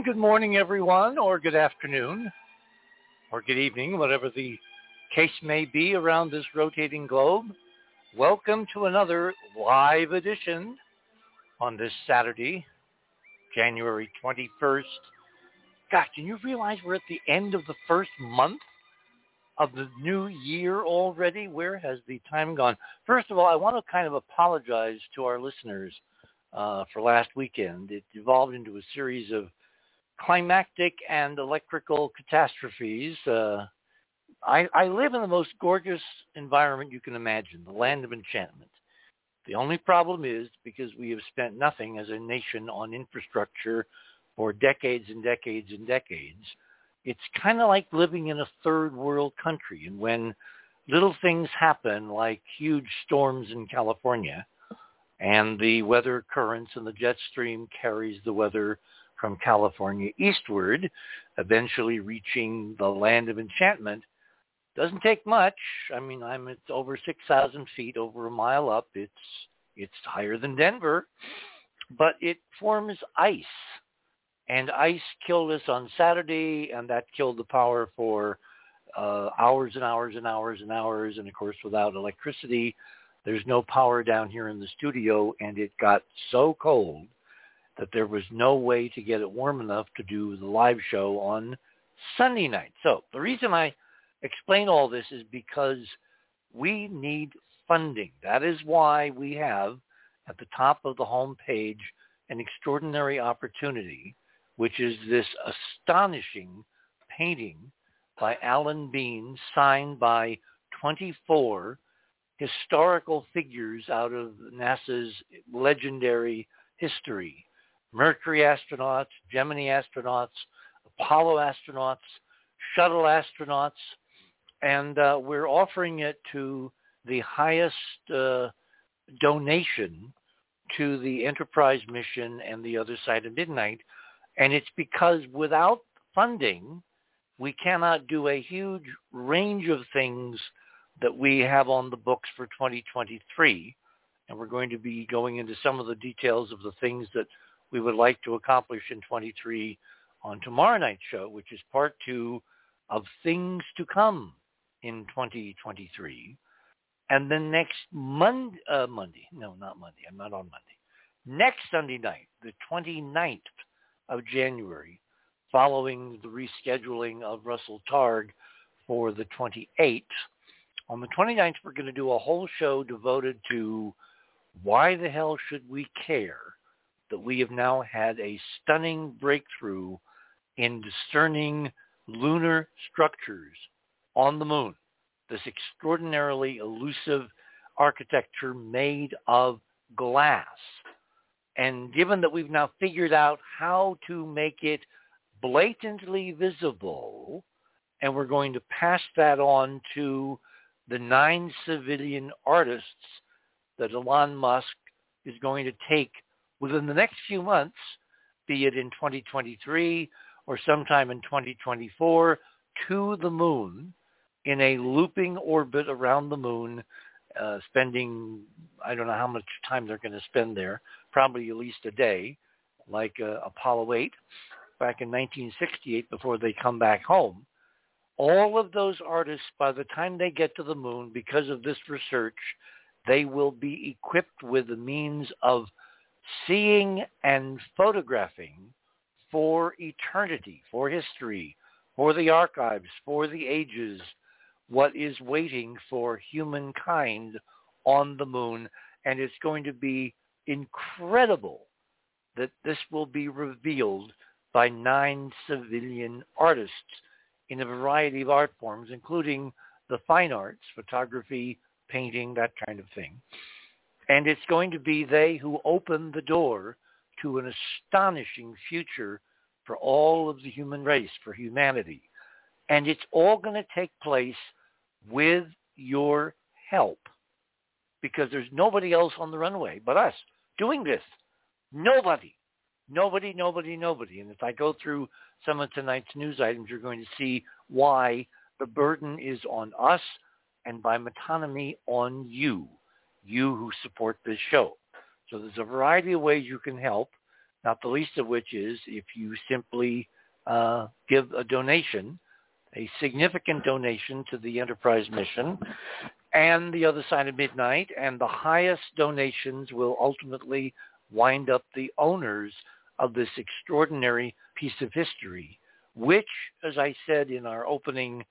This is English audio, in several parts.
And good morning, everyone, or good afternoon, or good evening, whatever the case may be around this rotating globe. Welcome to another live edition on this Saturday, January 21st. Gosh, can you realize we're at the end of the first month of the new year already? Where has the time gone? First of all, I want to kind of apologize to our listeners uh, for last weekend. It evolved into a series of climactic and electrical catastrophes. Uh, I, I live in the most gorgeous environment you can imagine, the land of enchantment. The only problem is because we have spent nothing as a nation on infrastructure for decades and decades and decades, it's kind of like living in a third world country. And when little things happen like huge storms in California and the weather currents and the jet stream carries the weather from California eastward, eventually reaching the land of enchantment. Doesn't take much. I mean, I'm at over 6,000 feet, over a mile up. It's it's higher than Denver, but it forms ice, and ice killed us on Saturday, and that killed the power for uh, hours and hours and hours and hours. And of course, without electricity, there's no power down here in the studio, and it got so cold that there was no way to get it warm enough to do the live show on Sunday night. So the reason I explain all this is because we need funding. That is why we have at the top of the home page an extraordinary opportunity, which is this astonishing painting by Alan Bean signed by 24 historical figures out of NASA's legendary history. Mercury astronauts, Gemini astronauts, Apollo astronauts, shuttle astronauts, and uh, we're offering it to the highest uh, donation to the Enterprise mission and the other side of midnight. And it's because without funding, we cannot do a huge range of things that we have on the books for 2023. And we're going to be going into some of the details of the things that we would like to accomplish in 23 on tomorrow night's show, which is part two of things to come in 2023. And then next Monday, uh, Monday, no, not Monday. I'm not on Monday. Next Sunday night, the 29th of January, following the rescheduling of Russell Targ for the 28th. On the 29th, we're going to do a whole show devoted to why the hell should we care that we have now had a stunning breakthrough in discerning lunar structures on the moon. This extraordinarily elusive architecture made of glass. And given that we've now figured out how to make it blatantly visible, and we're going to pass that on to the nine civilian artists that Elon Musk is going to take within the next few months, be it in 2023 or sometime in 2024, to the moon in a looping orbit around the moon, uh, spending, I don't know how much time they're going to spend there, probably at least a day, like uh, Apollo 8 back in 1968 before they come back home. All of those artists, by the time they get to the moon, because of this research, they will be equipped with the means of seeing and photographing for eternity, for history, for the archives, for the ages, what is waiting for humankind on the moon. And it's going to be incredible that this will be revealed by nine civilian artists in a variety of art forms, including the fine arts, photography, painting, that kind of thing. And it's going to be they who open the door to an astonishing future for all of the human race, for humanity. And it's all going to take place with your help because there's nobody else on the runway but us doing this. Nobody. Nobody, nobody, nobody. And if I go through some of tonight's news items, you're going to see why the burden is on us and by metonymy on you you who support this show. So there's a variety of ways you can help. not the least of which is if you simply uh, give a donation, a significant donation to the enterprise mission and the other side of midnight, and the highest donations will ultimately wind up the owners of this extraordinary piece of history, which, as I said in our opening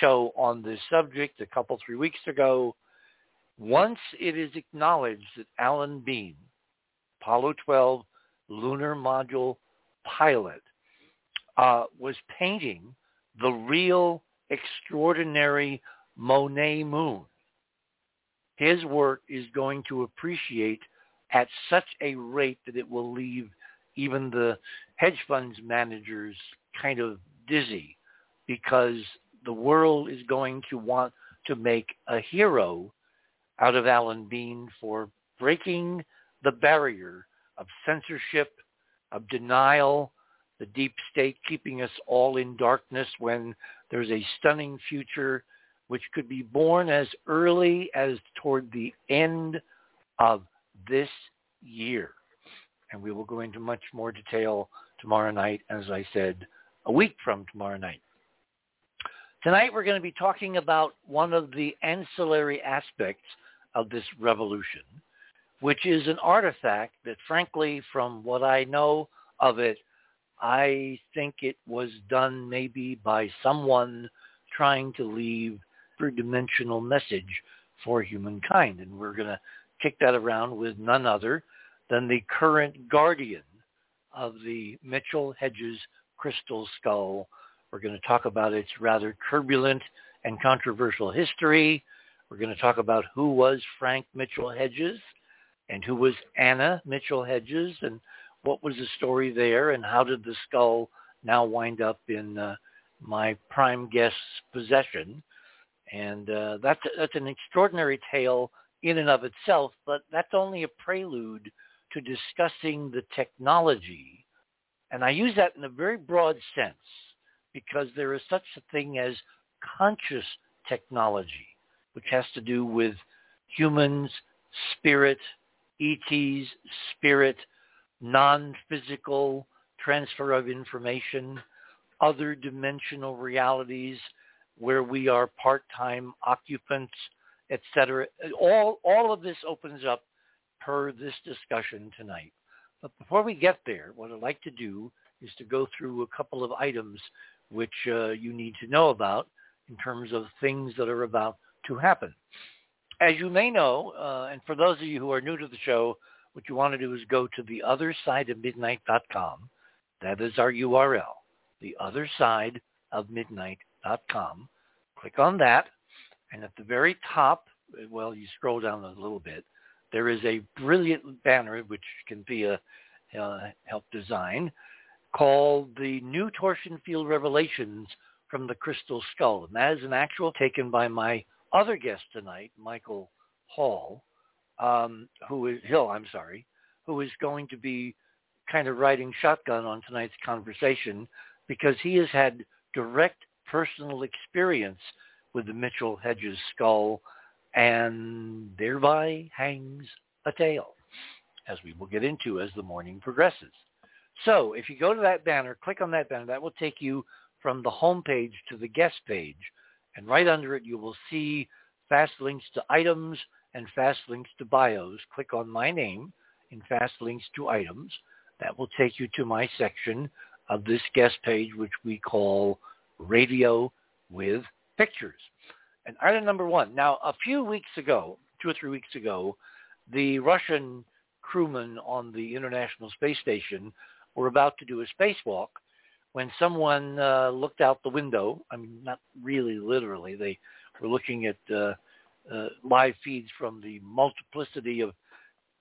show on this subject a couple, three weeks ago, once it is acknowledged that Alan Bean, Apollo 12 lunar module pilot, uh, was painting the real extraordinary Monet moon, his work is going to appreciate at such a rate that it will leave even the hedge funds managers kind of dizzy because the world is going to want to make a hero out of Alan Bean for breaking the barrier of censorship, of denial, the deep state keeping us all in darkness when there's a stunning future which could be born as early as toward the end of this year. And we will go into much more detail tomorrow night, as I said, a week from tomorrow night. Tonight we're going to be talking about one of the ancillary aspects of this revolution, which is an artifact that frankly, from what I know of it, I think it was done maybe by someone trying to leave a dimensional message for humankind. And we're going to kick that around with none other than the current guardian of the Mitchell Hedges crystal skull. We're going to talk about its rather turbulent and controversial history. We're going to talk about who was Frank Mitchell Hedges and who was Anna Mitchell Hedges and what was the story there and how did the skull now wind up in uh, my prime guest's possession. And uh, that's, that's an extraordinary tale in and of itself, but that's only a prelude to discussing the technology. And I use that in a very broad sense because there is such a thing as conscious technology, which has to do with humans, spirit, ETs, spirit, non-physical transfer of information, other dimensional realities, where we are part-time occupants, etc. All, all of this opens up per this discussion tonight. But before we get there, what I'd like to do is to go through a couple of items which uh, you need to know about in terms of things that are about to happen. As you may know, uh, and for those of you who are new to the show, what you want to do is go to theothersideofmidnight.com. That is our URL, theothersideofmidnight.com com. Click on that, and at the very top, well, you scroll down a little bit, there is a brilliant banner which can be a uh, help design called the New Torsion Field Revelations from the Crystal Skull. And that is an actual taken by my other guest tonight, Michael Hall, um, who is Hill, I'm sorry, who is going to be kind of riding shotgun on tonight's conversation because he has had direct personal experience with the Mitchell Hedges skull and thereby hangs a tale, as we will get into as the morning progresses. So if you go to that banner, click on that banner, that will take you from the home page to the guest page. And right under it, you will see fast links to items and fast links to bios. Click on my name in fast links to items. That will take you to my section of this guest page, which we call radio with pictures. And item number one. Now, a few weeks ago, two or three weeks ago, the Russian crewmen on the International Space Station were about to do a spacewalk when someone uh, looked out the window. I mean, not really literally. They were looking at uh, uh, live feeds from the multiplicity of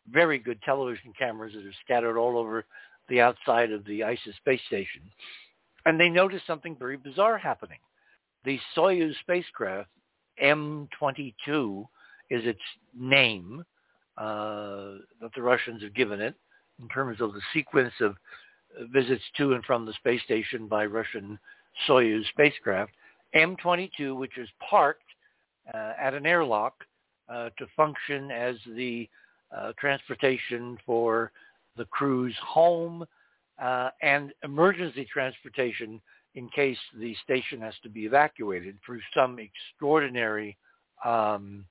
very good television cameras that are scattered all over the outside of the ISS space station and they noticed something very bizarre happening. The Soyuz spacecraft, M22 is its name uh, that the Russians have given it in terms of the sequence of visits to and from the space station by Russian Soyuz spacecraft. M22, which is parked uh, at an airlock uh, to function as the uh, transportation for the crew's home, uh, and emergency transportation in case the station has to be evacuated through some extraordinary, um,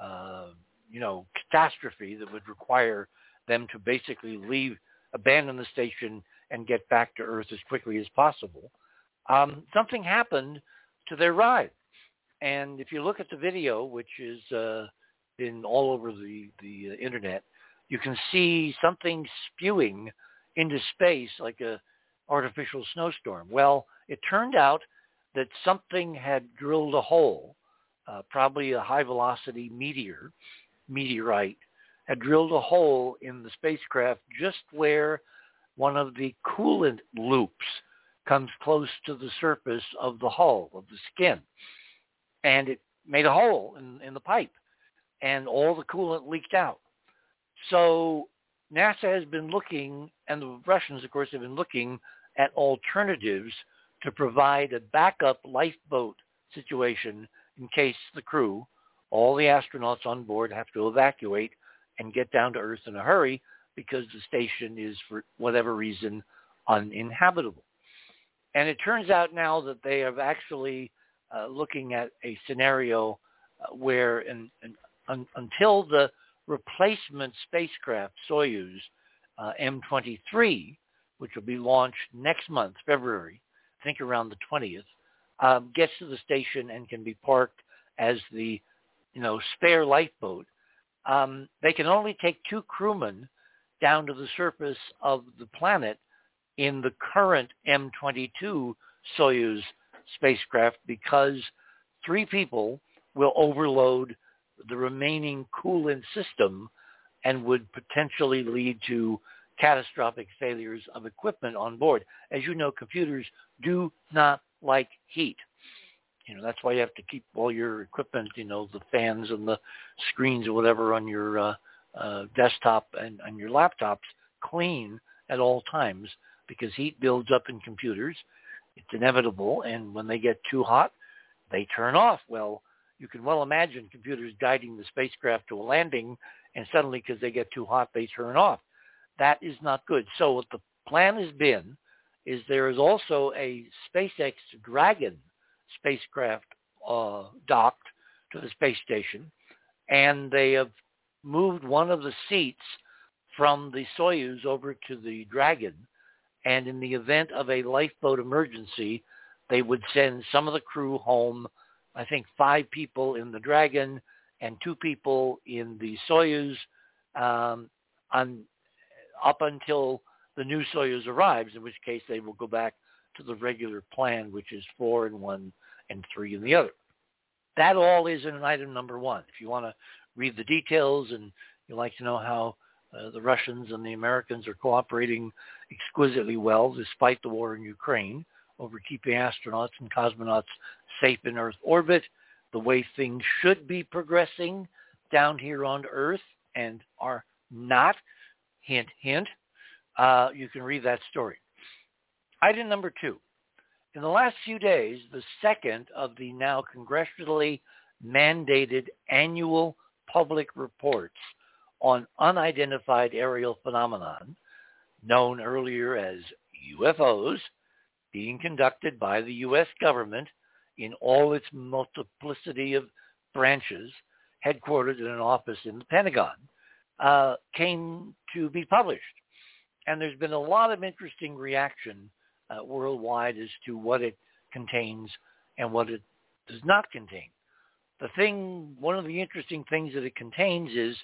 uh, you know, catastrophe that would require them to basically leave, abandon the station, and get back to Earth as quickly as possible. Um, something happened to their ride, and if you look at the video, which is uh, been all over the the uh, internet, you can see something spewing into space like a artificial snowstorm. Well, it turned out that something had drilled a hole, uh, probably a high velocity meteor, meteorite, had drilled a hole in the spacecraft just where one of the coolant loops comes close to the surface of the hull, of the skin. And it made a hole in, in the pipe and all the coolant leaked out. So NASA has been looking, and the Russians, of course, have been looking at alternatives to provide a backup lifeboat situation in case the crew, all the astronauts on board, have to evacuate and get down to Earth in a hurry because the station is, for whatever reason, uninhabitable. And it turns out now that they are actually uh, looking at a scenario uh, where in, in, un, until the replacement spacecraft Soyuz uh, M23, which will be launched next month, February, I think around the 20th, um, gets to the station and can be parked as the, you know, spare lifeboat. Um, they can only take two crewmen down to the surface of the planet in the current M22 Soyuz spacecraft because three people will overload the remaining coolant system and would potentially lead to catastrophic failures of equipment on board. As you know, computers do not like heat. You know, that's why you have to keep all your equipment, you know, the fans and the screens or whatever on your uh, uh, desktop and, and your laptops clean at all times because heat builds up in computers. It's inevitable. And when they get too hot, they turn off. Well, you can well imagine computers guiding the spacecraft to a landing and suddenly because they get too hot, they turn off. That is not good. So what the plan has been is there is also a SpaceX Dragon spacecraft uh, docked to the space station, and they have moved one of the seats from the Soyuz over to the Dragon. And in the event of a lifeboat emergency, they would send some of the crew home I think five people in the Dragon and two people in the Soyuz um, on, up until the new Soyuz arrives, in which case they will go back to the regular plan, which is four in one and three in the other. That all is in item number one. If you want to read the details and you'd like to know how uh, the Russians and the Americans are cooperating exquisitely well despite the war in Ukraine, over keeping astronauts and cosmonauts safe in Earth orbit, the way things should be progressing down here on Earth and are not. Hint, hint. Uh, you can read that story. Item number two. In the last few days, the second of the now congressionally mandated annual public reports on unidentified aerial phenomenon, known earlier as UFOs, being conducted by the U.S. government in all its multiplicity of branches, headquartered in an office in the Pentagon, uh, came to be published. And there's been a lot of interesting reaction uh, worldwide as to what it contains and what it does not contain. The thing, one of the interesting things that it contains is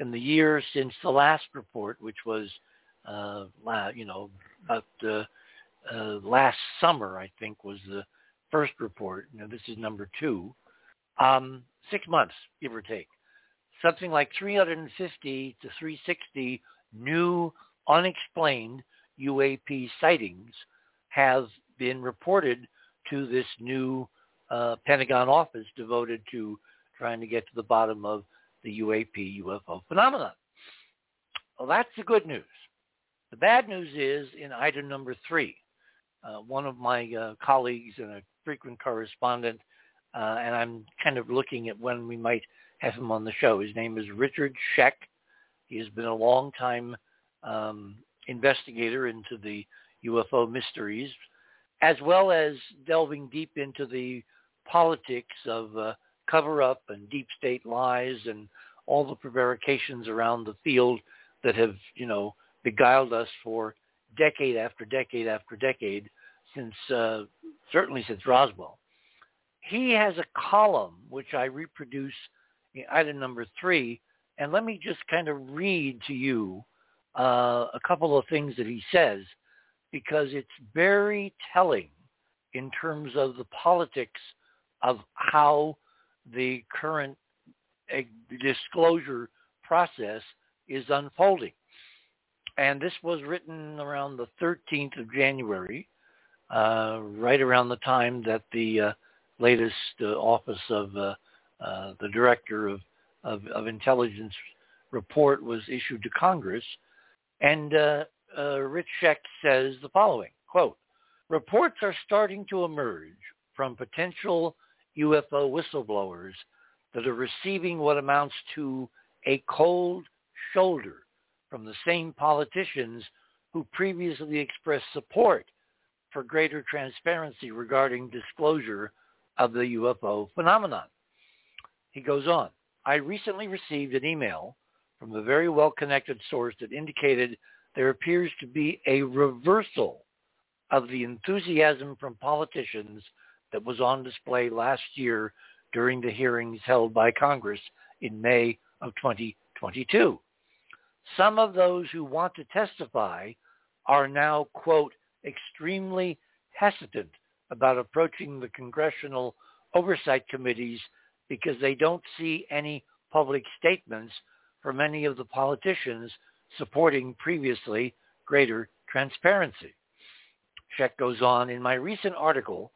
in the year since the last report, which was, uh, you know, about uh, uh, last summer, I think, was the first report. Now this is number two. Um, six months, give or take. Something like 350 to 360 new unexplained UAP sightings have been reported to this new uh, Pentagon office devoted to trying to get to the bottom of the UAP UFO phenomenon. Well, that's the good news. The bad news is in item number three uh, one of my uh, colleagues and a frequent correspondent, uh, and I'm kind of looking at when we might have him on the show. His name is Richard Scheck. He has been a long time um, investigator into the UFO mysteries, as well as delving deep into the politics of uh, cover-up and deep state lies and all the prevarications around the field that have, you know, beguiled us for decade after decade after decade since, uh, certainly since Roswell. He has a column which I reproduce in item number three, and let me just kind of read to you uh, a couple of things that he says because it's very telling in terms of the politics of how the current uh, disclosure process is unfolding. And this was written around the 13th of January, uh, right around the time that the uh, latest uh, office of uh, uh, the director of, of, of, intelligence report was issued to Congress. And Uh, Rich Sheck says the following, quote, reports are starting to emerge from potential UFO whistleblowers that are receiving what amounts to a cold shoulder from the same politicians who previously expressed support for greater transparency regarding disclosure of the UFO phenomenon. He goes on, I recently received an email from a very well-connected source that indicated there appears to be a reversal of the enthusiasm from politicians that was on display last year during the hearings held by Congress in May of 2022. Some of those who want to testify are now, quote, extremely hesitant about approaching the congressional oversight committees because they don't see any public statements from any of the politicians supporting previously greater transparency. Sheck goes on, in my recent article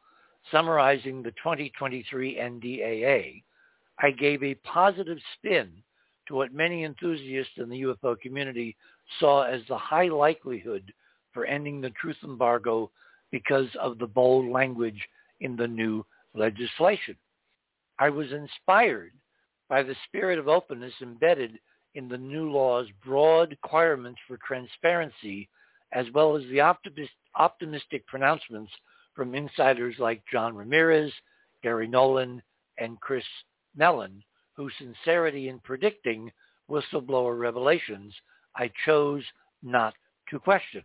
summarizing the 2023 NDAA, I gave a positive spin to what many enthusiasts in the UFO community saw as the high likelihood for ending the truth embargo because of the bold language in the new legislation. I was inspired by the spirit of openness embedded in the new law's broad requirements for transparency, as well as the optimist, optimistic pronouncements from insiders like John Ramirez, Garry Nolan, and Chris Mellon, whose sincerity in predicting whistleblower revelations I chose not to question.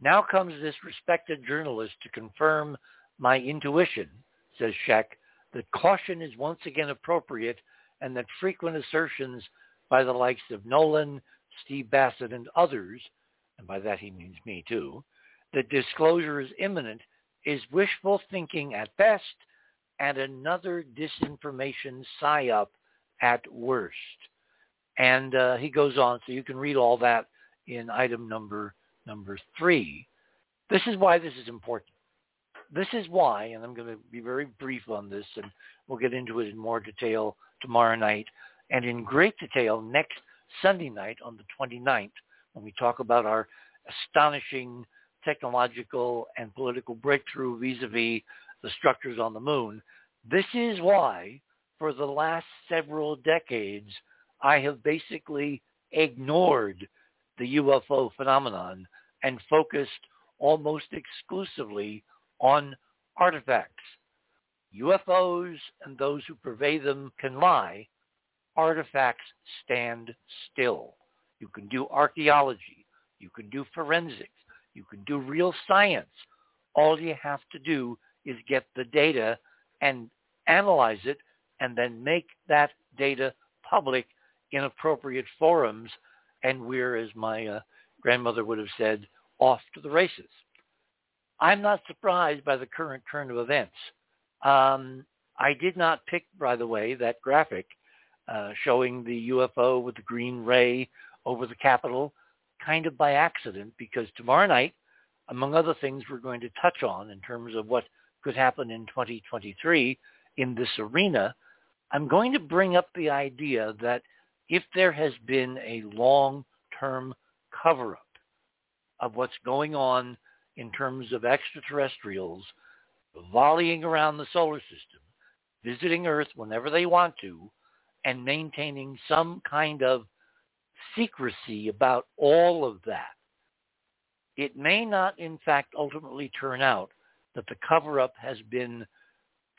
Now comes this respected journalist to confirm my intuition, says Sheck, that caution is once again appropriate and that frequent assertions by the likes of Nolan, Steve Bassett, and others, and by that he means me too, that disclosure is imminent is wishful thinking at best and another disinformation psyop at worst. And uh, he goes on, so you can read all that in item number number three. This is why this is important. This is why, and I'm going to be very brief on this, and we'll get into it in more detail tomorrow night, and in great detail next Sunday night on the 29th, when we talk about our astonishing technological and political breakthrough vis-a-vis the structures on the moon. This is why, for the last several decades, I have basically ignored the UFO phenomenon and focused almost exclusively on artifacts. UFOs and those who purvey them can lie. Artifacts stand still. You can do archaeology. You can do forensics. You can do real science. All you have to do is get the data and analyze it and then make that data public in appropriate forums. And we're, as my uh, grandmother would have said, off to the races. I'm not surprised by the current turn of events. Um, I did not pick, by the way, that graphic uh, showing the UFO with the green ray over the Capitol kind of by accident because tomorrow night, among other things we're going to touch on in terms of what could happen in 2023 in this arena, I'm going to bring up the idea that if there has been a long-term cover-up of what's going on in terms of extraterrestrials volleying around the solar system, visiting Earth whenever they want to, and maintaining some kind of secrecy about all of that, it may not in fact ultimately turn out that the cover-up has been,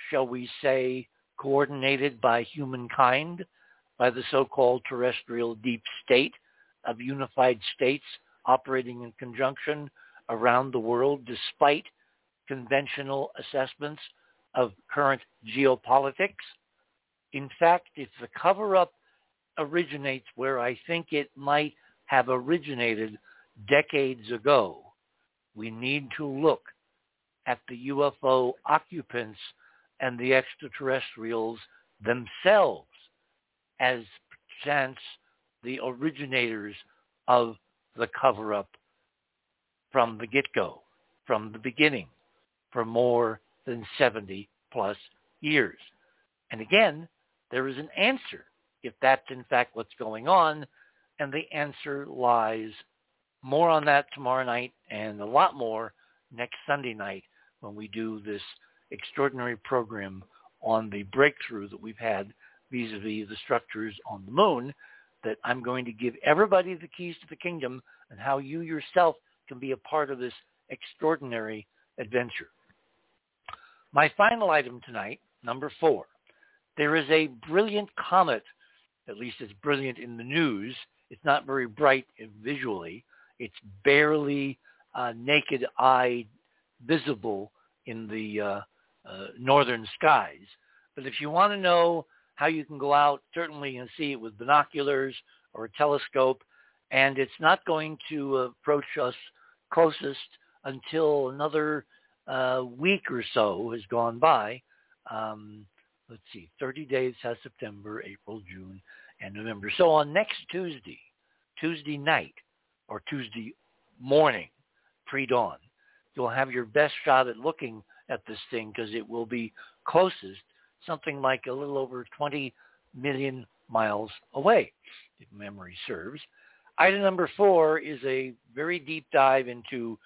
shall we say, coordinated by humankind, by the so-called terrestrial deep state of unified states operating in conjunction around the world despite conventional assessments of current geopolitics. In fact, if the cover-up originates where I think it might have originated decades ago, we need to look at the UFO occupants and the extraterrestrials themselves as chance the originators of the cover-up from the get-go, from the beginning, for more than 70 plus years. And again, there is an answer if that's in fact what's going on, and the answer lies more on that tomorrow night and a lot more next Sunday night when we do this extraordinary program on the breakthrough that we've had vis-a-vis the structures on the moon that I'm going to give everybody the keys to the kingdom and how you yourself can be a part of this extraordinary adventure. My final item tonight, number four. There is a brilliant comet, at least it's brilliant in the news. It's not very bright visually. It's barely uh, naked eye visible in the uh, uh, northern skies. But if you want to know how you can go out, certainly and see it with binoculars or a telescope, and it's not going to approach us closest until another uh, week or so has gone by. Um, let's see, 30 days has September, April, June, and November. So on next Tuesday, Tuesday night or Tuesday morning, pre-dawn, you'll have your best shot at looking at this thing because it will be closest, something like a little over 20 million miles away, if memory serves. Item number four is a very deep dive into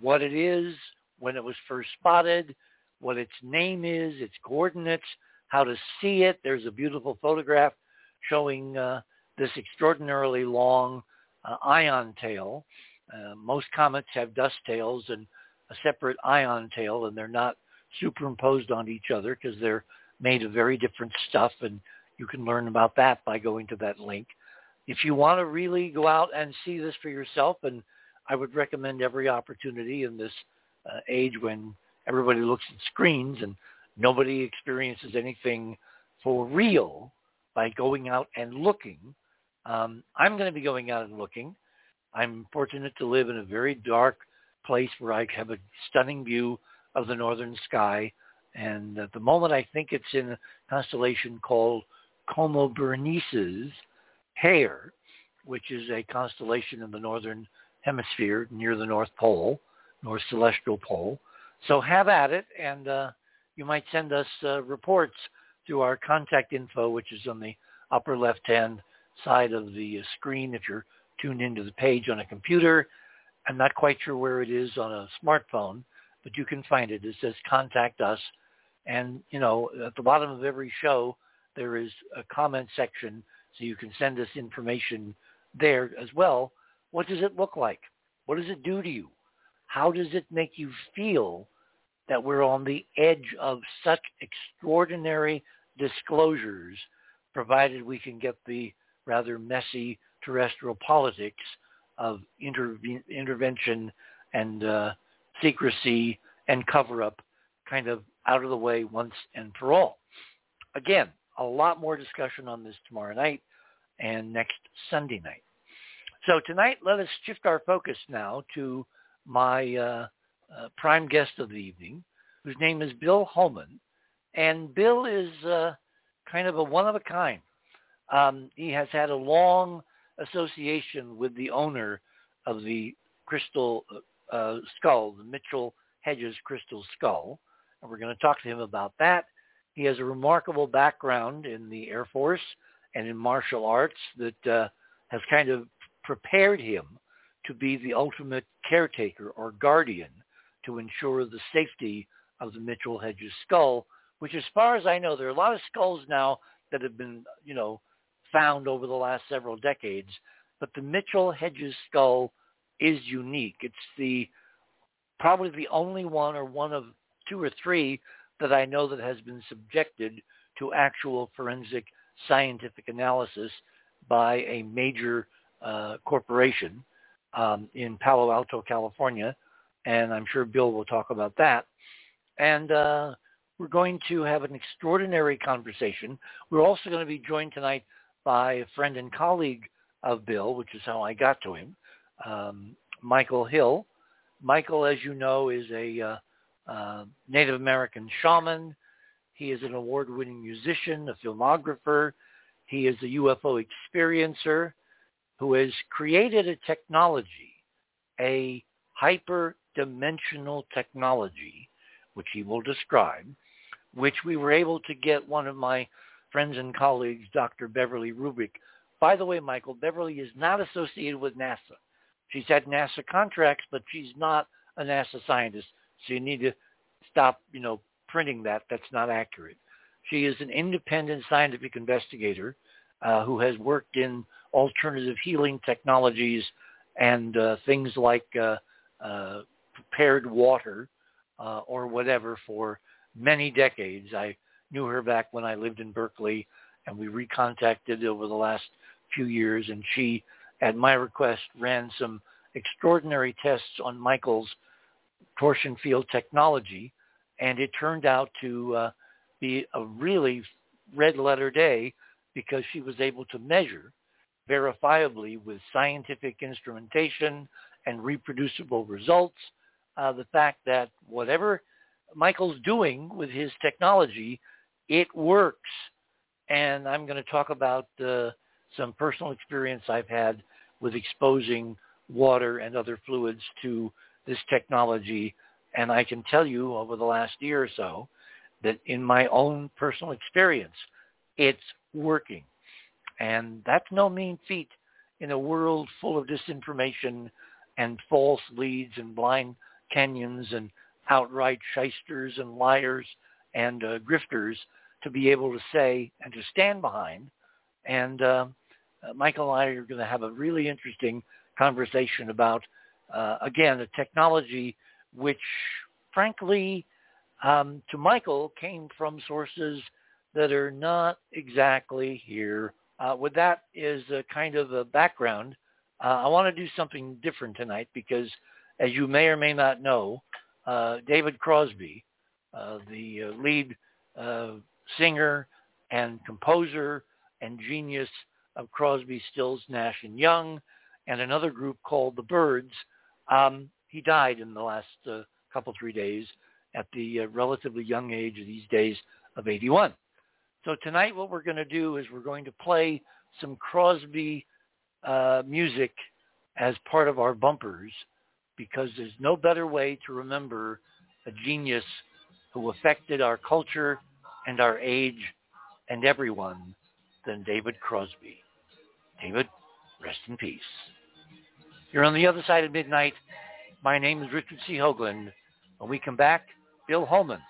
what it is, when it was first spotted, what its name is, its coordinates, how to see it. There's a beautiful photograph showing uh, this extraordinarily long uh, ion tail. Uh, most comets have dust tails and a separate ion tail, and they're not superimposed on each other because they're made of very different stuff, and you can learn about that by going to that link. If you want to really go out and see this for yourself, and I would recommend every opportunity in this uh, age when everybody looks at screens and nobody experiences anything for real by going out and looking. Um, I'm going to be going out and looking. I'm fortunate to live in a very dark place where I have a stunning view of the northern sky. And at the moment, I think it's in a constellation called Coma Berenices Hair, which is a constellation in the northern hemisphere near the North Pole, North Celestial Pole. So have at it, and uh, you might send us uh, reports through our contact info, which is on the upper left-hand side of the screen if you're tuned into the page on a computer. I'm not quite sure where it is on a smartphone, but you can find it. It says contact us. And, you know, at the bottom of every show, there is a comment section so you can send us information there as well. What does it look like? What does it do to you? How does it make you feel that we're on the edge of such extraordinary disclosures, provided we can get the rather messy terrestrial politics of intervention and uh, secrecy and cover-up kind of out of the way once and for all. Again, a lot more discussion on this tomorrow night and next Sunday night. So tonight, let us shift our focus now to my uh, uh, prime guest of the evening, whose name is Bill Homann. And Bill is uh, kind of a one of a kind. Um, he has had a long association with the owner of the crystal uh, uh, skull, the Mitchell Hedges crystal skull. And we're going to talk to him about that. He has a remarkable background in the Air Force and in martial arts that uh, has kind of prepared him to be the ultimate caretaker or guardian to ensure the safety of the Mitchell Hedges skull, which as far as I know, there are a lot of skulls now that have been, you know, found over the last several decades. but the Mitchell Hedges skull is unique. It's the probably the only one or one of two or three that I know that has been subjected to actual forensic scientific analysis by a major uh, corporation um, in Palo Alto, California, and I'm sure Bill will talk about that. And uh, we're going to have an extraordinary conversation. We're also going to be joined tonight by a friend and colleague of Bill, which is how I got to him, um, Michael Hill. Michael, as you know, is a uh, uh, Native American shaman. He is an award-winning musician, a filmographer. He is a UFO experiencer who has created a technology, a hyper-dimensional technology, which he will describe, which we were able to get one of my friends and colleagues, Dr. Beverly Rubik. By the way, Michael, Beverly is not associated with NASA. She's had NASA contracts, but she's not a NASA scientist. So you need to stop, you know, printing that. That's not accurate. She is an independent scientific investigator uh, who has worked in alternative healing technologies and uh, things like uh, uh prepared water uh, or whatever for many decades. I knew her back when I lived in Berkeley, and we recontacted over the last few years, and she, at my request, ran some extraordinary tests on Michael's torsion field technology, and it turned out to uh, be a really red letter day because she was able to measure verifiably with scientific instrumentation and reproducible results uh, the fact that whatever Michael's doing with his technology, it works. And I'm going to talk about uh, some personal experience I've had with exposing water and other fluids to this technology. And I can tell you over the last year or so that in my own personal experience, it's working. And that's no mean feat in a world full of disinformation and false leads and blind Kenyans and outright shysters and liars and uh, grifters to be able to say and to stand behind. And uh, uh, Michael and I are going to have a really interesting conversation about, uh, again, a technology which, frankly, um, to Michael came from sources that are not exactly here. Uh, with that is a kind of a background. Uh, I want to do something different tonight because as you may or may not know, uh, David Crosby, uh, the uh, lead uh, singer and composer and genius of Crosby, Stills, Nash and Young, and another group called the Byrds. Um, he died in the last uh, couple three days at the uh, relatively young age of these days of 81. So tonight, what we're going to do is we're going to play some Crosby music as part of our bumpers because there's no better way to remember a genius who affected our culture and our age and everyone than David Crosby. David, rest in peace. You're on the other side of midnight. My name is Richard C. Hoagland. When we come back, Bill Homann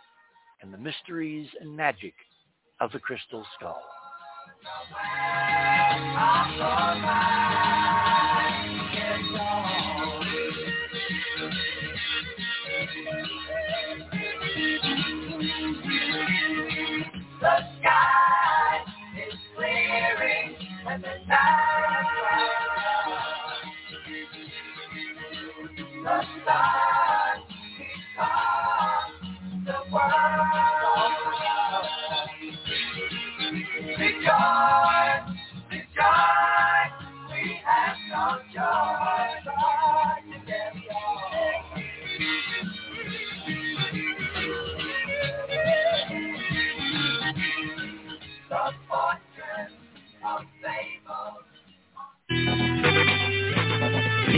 and the mysteries and magic of the crystal skull. The sky is clearing and the night The is on the world. Rejoice, rejoice, we have no joy.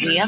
The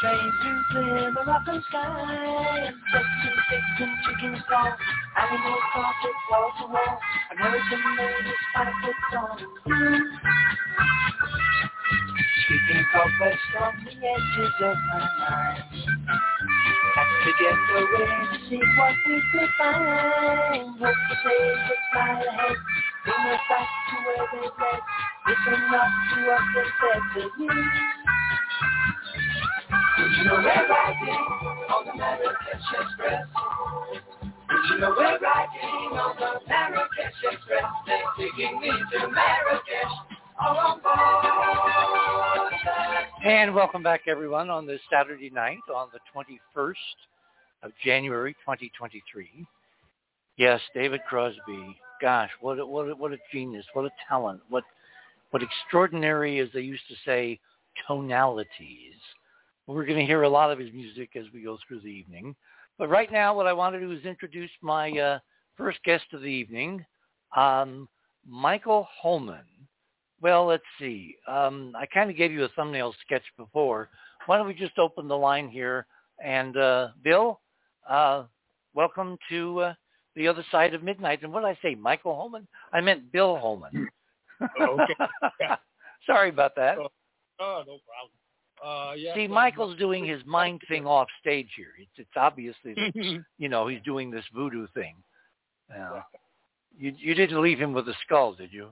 train through clear the Moroccan sky. And Texan pigs and chickens call. Animal carpet wall to wall. American ladies five foot tall. Sweeping cobwebs from the edges of my mind. Had to get away to see what we could find. Hope to say goodbye ahead. Bring us back to where they led. Listen up to what they said to you. You know we're riding on the Marrakesh Express? You know we're riding on the Marrakesh Express? They're taking me to Marrakesh. And welcome back, everyone, on this Saturday night on the 21st of January, 2023. Yes, David Crosby. Gosh, what a, what a, what a genius! What a talent! What what extraordinary, as they used to say, tonalities. We're going to hear a lot of his music as we go through the evening. But right now, what I want to do is introduce my uh, first guest of the evening, um, Michael Homann. Well, let's see. Um, I kind of gave you a thumbnail sketch before. Why don't we just open the line here? And uh, Bill, uh, welcome to uh, the other side of midnight. And what did I say, Michael Homann? I meant Bill Homann. okay. Yeah. Sorry about that. Oh, Oh, no problem. Uh, yeah. See, Michael's doing his mind thing off stage here. It's, it's obviously that, you know he's doing this voodoo thing. Uh, you you didn't leave him with a skull, did you?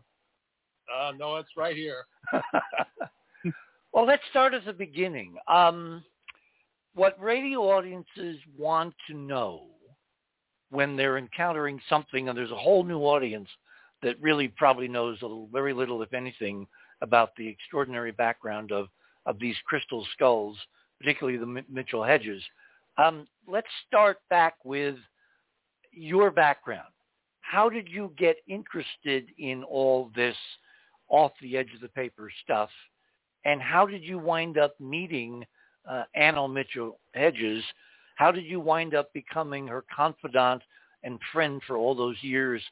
uh, no, it's right here. well, let's start at the beginning. Um, what radio audiences want to know when they're encountering something, and there's a whole new audience that really probably knows a little, very little, if anything, about the extraordinary background of, of these crystal skulls, particularly the Mi- Mitchell Hedges. Um, let's start back with your background. How did you get interested in all this off the edge of the paper stuff? And how did you wind up meeting uh, Anna Mitchell Hedges? How did you wind up becoming her confidant and friend for all those years,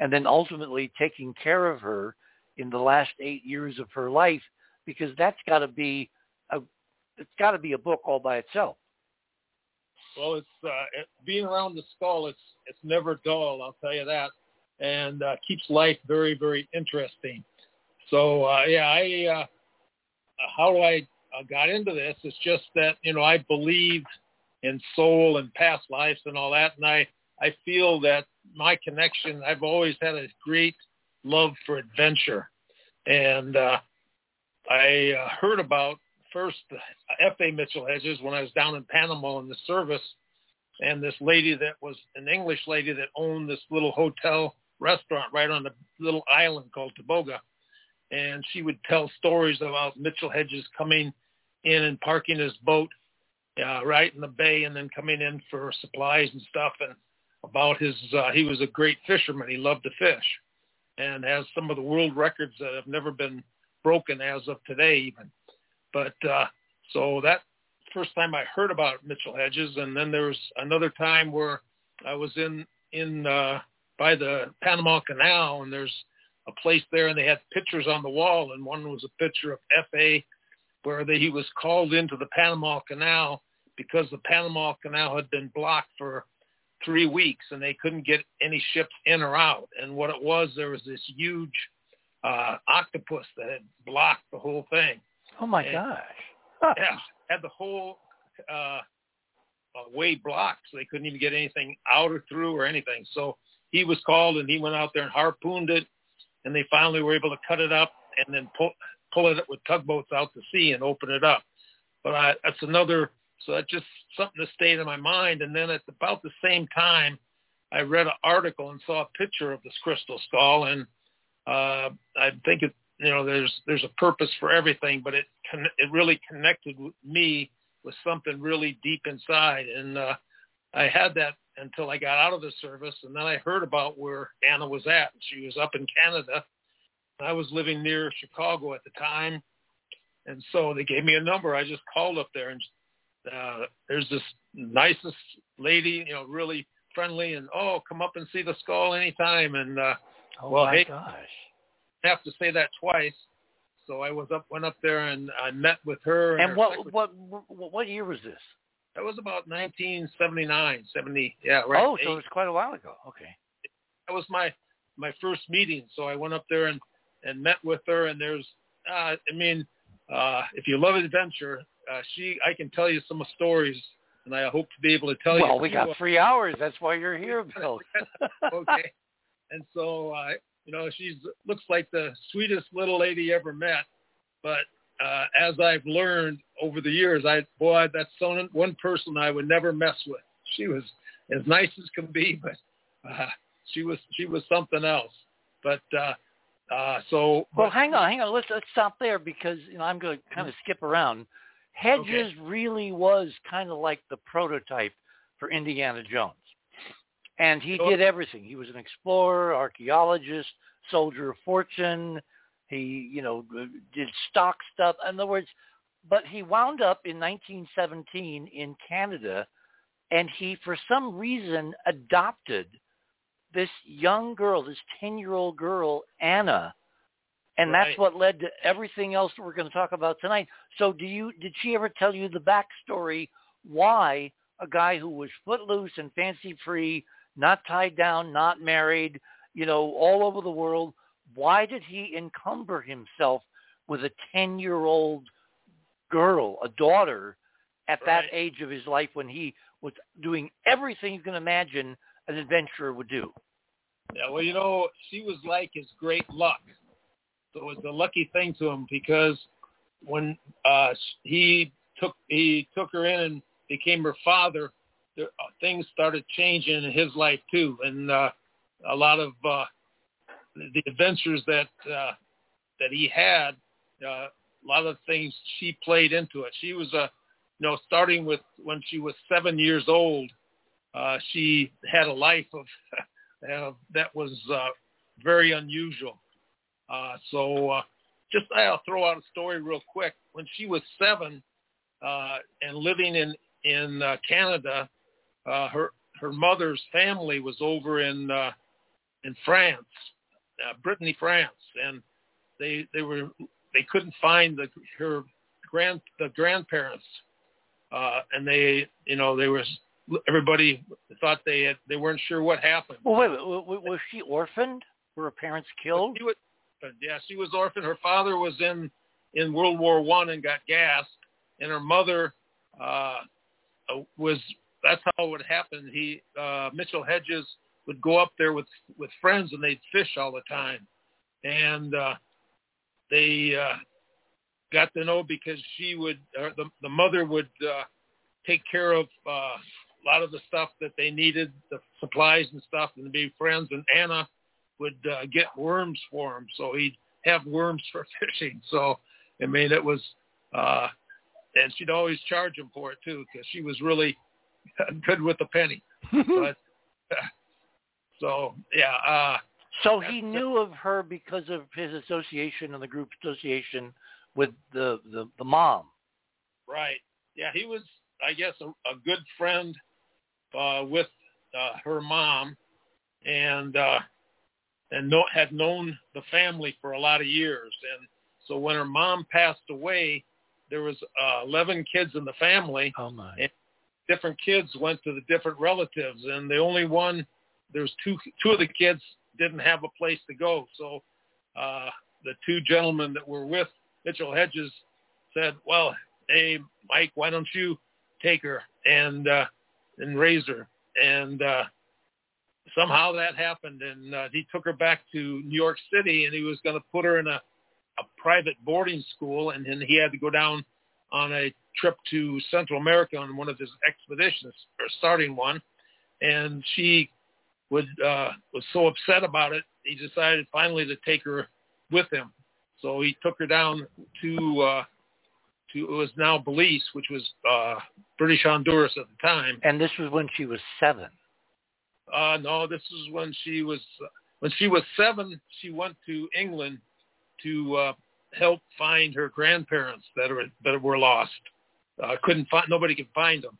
and then ultimately taking care of her in the last eight years of her life? Because that's got to be a it's got to be a book all by itself. Well, it's uh, it, being around the skull. It's it's never dull. I'll tell you that, and uh, keeps life very very interesting. So uh, yeah, I uh, how do I uh, got into this is just that you know I believed in soul and past lives and all that, and I I feel that my connection. I've always had a great love for adventure, and uh, I uh, heard about first F.A. Mitchell Hedges when I was down in Panama in the service, and this lady that was an English lady that owned this little hotel restaurant right on the little island called Taboga, and she would tell stories about Mitchell Hedges coming in and parking his boat uh, right in the bay, and then coming in for supplies and stuff, and about his uh, he was a great fisherman. He loved to fish, and has some of the world records that have never been broken as of today even. But uh, so that first time I heard about Mitchell Hedges, and then there was another time where I was in in uh, by the Panama Canal, and there's a place there, and they had pictures on the wall, and one was a picture of F.A. where they, he was called into the Panama Canal because the Panama Canal had been blocked for three weeks, and they couldn't get any ships in or out. And what it was, there was this huge uh, octopus that had blocked the whole thing Oh my And- gosh! yeah, had the whole uh, uh, way blocked, so they couldn't even get anything out or through or anything. So he was called and he went out there and harpooned it, and they finally were able to cut it up and then pull pull it up with tugboats out to sea and open it up. But I, that's another. So that's just something that stayed in my mind. And then at about the same time, I read an article and saw a picture of this crystal skull, and uh, I think it, you know, there's there's a purpose for everything, but it con- it really connected with me with something really deep inside, and uh, I had that until I got out of the service, and then I heard about where Anna was at. She was up in Canada. I was living near Chicago at the time, and so they gave me a number. I just called up there, and uh, there's this nicest lady, you know, really friendly, and oh, come up and see the skull anytime. And uh, Oh well, my hey- gosh. I have to say that twice. So I was up, went up there, and I met with her. And her what secretary. what what year was this? That was about 1979, 70. Yeah, right. Oh, so it was quite a while ago. Okay. that was my my first meeting. So I went up there and and met with her. And there's, uh, I mean, uh, if you love adventure, uh, she I can tell you some stories, and I hope to be able to tell you. Well, we got three hours. That's why you're here, Bill. okay. And so, uh, you know, she's looks like the sweetest little lady ever met. But uh, as I've learned over the years, I boy, that's someone, one person I would never mess with. She was as nice as can be, but uh, she was she was something else. But uh, uh, so Well, hang on, hang on. Let's let's stop there because you know I'm going to kind of skip around. Hedges really was kind of like the prototype for Indiana Jones, and he did everything. He was an explorer, archaeologist, soldier of fortune. He, you know, did stock stuff. In other words, but he wound up in 1917 in Canada, and he, for some reason, adopted this young girl, this 10-year-old girl, Anna, and that's Right. what led to everything else that we're going to talk about tonight. So, do you did she ever tell you the backstory why a guy who was footloose and fancy free, not tied down, not married, you know, all over the world, why did he encumber himself with a 10-year-old girl, a daughter, at that age of his life when he was doing everything you can imagine an adventurer would do? Yeah, well, you know, she was like his great luck. So was a lucky thing to him because when uh he took he took her in and became her father, there, uh, things started changing in his life too, and uh, a lot of uh, the adventures that uh, that he had, uh, a lot of things she played into it. She was a, you know, starting with when she was seven years old, uh, she had a life of uh, that was uh, very unusual. Uh, so uh, just I'll throw out a story real quick. When she was seven uh, and living in in uh, Canada, uh, her her mother's family was over in uh, in France, uh, Brittany, France, and they they were they couldn't find the her grand the grandparents, uh, and they you know they was everybody thought they had they weren't sure what happened. Well, wait, wait, wait, was she orphaned? Were her parents killed? She was, yeah, she was orphaned. Her father was in in World War One and got gassed, and her mother uh, was. That's how it would happen. He uh, Mitchell Hedges would go up there with with friends, and they'd fish all the time, and uh, they uh, got to know because she would uh, the the mother would uh, take care of uh, a lot of the stuff that they needed, the supplies and stuff, and be friends. And Anna would uh, get worms for him, so he'd have worms for fishing. So, I mean, it was, uh, and she'd always charge him for it too, because she was really good with a penny. But so, yeah, uh, so he knew of her because of his association and the group association with the the, the mom. right, yeah, he was, I guess, a, a good friend uh, with uh, her mom, and uh, and no, had known the family for a lot of years. And so when her mom passed away, there was uh, 11 kids in the family. Oh my! And different kids went to the different relatives, and the only one, there's two two of the kids didn't have a place to go. So uh, the two gentlemen that were with Mitchell Hedges said, "Well, hey Mike, why don't you take her and uh, and raise her?" And uh, somehow that happened, and uh, he took her back to New York City, and he was going to put her in a, a private boarding school, and then he had to go down on a trip to Central America on one of his expeditions, or starting one, and she would uh, was so upset about it, he decided finally to take her with him. So he took her down to uh, to it was now Belize, which was uh, British Honduras at the time. And this was when she was seven. Uh, no, this is when she was when she was seven. She went to England to uh, help find her grandparents that are that were lost. Uh, couldn't find nobody could find them.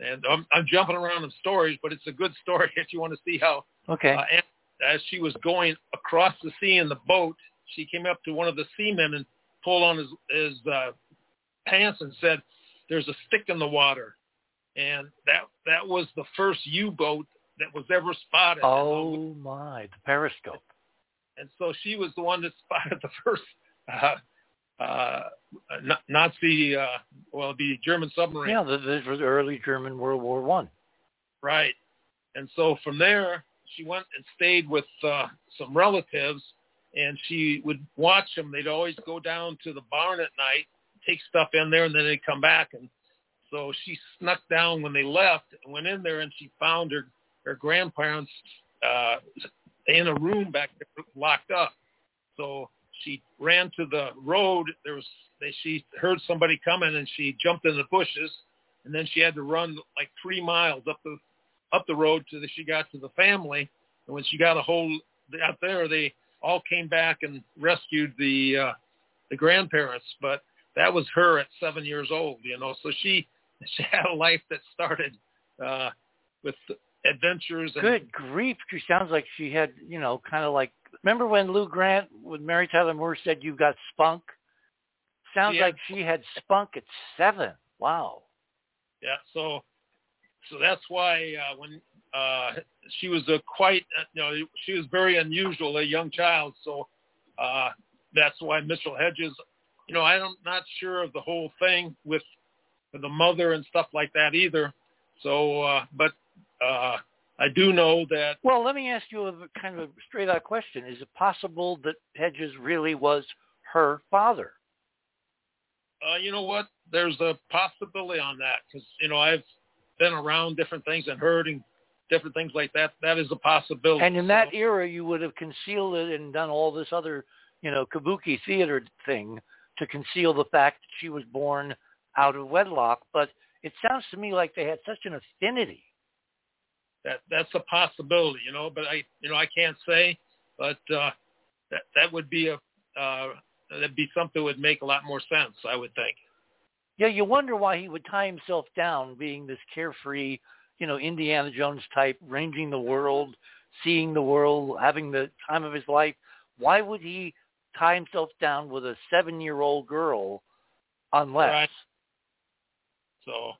And I'm, I'm jumping around in stories, but it's a good story if you want to see how. Okay. Uh, as she was going across the sea in the boat, she came up to one of the seamen and pulled on his his uh, pants and said, "There's a stick in the water," and that that was the first U-boat that was ever spotted. Oh my, the periscope. And so she was the one that spotted the first uh, uh, Nazi, uh, well, the German submarine. Yeah, this was early German World War One. Right. And so from there, she went and stayed with uh, some relatives, and she would watch them. They'd always go down to the barn at night, take stuff in there, and then they'd come back. And so she snuck down when they left and went in there, and she found her her grandparents uh, in a room back there locked up. So she ran to the road. There was she heard somebody coming and she jumped in the bushes, and then she had to run like three miles up the up the road to the she got to the family. And when she got a hold out there, they all came back and rescued the uh, the grandparents. But that was her at seven years old, you know. So she she had a life that started uh, with adventures. And, Good grief! She sounds like she had, you know, kind of like. Remember when Lou Grant with Mary Tyler Moore said you've got spunk? Sounds Yeah. like she had spunk at seven. Wow. Yeah. So so that's why uh, when uh, she was a quite, uh, you know, she was very unusual, a young child. So uh, that's why Mitchell Hedges, you know, I'm not sure of the whole thing with, with the mother and stuff like that either. So, uh, but uh, I do know that Well, let me ask you a kind of a straight out question. Is it possible that Hedges really was her father? uh, you know what? There's a possibility on that because you know I've been around different things and heard and different things like that. That is a possibility. And in that So- era, you would have concealed it and done all this other, you know, kabuki theater thing to conceal the fact that she was born out of wedlock. But it sounds to me like they had such an affinity. That that's a possibility, you know. But I, you know, I can't say, but uh, that that would be a uh, that'd be something that would make a lot more sense, I would think. Yeah, you wonder why he would tie himself down, being this carefree, you know, Indiana Jones type, ranging the world, seeing the world, having the time of his life. Why would he tie himself down with a seven-year-old girl, unless? Right. So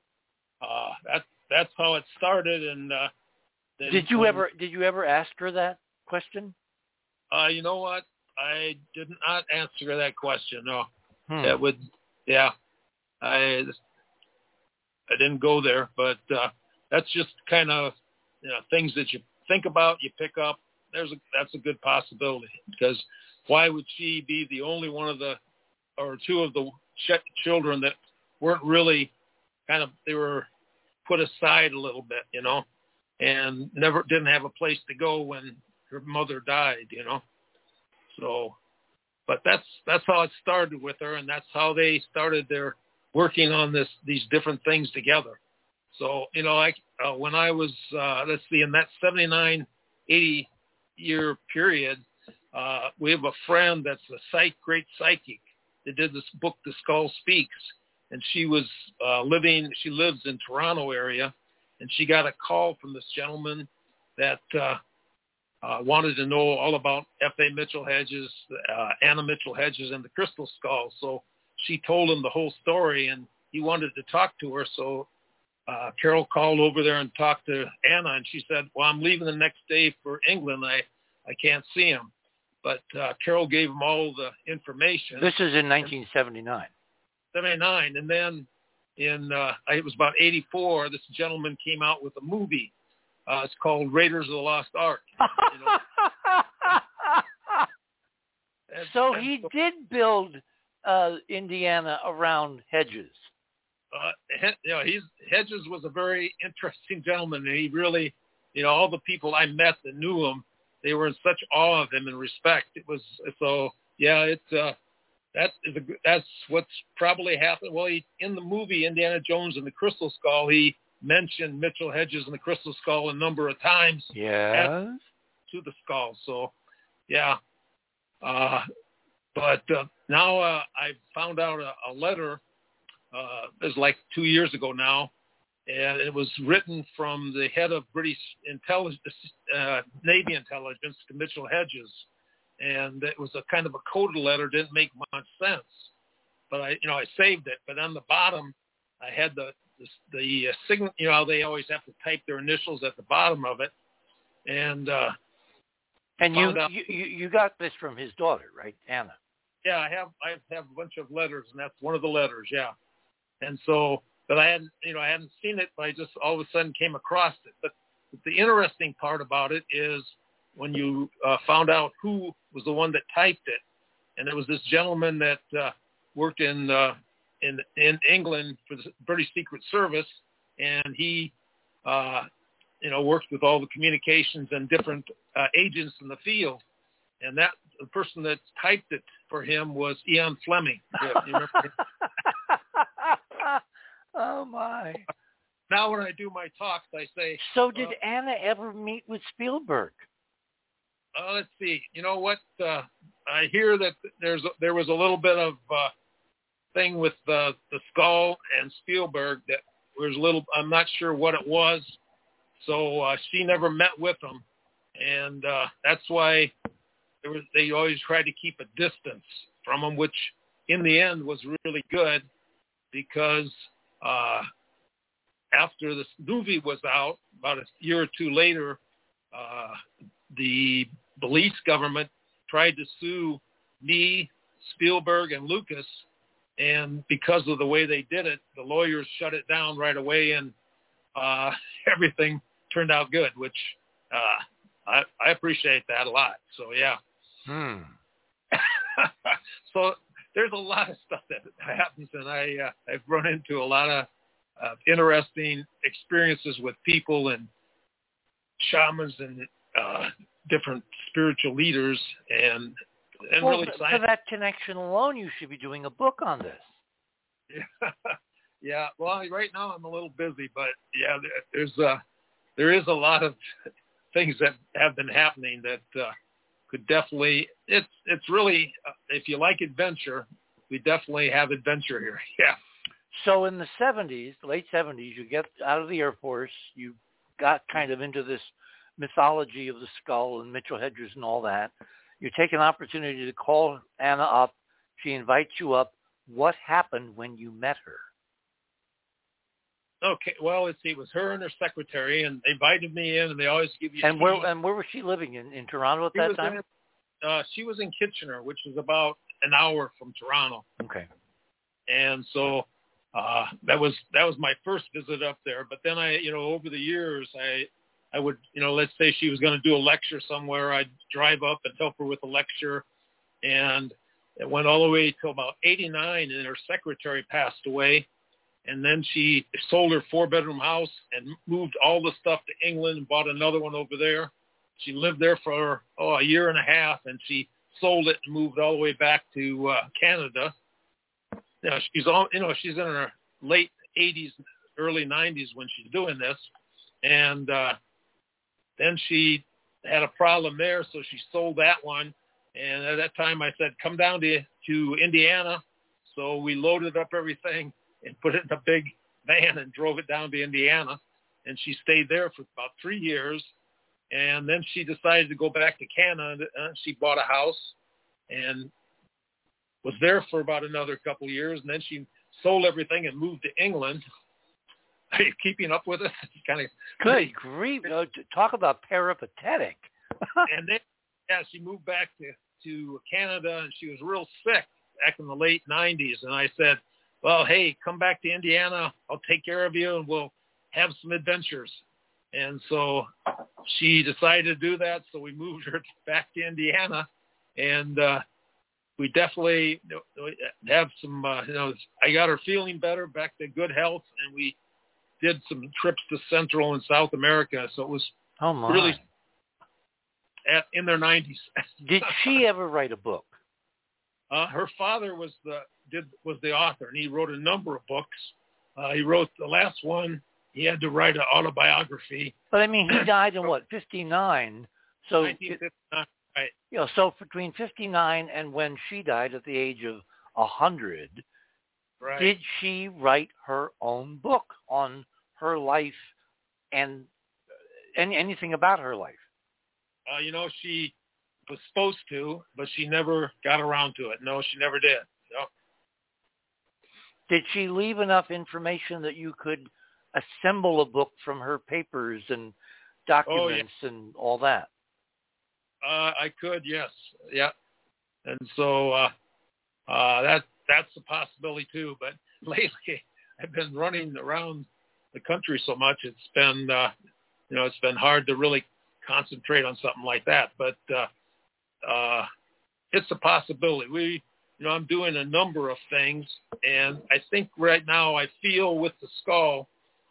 uh, that that's how it started. And uh, Did you ever did you ever ask her that question? Uh, you know what? I did not answer that question. No, Hmm. that would, yeah. I I didn't go there, but uh, that's just kind of you know things that you think about, you pick up. There's a that's a good possibility because why would she be the only one of the or two of the ch- children that weren't really kind of they were put aside a little bit, you know, and never didn't have a place to go when her mother died, you know. So, but that's that's how it started with her, and that's how they started their working on this these different things together. So, you know, I uh, when I was uh, let's see, in that 79, 80 year period, uh, we have a friend that's a psych, great psychic that did this book, The Skull Speaks, and she was uh, living. She lives in Toronto area, and she got a call from this gentleman that uh, uh, wanted to know all about F.A. Mitchell Hedges, uh, Anna Mitchell Hedges, and the Crystal Skull. So she told him the whole story, and he wanted to talk to her. So uh, Carol called over there and talked to Anna, and she said, "Well, I'm leaving the next day for England. I I can't see him." But uh, Carol gave him all the information. This is in 1979. 79, and then in uh, it was about 84. This gentleman came out with a movie Uh, it's called Raiders of the Lost Ark. You know? And- so and he did build uh, Indiana around Hedges. uh, you know, he's Hedges was a very interesting gentleman, and he really, you know, all the people I met that knew him, they were in such awe of him and respect. It was so, yeah, it's uh, that is a, that's what's probably happened. Well, he, in the movie Indiana Jones and the Crystal Skull, he mentioned Mitchell Hedges and the Crystal Skull a number of times Yes. to the skull. So, yeah. Uh, but uh, now uh, I found out a, a letter. Uh, it was like two years ago now, and it was written from the head of British intelligence, uh, Navy intelligence to Mitchell Hedges, and it was a kind of a coded letter. Didn't make much sense, but I, you know, I saved it. But on the bottom, I had the the, the uh, sign. You know, they always have to type their initials at the bottom of it, and uh, And you, out- you you you got this from his daughter, right, Anna? Yeah, I have I have a bunch of letters, and that's one of the letters. Yeah, and so, but I hadn't, you know, I hadn't seen it, but I just all of a sudden came across it. But the interesting part about it is when you uh, found out who was the one that typed it, and it was this gentleman that uh, worked in uh, in in England for the British Secret Service, and he, uh, you know, worked with all the communications and different uh, agents in the field, and that the person that typed it for him was Ian Fleming. Yeah, you remember oh my! now when I do my talks, I say, So did Uh, Anna ever meet with Spielberg? Uh, let's see, you know what? Uh, I hear that there's there was a little bit of uh, thing with the the skull and Spielberg that was a little. I'm not sure what it was. So uh, she never met with him, and uh, that's why there was, they always tried to keep a distance from him, which in the end was really good because uh, after this movie was out, about a year or two later, uh, the Belize government tried to sue me, Spielberg, and Lucas, and because of the way they did it, the lawyers shut it down right away, and uh, everything turned out good, which uh, I, I appreciate that a lot. So yeah, Hmm. so there's a lot of stuff that happens, and I uh, I've run into a lot of uh, interesting experiences with people and shamans and uh, different spiritual leaders, and and well, really science. for that connection alone, you should be doing a book on this. yeah. yeah. Well, right now I'm a little busy, but yeah, there- there's uh there is a lot of things that have been happening that uh, could definitely. It's it's really uh, if you like adventure, we definitely have adventure here. Yeah. So in the 70s, late 70s, you get out of the Air Force, you got kind of into this mythology of the skull and Mitchell Hedges and all that. You take an opportunity to call Anna up. She invites you up. What happened when you met her? Okay. Well, let's see. It was her and her secretary, and they invited me in, and they always give you. And where and where was she living in in Toronto at She that time? in, uh, she was in Kitchener, which is about an hour from Toronto. Okay. and so uh that was that was my first visit up there but then i you know over the years i i would you know let's say she was going to do a lecture somewhere i'd drive up and help her with a lecture. And it went all the way till about 89 and her secretary passed away. And then she sold her four bedroom house and moved all the stuff to england and bought another one over there. She lived there for oh a year and a half and she sold it and moved all the way back to uh canada. Know, she's all, you know, she's in her late 80s, early 90s when she's doing this, and uh, then she had a problem there, so she sold that one. And at that time, I said, "Come down to to Indiana." So we loaded up everything and put it in a big van and drove it down to Indiana. And she stayed there for about three years, and then she decided to go back to Canada. She bought a house and was there for about another couple of years, and then she sold everything and moved to England. Are you keeping up with it? kind of. Good grief! T- talk about peripatetic. And then, yeah, she moved back to to Canada, and she was real sick back in the late '90s. And I said, "Well, hey, come back to Indiana. I'll take care of you, and we'll have some adventures." And so she decided to do that. So we moved her back to Indiana, and uh, we definitely have some. Uh, you know, I got her feeling better, back to good health, and we did some trips to Central and South America. So it was Oh my. really at in their 90s. Did she ever write a book? Uh, her father was the did was the author, and he wrote a number of books. Uh, he wrote the last one. He had to write an autobiography. But I mean, he died in what, 59? So, Right. you know, so between 59 and when she died at the age of 100, Right. did she write her own book on her life and any, anything about her life? uh, you know, she was supposed to, but she never got around to it. No, she never did. No. Did she leave enough information that you could assemble a book from her papers and documents and all that? Uh, I could, yes, yeah, and so uh, uh, that that's a possibility too. But lately, I've been running around the country so much; it's been, uh, you know, it's been hard to really concentrate on something like that. But uh, uh, it's a possibility. We, you know, I'm doing a number of things, and I think right now I feel with the skull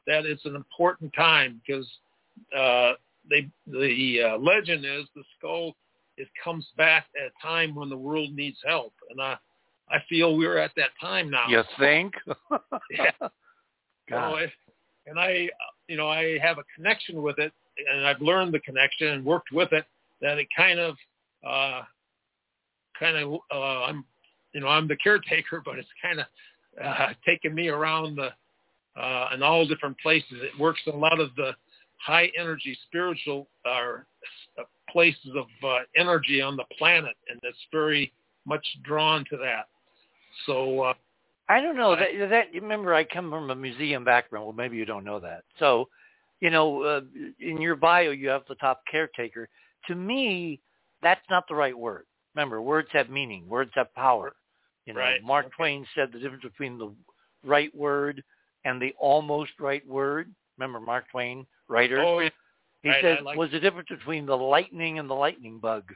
that it's an important time because uh, they the uh, legend is the skull it comes back at a time when the world needs help, and I I feel we're at that time now. You think? Yeah. God. And I, you know, I have a connection with it, and I've learned the connection and worked with it. That it kind of, uh, kind of, uh, I'm, you know, I'm the caretaker, but it's kind of uh, taking me around the, uh, in all different places. It works in a lot of the high energy spiritual or uh, places of uh, energy on the planet, and it's very much drawn to that. So uh, I don't know that that remember I come from a museum background. Well, maybe you don't know that. So, you know, uh, in your bio you have the top caretaker. To me, that's not the right word. Remember, words have meaning. Words have power. You know, Right. Mark Okay. Twain said the difference between the right word and the almost right word. Remember Mark Twain, writer. oh, yeah. he right, said like- was the difference between the lightning and the lightning bug.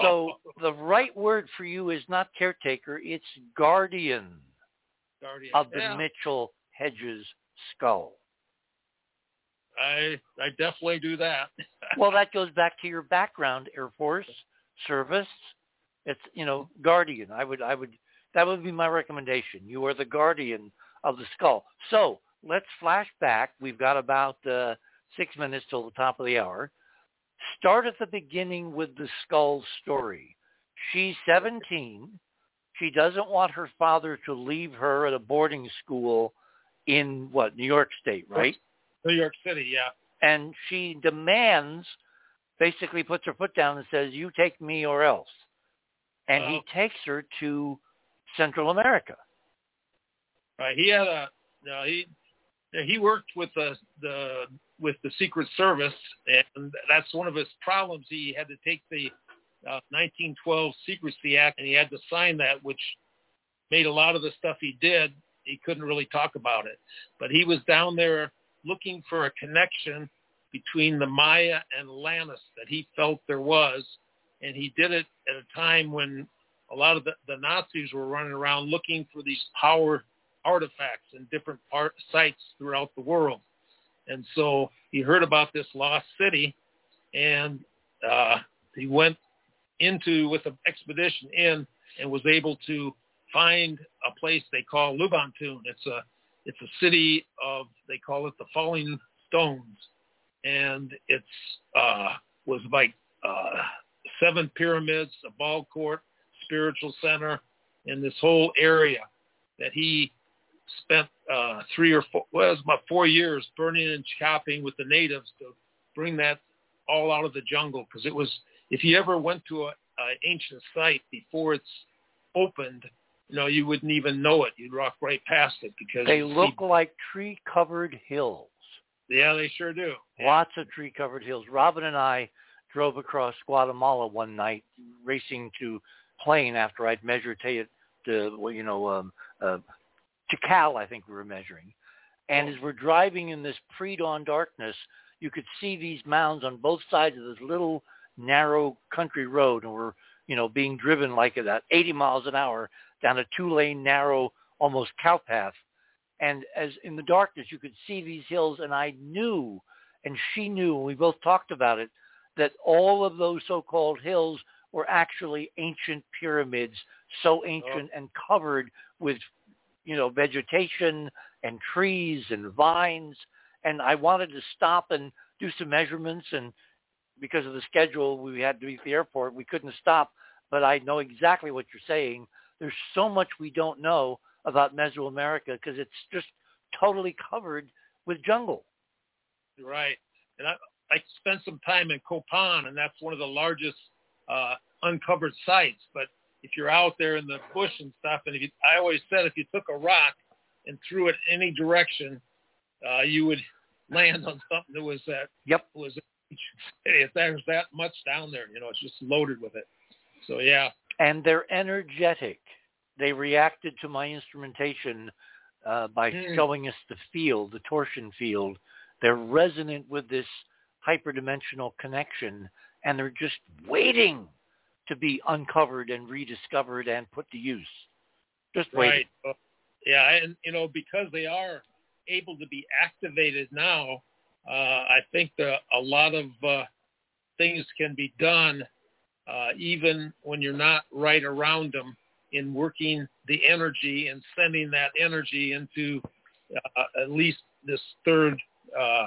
So the right word for you is not caretaker, it's guardian Guardian. of the yeah, Mitchell Hedges skull. I I definitely do that. Well, that goes back to your background, Air Force, service. It's you know guardian. I would I would that would be my recommendation. You are the guardian of the skull. So let's flash back. We've got about uh, six minutes till the top of the hour. Start at the beginning with the skull story. She's 17. She doesn't want her father to leave her at a boarding school in what New York State, right? New York City, yeah. and she demands, basically puts her foot down and says, "You take me or else." And he Oh. takes her to Central America. Right. He had a no, he he worked with the the with the Secret Service, and that's one of his problems. He had to take the uh, 1912 Secrecy Act, and he had to sign that, which made a lot of the stuff he did. He couldn't really talk about it, but he was down there looking for a connection between the Maya and Atlantis that he felt there was, and he did it at a time when a lot of the, the Nazis were running around looking for these power artifacts in different part, sites throughout the world. And so he heard about this lost city, and uh, he went into with an expedition in and was able to find a place they call Lubaantun. It's a it's a city of they call it the Falling Stones, and it's uh, was like uh, seven pyramids, a ball court, spiritual center, in this whole area that he spent uh, three or four, well, it was about four years burning and chopping with the natives to bring that all out of the jungle. Because it was, if you ever went to a, a ancient site before it's opened, you know, you wouldn't even know it. You'd walk right past it because They you'd see- look like tree-covered hills. yeah, they sure do. Lots of tree-covered hills. Robin and I drove across Guatemala one night, racing to plane after I'd measured to, to you know, um, uh, Cal, I think we were measuring. And as we're driving in this pre-dawn darkness, you could see these mounds on both sides of this little narrow country road, and we're you know being driven like at 80 miles an hour down a two-lane narrow, almost cow path. And as in the darkness, you could see these hills, and I knew, and she knew, and we both talked about it, that all of those so-called hills were actually ancient pyramids, so oh. ancient oh. and covered with, you know, vegetation and trees and vines. And I wanted to stop and do some measurements, and because of the schedule, we had to be at the airport. We couldn't stop, but I know exactly what you're saying. There's so much we don't know about Mesoamerica because it's just totally covered with jungle. Right. And I, I spent some time in Copan, and that's one of the largest uh, uncovered sites. But if you're out there in the bush and stuff, and if you, I always said if you took a rock and threw it any direction, uh, you would land on something that was that yep was if there's that much down there, you know, it's just loaded with it. So yeah. And they're energetic. They reacted to my instrumentation uh, by mm. showing us the field, the torsion field. They're resonant with this hyperdimensional connection, and they're just waiting to be uncovered and rediscovered and put to use. Just waiting. Right. Yeah, and you know because they are able to be activated now, uh, I think that a lot of uh, things can be done uh, even when you're not right around them in working the energy and sending that energy into uh, at least this third uh,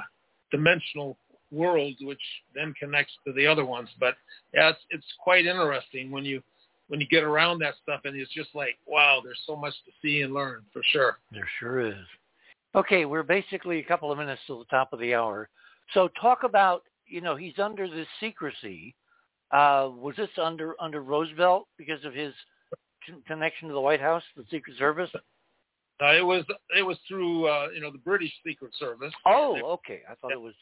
dimensional world, which then connects to the other ones. But yeah, it's it's quite interesting when you when you get around that stuff, and it's just like, wow, there's so much to see and learn for sure. There sure is. Okay, we're basically a couple of minutes to the top of the hour. So talk about, you know, he's under this secrecy. Uh, was this under under Roosevelt because of his connection to the White House, the Secret Service? Uh, it was it was through uh, you know the British Secret Service. Oh, okay. I thought yeah. it was.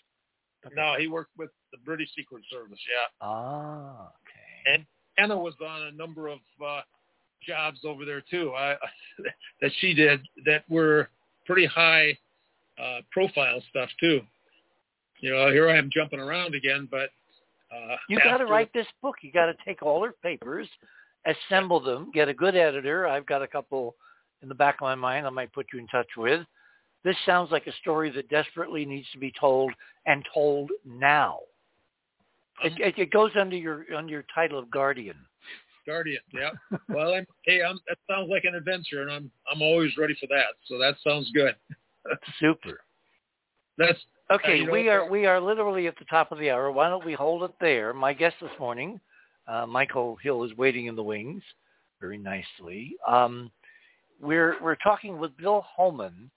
No, he worked with the British Secret Service. Yeah. Ah, okay. And Anna was on a number of uh, jobs over there too. I, that she did that were pretty high uh, profile stuff too. You know, here I am jumping around again, but uh, you got to write this book. You got to take all her papers, assemble them, get a good editor. I've got a couple in the back of my mind I might put you in touch with. This sounds like a story that desperately needs to be told and told now. It, um, it, it goes under your under your title of guardian. Guardian, yeah. well, I'm, hey, I'm, that sounds like an adventure, and I'm I'm always ready for that. So that sounds good. Super. That's okay. Uh, you know, we are we are literally at the top of the hour. Why don't we hold it there? My guest this morning uh, Michael Hill is waiting in the wings very nicely. Um, we're we're talking with Bill Homann,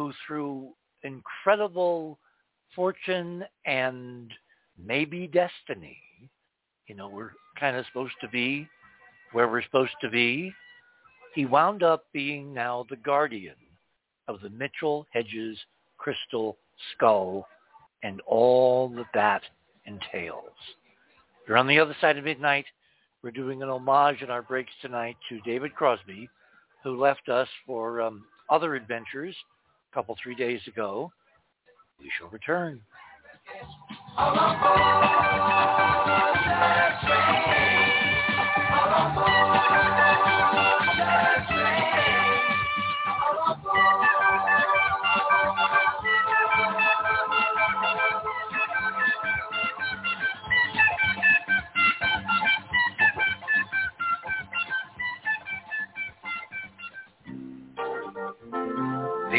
who through incredible fortune and maybe destiny, you know, we're kind of supposed to be where we're supposed to be. He wound up being now the guardian of the Mitchell Hedges crystal skull and all that that entails. You're on the other side of midnight. We're doing an homage in our breaks tonight to David Crosby, who left us for um, other adventures couple, three days ago. We shall return.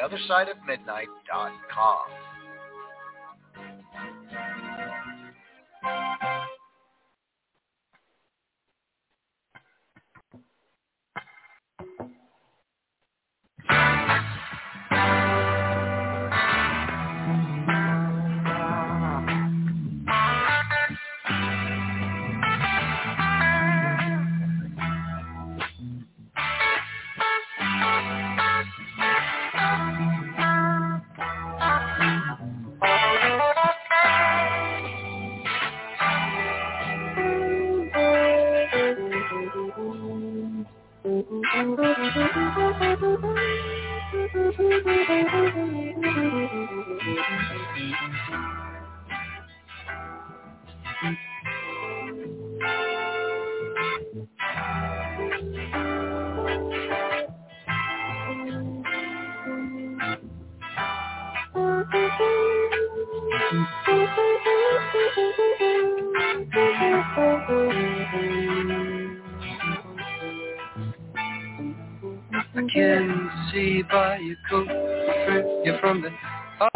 TheOtherSideOfMidnight.com. I can see by your coat you're from the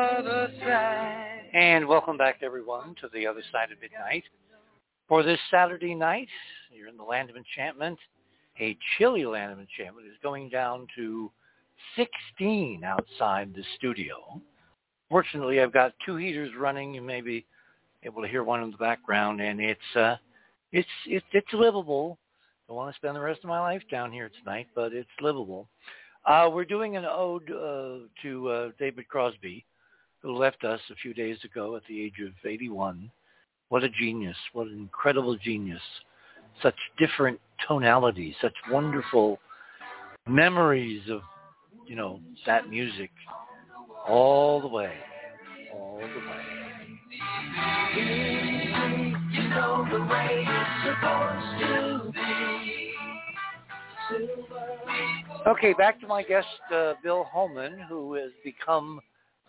other side. And welcome back, everyone, to the other side of midnight. For this Saturday night, you're in the land of enchantment. A chilly land of enchantment is going down to 16 outside the studio. Fortunately, I've got two heaters running. You may be able to hear one in the background, and it's uh, it's it's it's livable. Don't want to spend the rest of my life down here tonight, but it's livable. Uh, we're doing an ode uh, to uh, David Crosby, who left us a few days ago at the age of 81. What a genius! What an incredible genius! Such different tonalities, such wonderful memories of you know that music all the way, all the way. You know the way it's supposed to be. Okay, back to my guest, uh, Bill Homann, who has become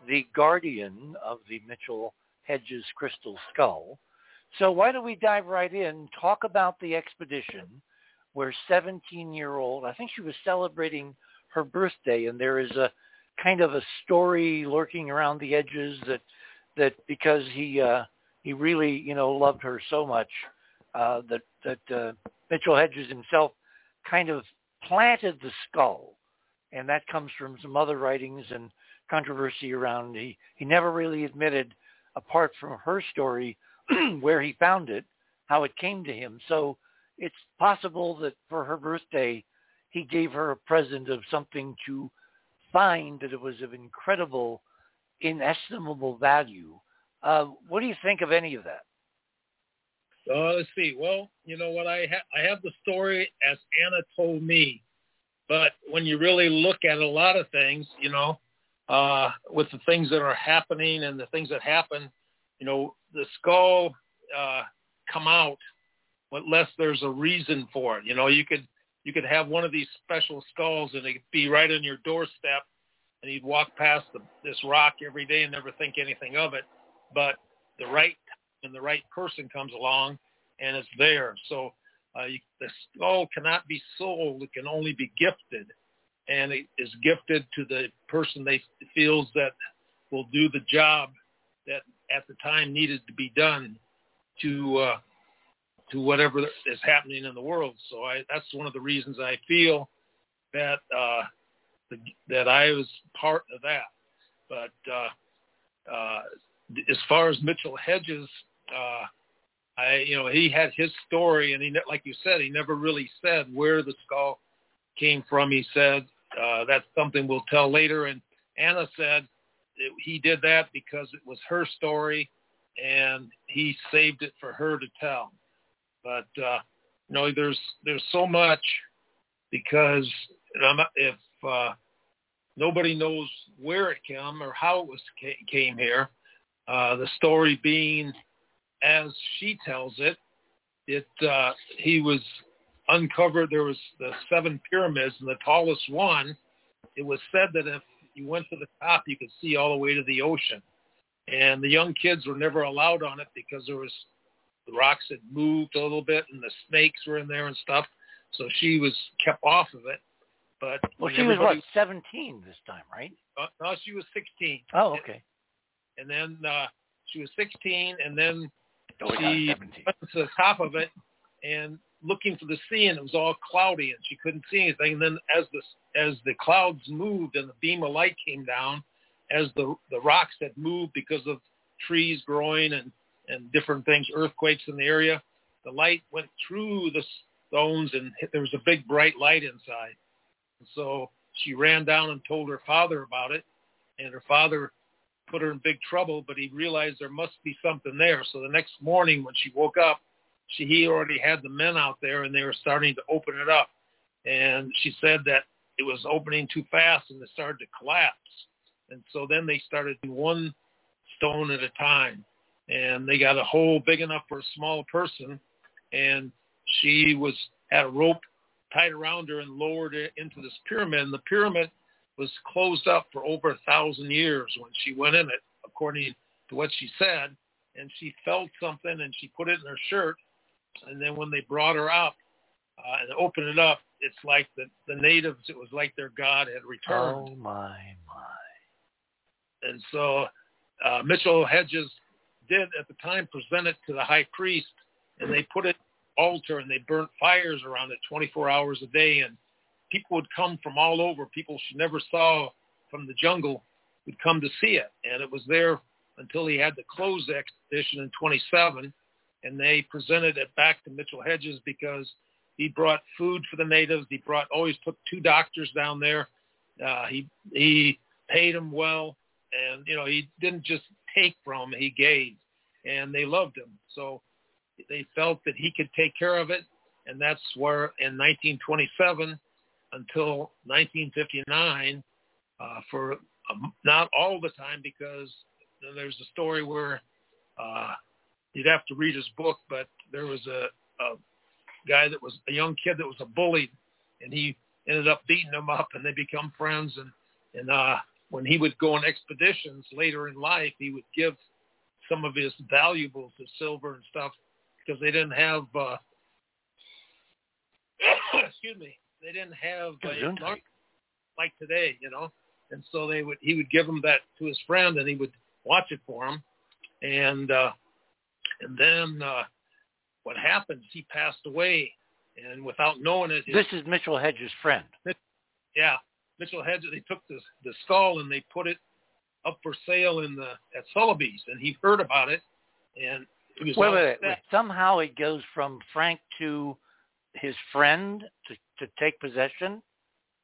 the guardian of the Mitchell Hedges crystal skull. So why don't we dive right in, talk about the expedition where 17-year-old, I think she was celebrating her birthday, and there is a kind of a story lurking around the edges that that because he uh, he really you know loved her so much uh, that that uh, Mitchell Hedges himself kind of planted the skull, and that comes from some other writings and controversy around. He he never really admitted, apart from her story, where he found it, how it came to him. So it's possible that for her birthday, he gave her a present of something to find that it was of incredible, inestimable value. Uh, what do you think of any of that? Uh, let's see. Well, you know what? I ha- I have the story as Anna told me, but when you really look at a lot of things, you know, uh, with the things that are happening and the things that happen, you know, the skull uh, come out unless there's a reason for it. You know, you could you could have one of these special skulls and it'd be right on your doorstep, and you'd walk past the, this rock every day and never think anything of it, but the right and the right person comes along and it's there. So uh, you, the skull cannot be sold; it can only be gifted, and it is gifted to the person they feels that will do the job that at the time needed to be done to uh, to whatever is happening in the world. So I, that's one of the reasons I feel that uh, the, that I was part of that. But uh, uh, as far as Mitchell Hedges, uh, I you know he had his story, and he like you said, he never really said where the skull came from. He said uh, that's something we'll tell later. And Anna said it, he did that because it was her story, and he saved it for her to tell. But uh, you know, there's there's so much because if uh, nobody knows where it came or how it was came here, uh, the story being as she tells it, it uh, he was uncovered. There was the seven pyramids, and the tallest one. It was said that if you went to the top, you could see all the way to the ocean. And the young kids were never allowed on it because there was the rocks had moved a little bit and the snakes were in there and stuff. So she was kept off of it. But Well, she was what, 17 this time, right? Uh, no, she was 16. Oh, okay. And then uh, she was 16, and then Oh, she 17. went to the top of it and looking for the sea, and it was all cloudy, and she couldn't see anything. And then as the as the clouds moved and the beam of light came down, as the the rocks had moved because of trees growing and and different things, earthquakes in the area, the light went through the stones, and hit, there was a big bright light inside. And so she ran down and told her father about it, and her father put her in big trouble, but he realized there must be something there. So the next morning when she woke up, she he already had the men out there and they were starting to open it up. And she said that it was opening too fast and it started to collapse. And so then they started one stone at a time. And they got a hole big enough for a small person. And she was had a rope tied around her and lowered it into this pyramid. And the pyramid was closed up for over a thousand years when she went in it, according to what she said. And she felt something and she put it in her shirt. And then when they brought her up uh, and opened it up, it's like the, the natives, it was like their God had returned. Oh, my, my. And so uh, Mitchell Hedges did at the time present it to the high priest and they put it altar and they burnt fires around it 24 hours a day and people would come from all over. People she never saw from the jungle would come to see it. And it was there until he had to close the expedition in 27 and they presented it back to Mitchell Hedges because he brought food for the natives. He brought always took two doctors down there. Uh, he he paid them well. And you know he didn't just take from he gave and they loved him. So they felt that he could take care of it and that's where in 1927 until 1959 uh, for um, not all the time because there's a story where uh, you'd have to read his book but there was a, a guy that was a young kid that was a bully and he ended up beating him up and they become friends and and uh when he would go on expeditions later in life he would give some of his valuables his silver and stuff because they didn't have uh excuse me they didn't have uh, like today you know? And so they would he would give him that to his friend and he would watch it for him and uh and then uh what happened is he passed away and without knowing it his This is Mitchell Hedges' friend. yeah, Mitchell Hedges. They took the the skull and they put it up for sale in the at Sulliby's, and he heard about it, and he was Wait, wait, wait, Somehow it goes from Frank to his friend to, to take possession.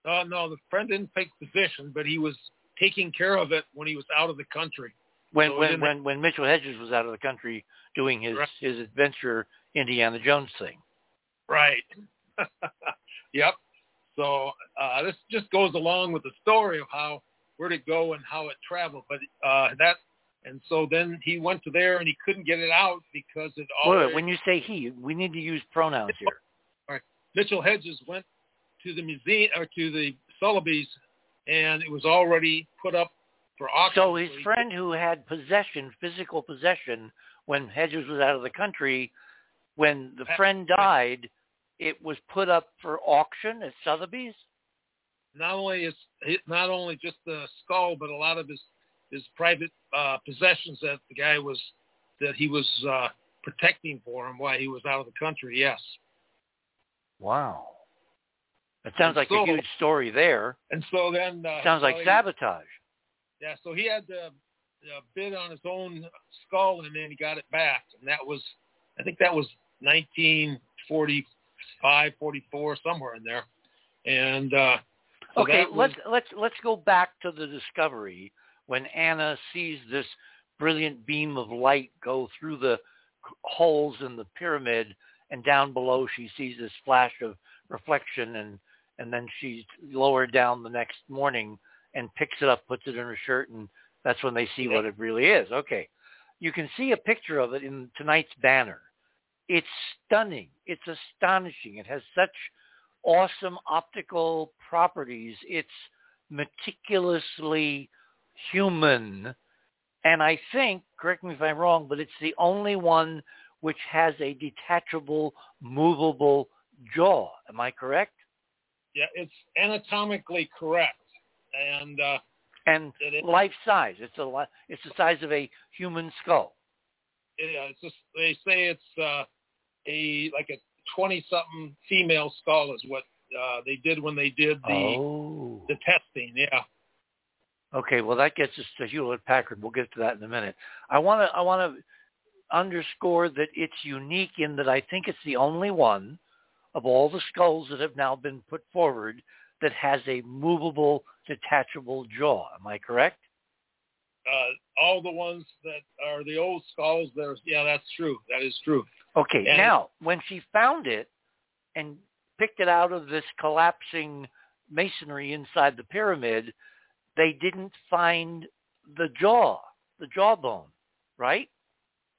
Oh no, the friend didn't take possession, but he was taking care of it when he was out of the country. When So when when when Mitchell Hedges was out of the country doing his Right. his adventure Indiana Jones thing. Right. yep. So uh, this just goes along with the story of how where to go and how it traveled. But uh, that and so then he went to there and he couldn't get it out because it always wait, when you say he, we need to use pronouns here. Mitchell Hedges went to the museum or to the Sulliby's, and it was already put up for auction. So his friend who had possession, physical possession, when Hedges was out of the country, when the friend died, it was put up for auction at Sotheby's. not only is not only just the skull, but a lot of his his private uh, possessions that the guy was that he was uh, protecting for him while he was out of the country. Yes, Wow. That sounds like So- a huge story there. and so then uh, Sounds like so he- sabotage. Yeah, so he had to uh, bid on his own skull, and then he got it back, and that was I think that was 1945, 44, somewhere in there, and. uh so okay, was- let's let's let's go back to the discovery when Anna sees this brilliant beam of light go through the holes in the pyramid, and down below she sees this flash of reflection, and and then she's lowered down the next morning and picks it up, puts it in her shirt, and that's when they see what it really is. Okay, you can see a picture of it in tonight's banner. It's stunning. It's astonishing. It has such awesome optical properties. It's meticulously human. And I think, correct me if I'm wrong, but it's the only one which has a detachable, movable jaw. Am I correct? Yeah, it's anatomically correct, and uh, And life size. It's a li- it's the size of a human skull. yeah, it's just they say it's uh, a like a twenty something female skull is what uh, they did when they did the oh. the testing. Yeah, Okay, well that gets us to Hewlett Packard. We'll get to that in a minute. I want to I want to underscore that it's unique in that I think it's the only one of all the skulls that have now been put forward that has a movable, detachable jaw. Am I correct? uh, all the ones that are the old skulls. There's yeah, that's true. That is true. Okay, And- now when she found it and picked it out of this collapsing masonry inside the pyramid, they didn't find the jaw, the jawbone, right?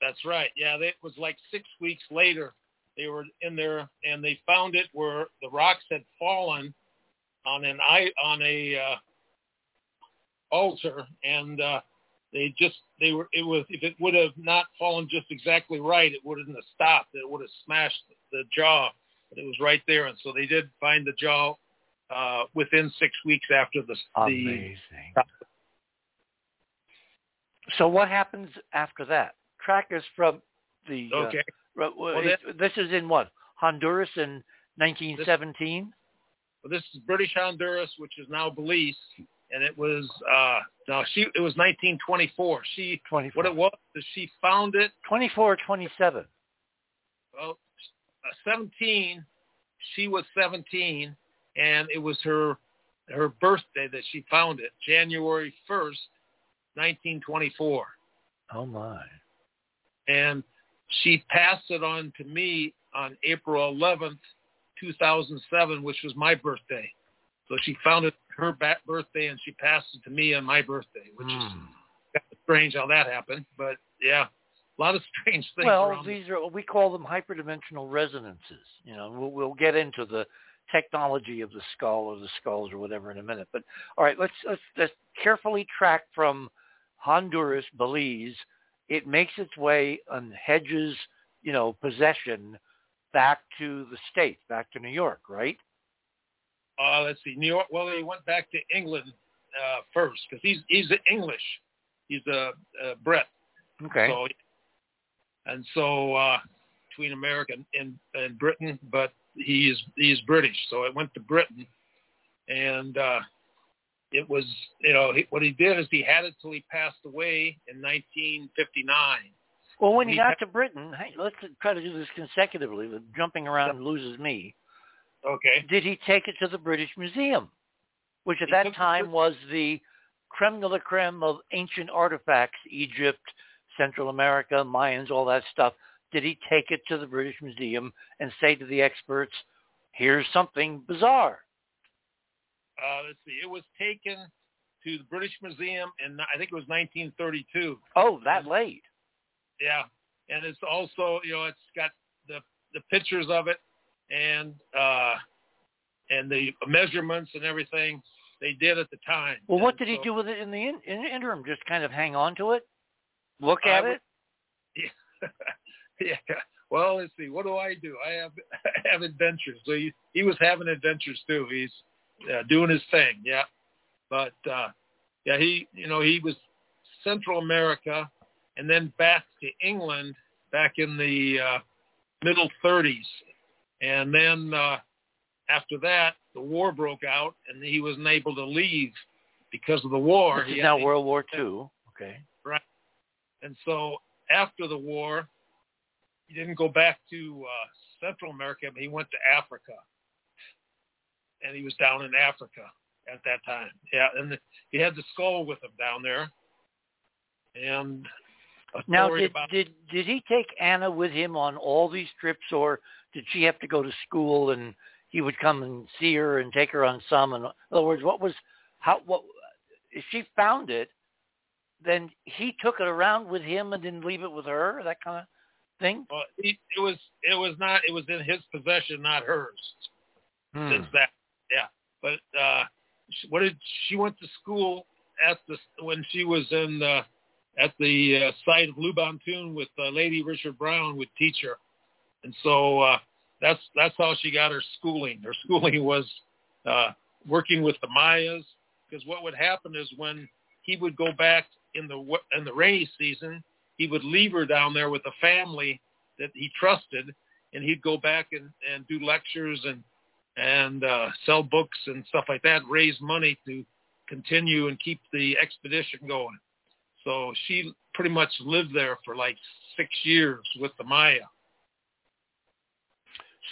That's right. Yeah, they, it was like six weeks later. They were in there and they found it where the rocks had fallen on an i on a uh, altar, and uh, they just they were it was if it would have not fallen just exactly right, it wouldn't have stopped. It would have smashed the jaw, but it was right there, and so they did find the jaw uh, within six weeks after the the Amazing. So what happens after that? Track us from the. uh, okay. ro- Well, it- this is in what Honduras in 1917. Well, this is British Honduras, which is now Belize, and it was uh no, she it was 1924. She 24. what it was is she found it 24 or 27. well uh, 17. She was 17, and it was her her birthday that she found it, January 1st, 1924, Oh my. and she passed it on to me on April 11th, 2007, which was my birthday. So she found it her ba- birthday, and she passed it to me on my birthday, which is Hmm. kind of strange how that happened. But yeah, a lot of strange things. Well, around these are we call them hyperdimensional resonances. You know, we'll, we'll get into the technology of the skull or the skulls or whatever in a minute. But all right, let's let's, let's carefully track from Honduras, Belize. It makes its way on Hedges, you know, possession back to the states, back to New York, right? Uh, let's see, New York. Well, he went back to England uh, first because he's he's English. He's a, a Brit. Okay. So, and so uh, between America and, and Britain, but he is he is British. So it went to Britain, and uh, it was you know he, what he did is he had it till he passed away in 1959. well, when he we got ha- to Britain, hey, let's try to do this consecutively. The Jumping around loses me. Okay. did he take it to the British Museum, which at He that took the time was the creme de la creme of ancient artifacts, Egypt, Central America, Mayans, all that stuff. Did he take it to the British Museum and say to the experts, here's something bizarre? Uh, let's see. It was taken to the British Museum in I think it was 1932. Oh, that late. Yeah, and it's also you know it's got the the pictures of it and uh and the measurements and everything they did at the time. Well, what And did he do with it in the in, in the interim? Just kind of hang on to it? Look I at would- it? yeah. Well, let's see. What do I do? I have I have adventures. So he he was having adventures too. He's uh, doing his thing. Yeah, but uh yeah, he you know he was Central America and then back to England back in the uh, middle 30s, and then uh, after that the war broke out and he wasn't able to leave because of the war. This is had now to- World War II. Okay. Right. And so after the war, he didn't go back to uh, Central America, but he went to Africa. And he was down in Africa at that time. Yeah, and the, he had the skull with him down there. And Now, did, did did he take Anna with him on all these trips, or did she have to go to school and he would come and see her and take her on some? And in other words, what was how what if she found it? Then he took it around with him and didn't leave it with her. That kind of thing. well, he, it was it was not it was in his possession, not hers. Hmm. Since that, yeah. But uh, what did she went to school at the when she was in the at the uh, site of Lubaantun with uh, Lady Richmond Brown would teach her, and so uh, that's that's how she got her schooling. Her schooling was uh, working with the Mayas, because what would happen is when he would go back in the in the rainy season, he would leave her down there with a family that he trusted, and he'd go back and and do lectures and and uh, sell books and stuff like that, raise money to continue and keep the expedition going. So she pretty much lived there for like six years with the Maya.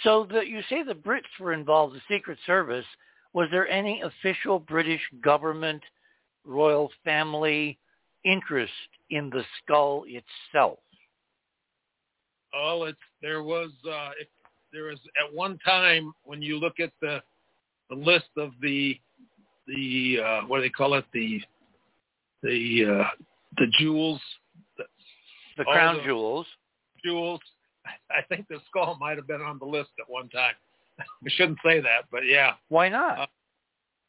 So the, you say the Brits were involved, the Secret Service. Was there any official British government, royal family interest in the skull itself? Oh, it's there was uh, if there was at one time when you look at the the list of the the uh, what do they call it the the uh, the jewels the, the crown the jewels jewels I think the skull might have been on the list at one time. we shouldn't say that, but yeah. Why not? Uh,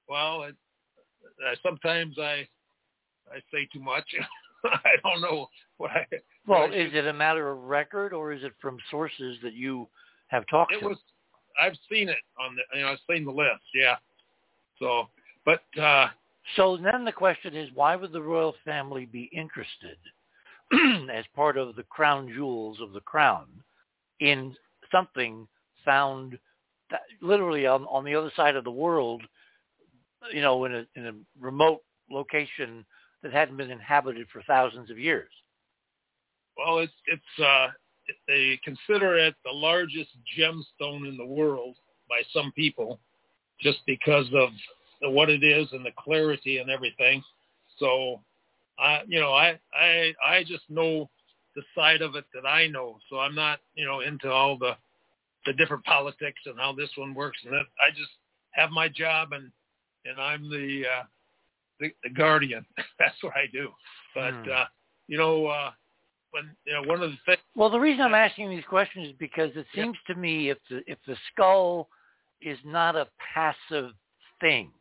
well, it, uh, sometimes I I say too much. I don't know what I. Well, what I is it a matter of record, or is it from sources that you have talked it to? was. I've seen it on the. You know, I've seen the list. Yeah. So, but. uh So then the question is, why would the royal family be interested as part of the crown jewels of the crown in something found that, literally on, on the other side of the world, you know, in a, in a remote location that hadn't been inhabited for thousands of years? Well, it's it's uh, they consider it the largest gemstone in the world by some people, just because of what it is and the clarity and everything. So I, you know, I, I, I just know the side of it that I know. So I'm not, you know, into all the, the different politics and how this one works. And that I just have my job and, and I'm the, uh, the, the guardian. That's what I do. But, hmm. uh, you know, uh, when, you know, one of the things. Well, the reason I'm asking these questions is because it seems yeah. to me if the, if the skull is not a passive thing,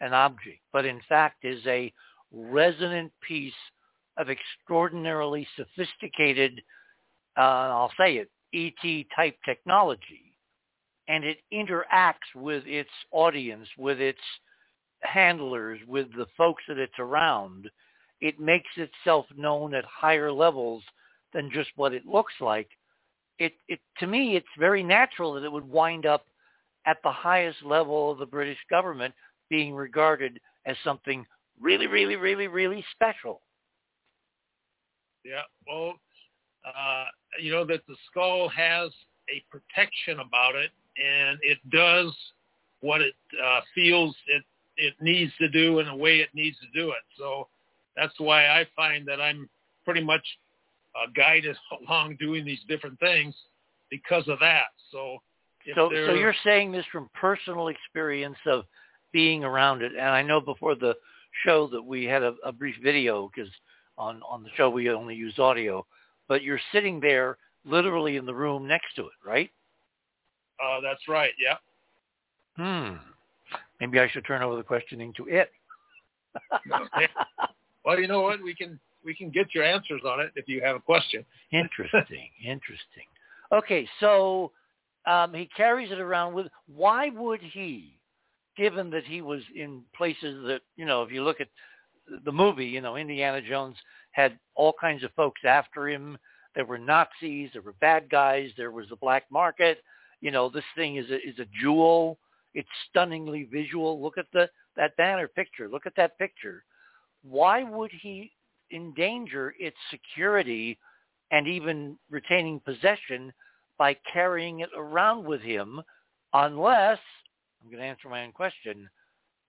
an object, but in fact is a resonant piece of extraordinarily sophisticated, uh, I'll say it, ET type technology. And it interacts with its audience, with its handlers, with the folks that it's around. It makes itself known at higher levels than just what it looks like. It, it, to me, it's very natural that it would wind up at the highest level of the British government being regarded as something really, really, really, really special. Yeah, well, uh, you know that the skull has a protection about it, and it does what it uh, feels it it needs to do in the way it needs to do it. So that's why I find that I'm pretty much uh, guided along doing these different things because of that. So so so you're saying this from personal experience of being around it, and I know before the show that we had a, a brief video because on on the show we only use audio, but you're sitting there literally in the room next to it, right? Uh, that's right. Yeah. Hmm. Maybe I should turn over the questioning to it. well, you know what? We can we can get your answers on it if you have a question. interesting. Interesting. Okay, so um, he carries it around with. Why would he? Given that he was in places that, you know, if you look at the movie, you know, Indiana Jones had all kinds of folks after him. There were Nazis, there were bad guys, there was the black market. You know, this thing is a, is a jewel. It's stunningly visual. Look at the that banner picture. Look at that picture. Why would he endanger its security and even retaining possession by carrying it around with him unless I'm going to answer my own question.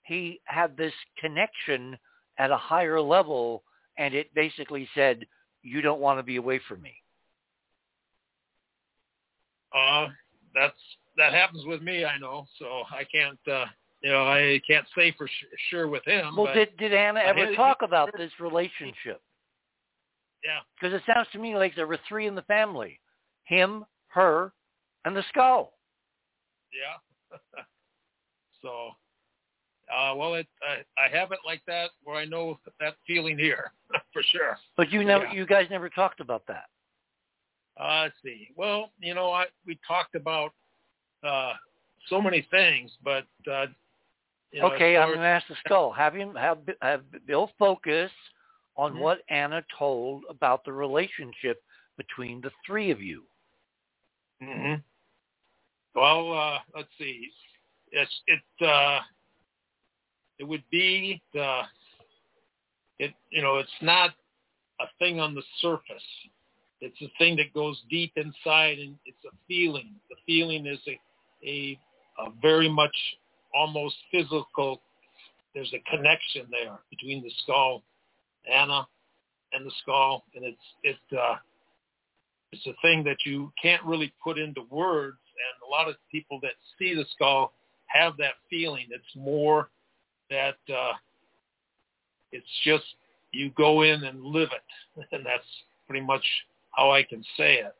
He had this connection at a higher level, and it basically said, "You don't want to be away from me." Uh, that's that happens with me. I know, so I can't. Uh, you know, I can't say for sure with him. Well, did did Anna ever talk about this relationship? Yeah, because it sounds to me like there were three in the family: him, her, and the skull. Yeah. So, uh, well, it, I, I have it like that where I know that feeling here for sure. But you never, Yeah. you guys never talked about that. Uh, see. Well, you know, I we talked about uh, so many things, but uh, you know, okay, I'm going to ask the skull. Have him have have Bill focus on Mhm. what Anna told about the relationship between the three of you. hmm Well, uh, let's see. It's it uh, it would be the it you know it's not a thing on the surface. It's a thing that goes deep inside, and it's a feeling. The feeling is a a, a very much almost physical. There's a connection there between the skull, Anna, and the skull, and it's it. Uh, it's a thing that you can't really put into words and a lot of people that see the skull have that feeling. It's more that uh it's just you go in and live it. And that's pretty much how i can say it.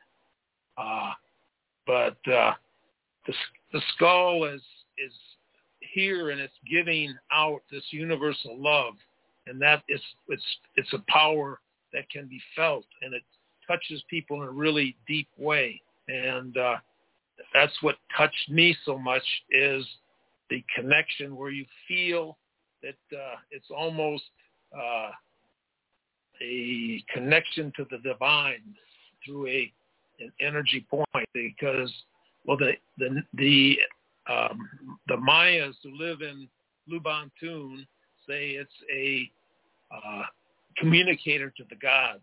Uh but uh the the skull is is here and it's giving out this universal love. And that is it's it's a power that can be felt and it touches people in a really deep way. And uh, that's what touched me so much is the connection where you feel that uh, it's almost uh, a connection to the divine through a an energy point because well the the the um, the Mayas who live in Lubaantun say it's a uh, communicator to the gods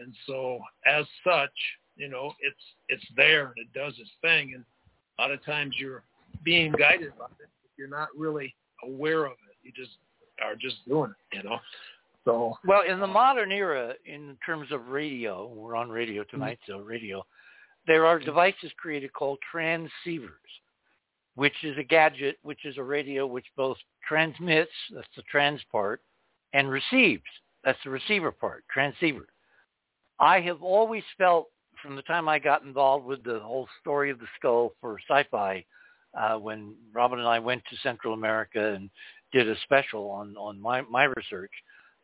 and so as such, you know, it's it's there and it does its thing. And a lot of times you're being guided by it. You're not really aware of it. You just are just doing it, you know. So Well, in the modern era, in terms of radio, we're on radio tonight, mm-hmm. so radio, there are mm-hmm. devices created called transceivers, which is a gadget, which is a radio which both transmits, that's the trans part, and receives, that's the receiver part, transceiver. I have always felt from the time I got involved with the whole story of the skull for sci-fi, uh, when Robin and I went to Central America and did a special on, on my, my research,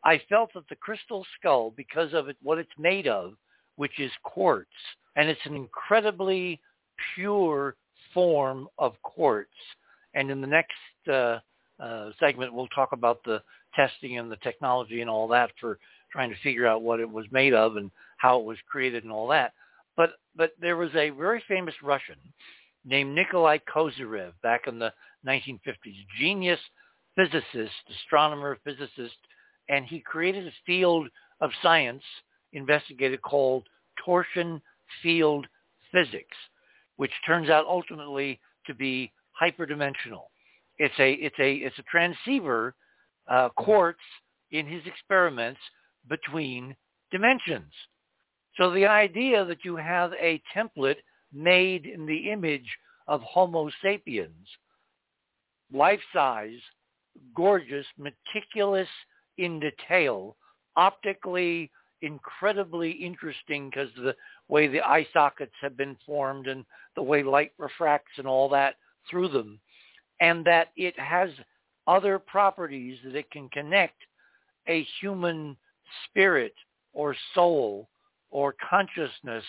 I felt that the crystal skull, because of it, what it's made of, which is quartz, and it's an incredibly pure form of quartz. And in the next uh, uh, segment, we'll talk about the testing and the technology and all that for trying to figure out what it was made of and how it was created and all that. But but there was a very famous Russian named Nikolai Kozyrev back in the 1950s, genius physicist, astronomer, physicist, and he created a field of science investigated called torsion field physics, which turns out ultimately to be hyperdimensional. It's a it's a it's a transceiver uh, quartz in his experiments between dimensions. So the idea that you have a template made in the image of Homo sapiens, life-size, gorgeous, meticulous in detail, optically incredibly interesting because of the way the eye sockets have been formed and the way light refracts and all that through them, and that it has other properties that it can connect a human spirit or soul or consciousness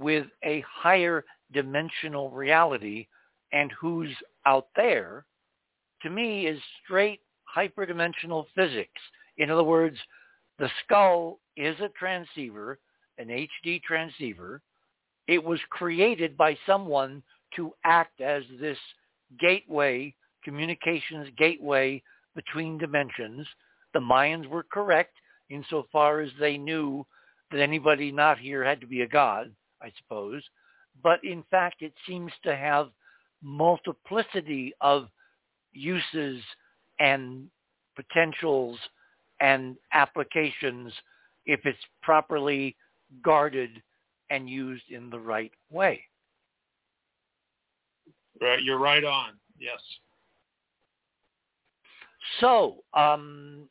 with a higher dimensional reality and who's out there, to me, is straight hyperdimensional physics. In other words, the skull is a transceiver, an HD transceiver. It was created by someone to act as this gateway, communications gateway between dimensions. The Mayans were correct insofar as they knew that anybody not here had to be a god, I suppose. But in fact, it seems to have multiplicity of uses and potentials and applications if it's properly guarded and used in the right way. right, you're right on. Yes. So, um,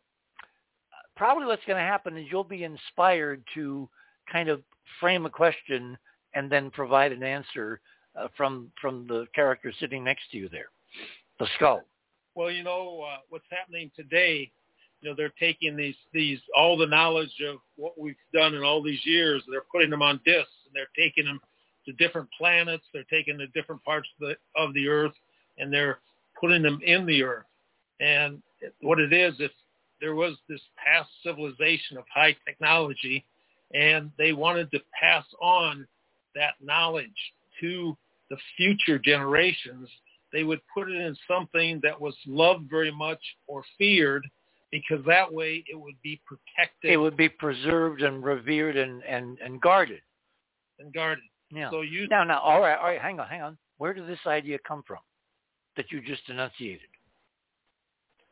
probably what's going to happen is you'll be inspired to kind of frame a question and then provide an answer uh, from from the character sitting next to you there, the skull. Well, you know uh, what's happening today you know, they're taking these these all the knowledge of what we've done in all these years. They're putting them on discs and they're taking them to different planets. They're taking the different parts of the of the Earth and they're putting them in the Earth. And what it is, if there was this past civilization of high technology, and they wanted to pass on that knowledge to the future generations, they would put it in something that was loved very much or feared because that way it would be protected. It would be preserved and revered and, and, and guarded. And guarded. Yeah. So you now, now, all right, all right, hang on, hang on. Where did this idea come from that you just enunciated?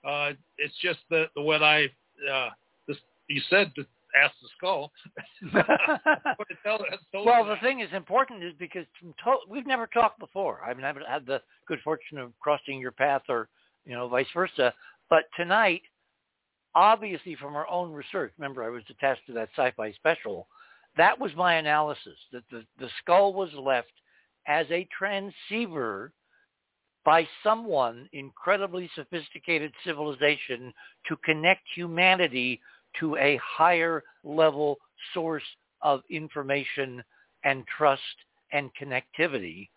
Uh, it's just the, the what I uh, this, you said to ask the skull. well, the thing is important is because to- we've never talked before. I've never had the good fortune of crossing your path, or you know, vice versa. But tonight, obviously, from our own research, remember I was attached to that sci-fi special. That was my analysis that the, the skull was left as a transceiver by someone incredibly sophisticated civilization to connect humanity to a higher level source of information and trust and connectivity.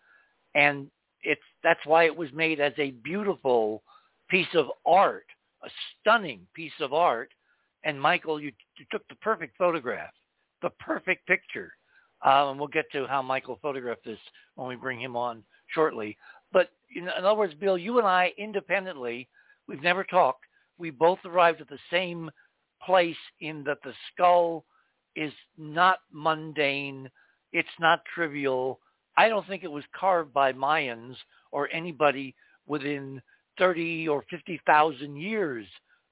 And it's that's why it was made as a beautiful piece of art, a stunning piece of art. And Michael, you, you took the perfect photograph, the perfect picture. Uh, and we'll get to how Michael photographed this when we bring him on shortly. But in, in other words, Bill, you and I independently, we've never talked. We both arrived at the same place in that the skull is not mundane. It's not trivial. I don't think it was carved by Mayans or anybody within 30 or 50,000 years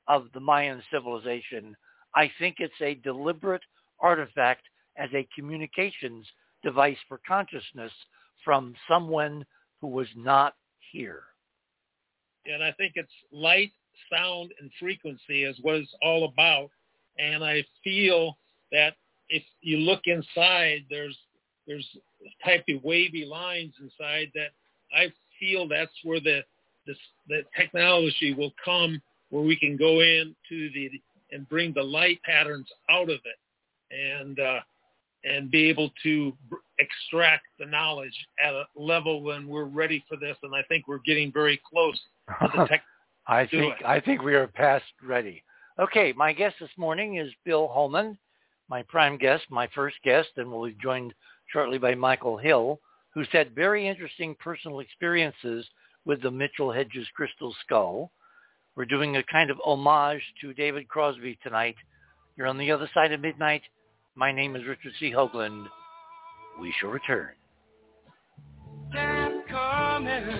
of the Mayan civilization. I think it's a deliberate artifact as a communications device for consciousness from someone who was not here. And I think it's light, sound, and frequency is what it's all about. And I feel that if you look inside, there's there's type of wavy lines inside that I feel that's where the this, the technology will come where we can go in to the and bring the light patterns out of it and uh, and be able to extract the knowledge at a level when we're ready for this. And I think we're getting very close to the tech. I think it. I think we are past ready. Okay, my guest this morning is Bill Homann, my prime guest, my first guest, and we'll be joined shortly by Michael Hill, who's had very interesting personal experiences with the Mitchell Hedges crystal skull. We're doing a kind of homage to David Crosby tonight. You're on the other side of midnight. My name is Richard C. Hoagland. We shall return. Time coming.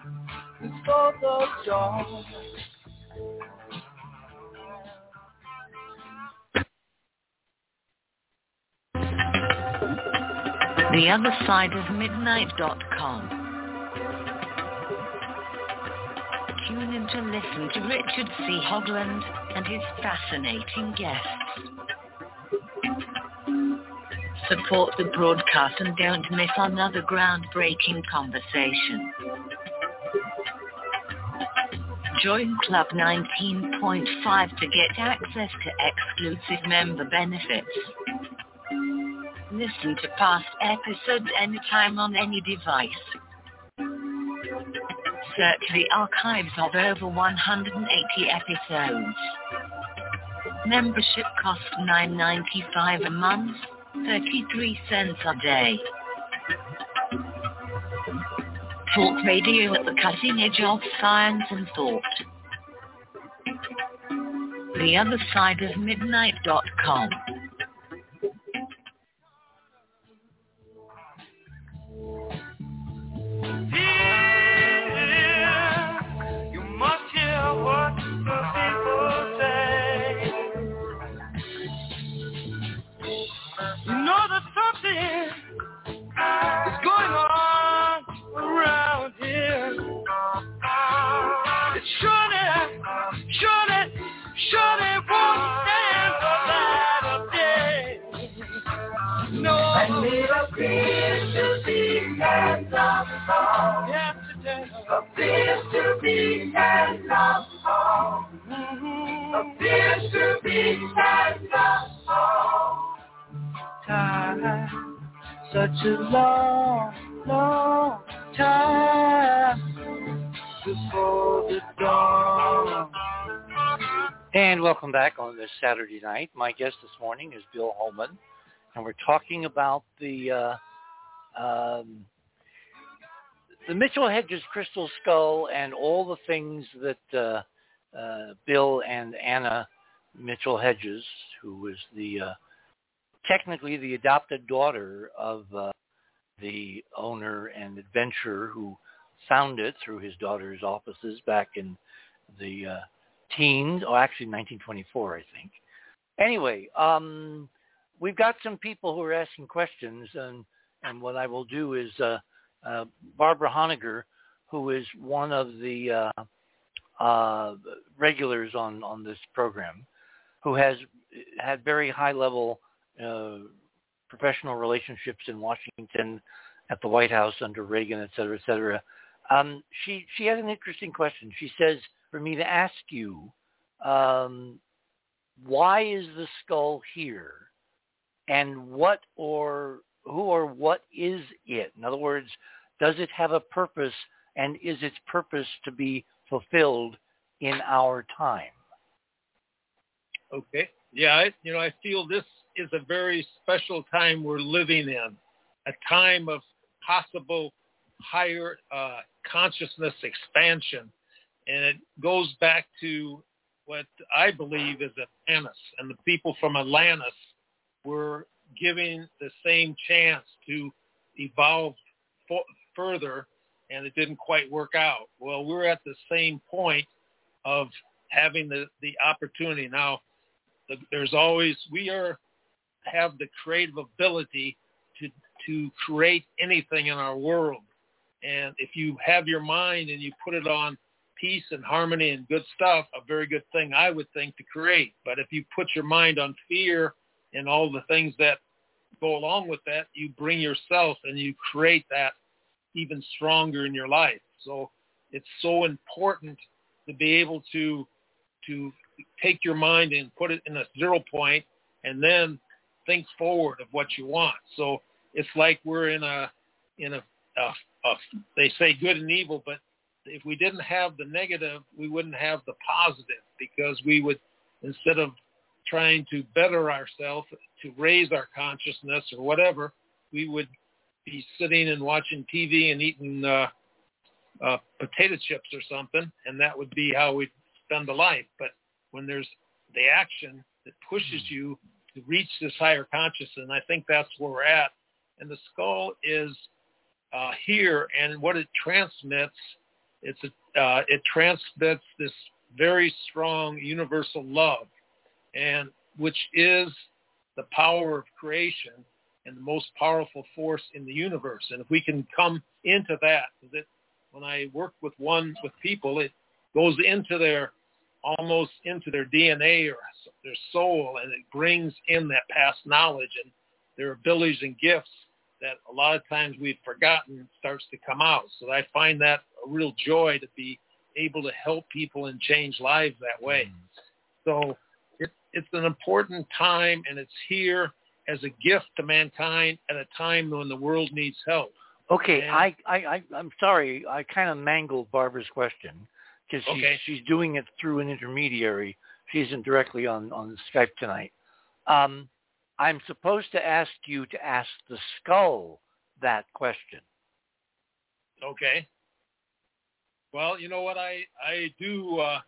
before the dawn. The other side of midnight.com. Tune in to listen to Richard C. Hoagland and his fascinating guests. Support the broadcast and don't miss another groundbreaking conversation. Join Club 19.5 to get access to exclusive member benefits. Listen to past episodes anytime on any device. Search the archives of over 180 episodes. Membership costs $9.95 a month, 33 cents a day. Talk radio at the cutting edge of science and thought. The other side of midnight.com. this Saturday night. My guest this morning is Bill Homann, and we're talking about the uh, um, the Mitchell Hedges crystal skull and all the things that uh, uh, Bill and Anna Mitchell Hedges, who was the uh, technically the adopted daughter of uh, the owner and adventurer who found it through his daughter's offices back in the uh, teens, or actually 1924, I think. Anyway, um, we've got some people who are asking questions, and and what I will do is uh, uh, Barbara Honegger, who is one of the uh, uh, regulars on on this program, who has had very high level uh, professional relationships in Washington, at the White House under Reagan, et cetera, et cetera. Um, she she had an interesting question. She says for me to ask you, um, why is the skull here, and what or who or what is it? In other words, does it have a purpose, and is its purpose to be fulfilled in our time? Okay. Yeah, I, you know, I feel this is a very special time we're living in, a time of possible higher uh, consciousness expansion. And it goes back to what I believe is Atlantis. And the people from Atlantis were giving the same chance to evolve further, and it didn't quite work out. Well, we're at the same point of having the, the opportunity. Now, the, there's always, we are have the creative ability to to create anything in our world. And if you have your mind and you put it on peace and harmony and good stuff, a very good thing I would think to create. But if you put your mind on fear and all the things that go along with that, you bring yourself and you create that even stronger in your life. So it's so important to be able to to take your mind and put it in a zero point and then think forward of what you want. So it's like we're in a in a, a, a they say good and evil, but if we didn't have the negative, we wouldn't have the positive because we would instead of trying to better ourselves to raise our consciousness or whatever, we would be sitting and watching TV and eating uh, uh, potato chips or something, and that would be how we'd spend the life. But when there's the action that pushes you to reach this higher consciousness. And I think that's where we're at. And the skull is uh, here, and what it transmits, it's a, uh, it transmits this very strong universal love, and which is the power of creation and the most powerful force in the universe. And if we can come into that, that when I work with one with people, it goes into their almost into their DNA or their soul, and it brings in that past knowledge and their abilities and gifts that a lot of times we've forgotten starts to come out. So I find that a real joy to be able to help people and change lives that way. So it, it's an important time, and it's here as a gift to mankind at a time when the world needs help. Okay, And- I, I, I, I'm sorry. I kind of mangled Barbara's question because she's, Okay. she's doing it through an intermediary. She isn't directly on, on Skype tonight. Um, I'm supposed to ask you to ask the skull that question. Okay. Well, you know what? I I do uh,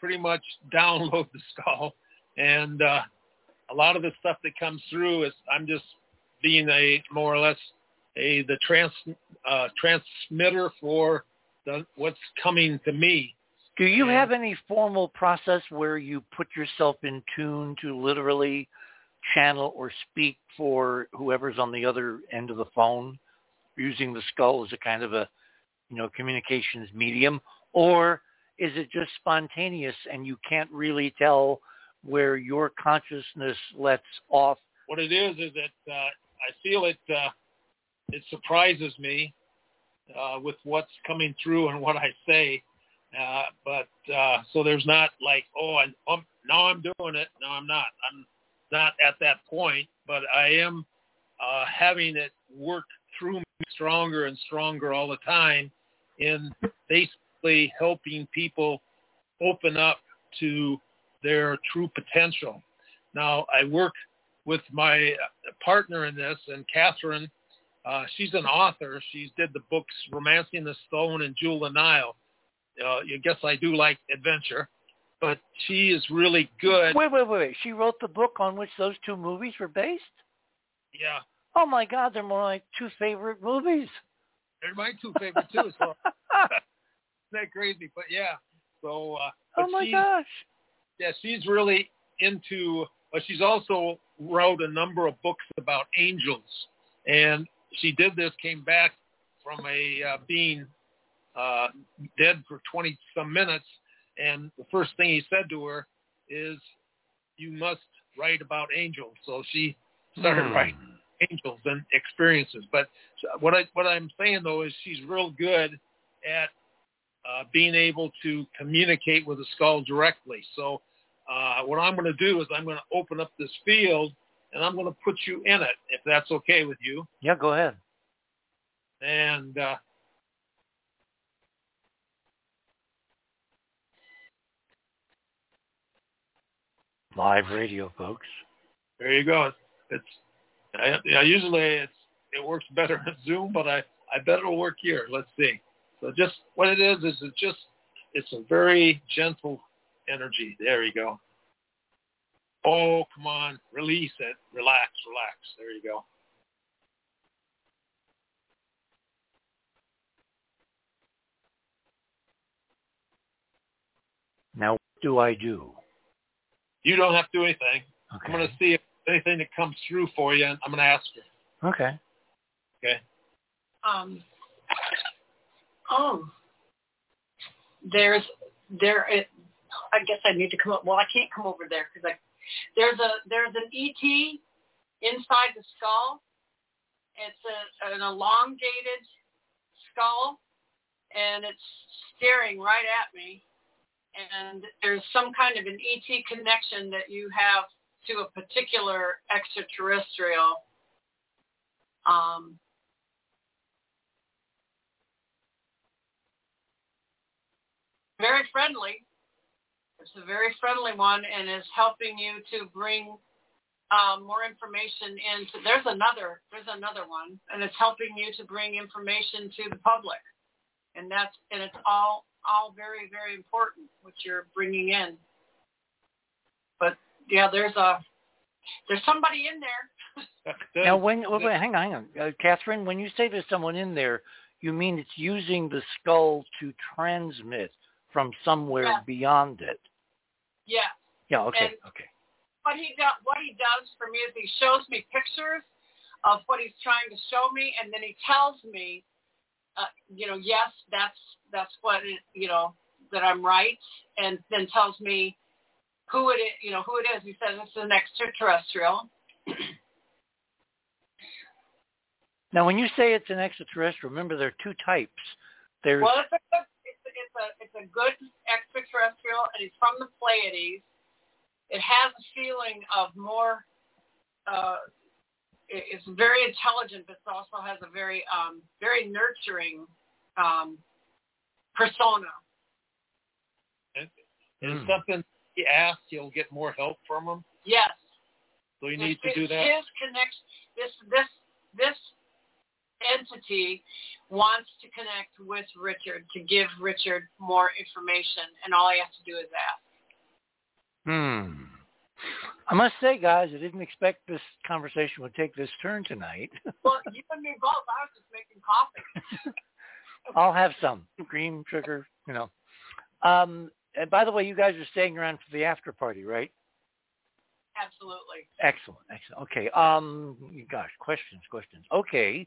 pretty much download the skull, and uh, a lot of the stuff that comes through is I'm just being a more or less a the trans uh, transmitter for the what's coming to me. Do you Yeah. have any formal process where you put yourself in tune to literally channel or speak for whoever's on the other end of the phone using the skull as a kind of a, you know, communications medium? Or is it just spontaneous and you can't really tell where your consciousness lets off? What it is is that uh, I feel it uh, it surprises me uh, with what's coming through and what I say. Uh, but uh, so there's not like, oh, I, um, now I'm doing it. No, I'm not. I'm not at that point, but I am uh, having it work through me stronger and stronger all the time in basically helping people open up to their true potential. Now, I work with my partner in this, and Catherine, uh, she's an author. She did the books Romancing the Stone and Jewel of Nile. Uh, I guess I do like adventure, but she is really good. Wait, wait, wait. wait. She wrote the book on which those two movies were based? Yeah. Oh my God, they're like two favorite movies. They're my two favorite too. So that crazy, but yeah. So. Uh, oh my gosh. Yeah, she's really into. But she's also wrote a number of books about angels, and she did this. Came back from a uh, being uh, dead for 20 some minutes. And the first thing he said to her is, you must write about angels. So she started Hmm. writing angels and experiences. But what I what I'm saying though is she's real good at uh, being able to communicate with the skull directly. So uh, what I'm going to do is I'm going to open up this field and I'm going to put you in it if that's okay with you. Yeah, go ahead. And uh, Live radio, folks. there you go. It's I, I usually it's it works better at Zoom, but I I bet it'll work here. Let's see. So just what it is is it just it's a very gentle energy. There you go. Oh, come on, release it, relax, relax. There you go. Now, what do I do? You don't have to do anything. I'm going to see if anything that comes through for you, and I'm going to ask you. Okay. Okay. Um, oh, there's there. It, I guess I need to come up. Well, I can't come over there because I there's a there's an ET inside the skull. It's a, an elongated skull, and it's staring right at me. And there's some kind of an ET connection that you have to a particular extraterrestrial. Um, very friendly. It's a very friendly one and is helping you to bring um, more information into. There's another. There's another one, and it's helping you to bring information to the public, and that's and it's all all very very important what you're bringing in. But yeah, there's a there's somebody in there. Now, when wait, wait, hang on, hang on, uh, Catherine. When you say there's someone in there, you mean it's using the skull to transmit from somewhere Yeah. beyond it? Yeah. Yeah. Okay. And- okay. what he does what he does for me is he shows me pictures of what he's trying to show me and then he tells me uh, you know yes that's that's what it, you know that I'm right and then tells me who it is you know who it is. He says it's an extraterrestrial. Now, when you say it's an extraterrestrial, remember there are two types. There's well it's a good it's a, it's a it's a good extraterrestrial and he's from the Pleiades. It has a feeling of more uh it- it's very intelligent but it also has a very um very nurturing um persona Is Hmm. something he asks, you'll get more help from him. yes So you need to do that. his connection this this this entity wants to connect with richard to give richard more information and all he has to do is ask Hmm. I must say, guys, I didn't expect this conversation would take this turn tonight. well you and me both i was just making coffee I'll have some cream, sugar, you know. Um, and by the way, you guys are staying around for the after party, right? absolutely Excellent, excellent. Okay. Um, gosh, questions, questions. Okay.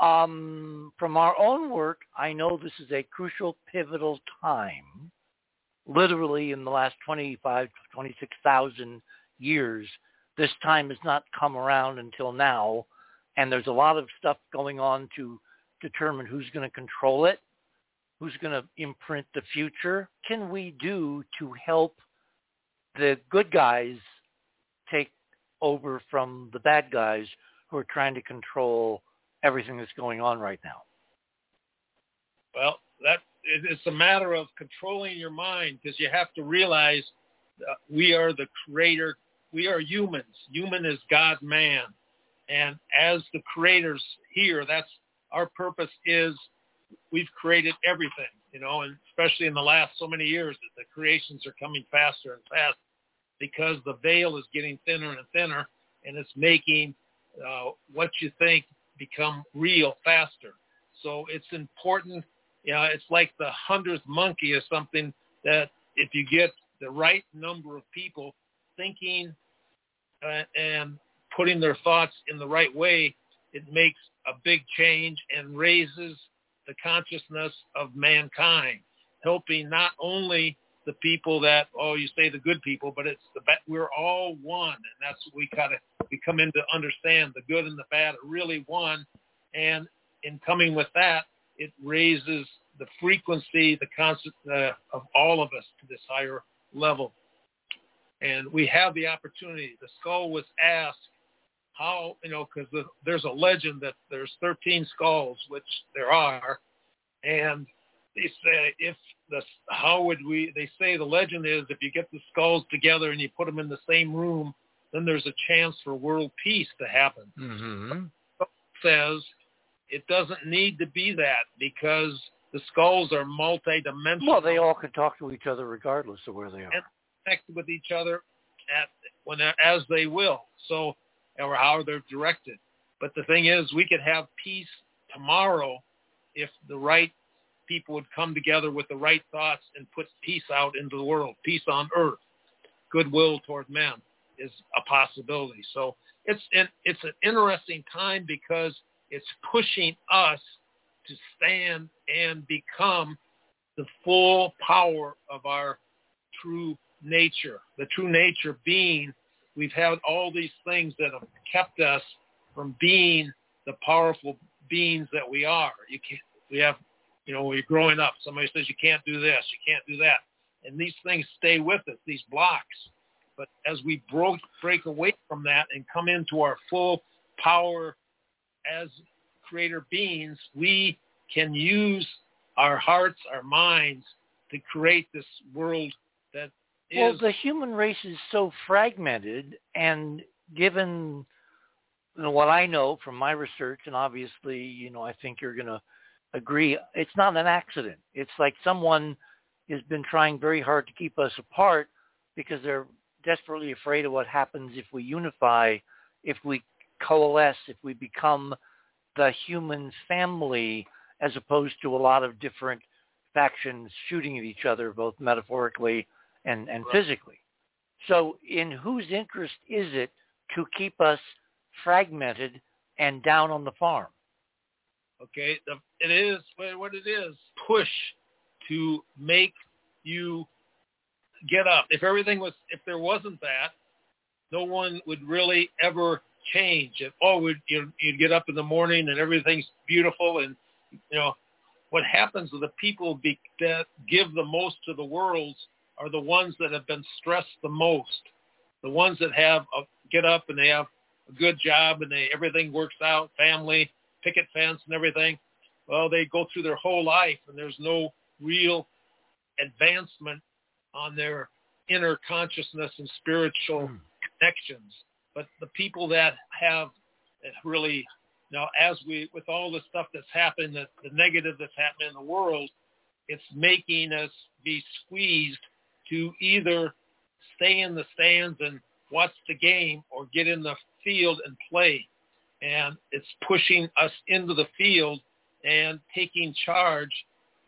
Um, from our own work, I know this is a crucial, pivotal time. Literally, in the last 25, 26,000 years, this time has not come around until now, and there's a lot of stuff going on to determine who's going to control it, who's going to imprint the future. Can we do to help the good guys take over from the bad guys who are trying to control everything that's going on right now? Well, that it's a matter of controlling your mind because you have to realize we are the creator. We are humans. Human is God, man, and as the creators here, that's our purpose. Is we've created everything, you know, and especially in the last so many years, that the creations are coming faster and faster because the veil is getting thinner and thinner, and it's making uh, what you think become real faster. So it's important. You know, it's like the hundredth monkey is something that if you get the right number of people thinking uh, and putting their thoughts in the right way, it makes a big change and raises the consciousness of mankind, helping not only the people that oh you say the good people, but it's the we're all one, and that's what we kind of we come in to understand the good and the bad are really one, and in coming with that, it raises the frequency, the concept uh, of all of us to this higher level, and we have the opportunity. The skull was asked how you know because the, there's a legend that there's 13 skulls, which there are, and they say if the how would we? They say the legend is if you get the skulls together and you put them in the same room, then there's a chance for world peace to happen. Mm-hmm. Says it doesn't need to be that because the skulls are multi-dimensional. Well, they all can talk to each other regardless of where they are. And connect with each other at when as they will. So or how they're directed. But the thing is, we could have peace tomorrow if the right people would come together with the right thoughts and put peace out into the world, peace on earth, goodwill toward men is a possibility. So it's an, it's an interesting time because it's pushing us to stand and become the full power of our true nature. The true nature being we've had all these things that have kept us from being the powerful beings that we are. You can't, we have you know, when you're growing up, somebody says you can't do this, you can't do that. And these things stay with us, these blocks. But as we broke, break away from that and come into our full power as creator beings, we can use our hearts, our minds to create this world that is. Well, the human race is so fragmented and given what I know from my research, and obviously, you know, I think you're going to agree it's not an accident. It's like someone has been trying very hard to keep us apart because they're desperately afraid of what happens if we unify, if we coalesce, if we become the human family as opposed to a lot of different factions shooting at each other, both metaphorically and, and physically. So in whose interest is it to keep us fragmented and down on the farm? Okay, it is what it is. Push to make you get up. If everything was, if there wasn't that, no one would really ever change. If oh, would you you'd get up in the morning and everything's beautiful, and you know what happens with the people be, that give the most to the world are the ones that have been stressed the most. The ones that have a, get up and they have a good job and they everything works out, family, picket fence and everything. Well, they go through their whole life and there's no real advancement on their inner consciousness and spiritual mm. connections. But the people that have really you now, as we with all the stuff that's happened, the, the negative that's happening in the world, it's making us be squeezed to either stay in the stands and watch the game or get in the field and play. And it's pushing us into the field and taking charge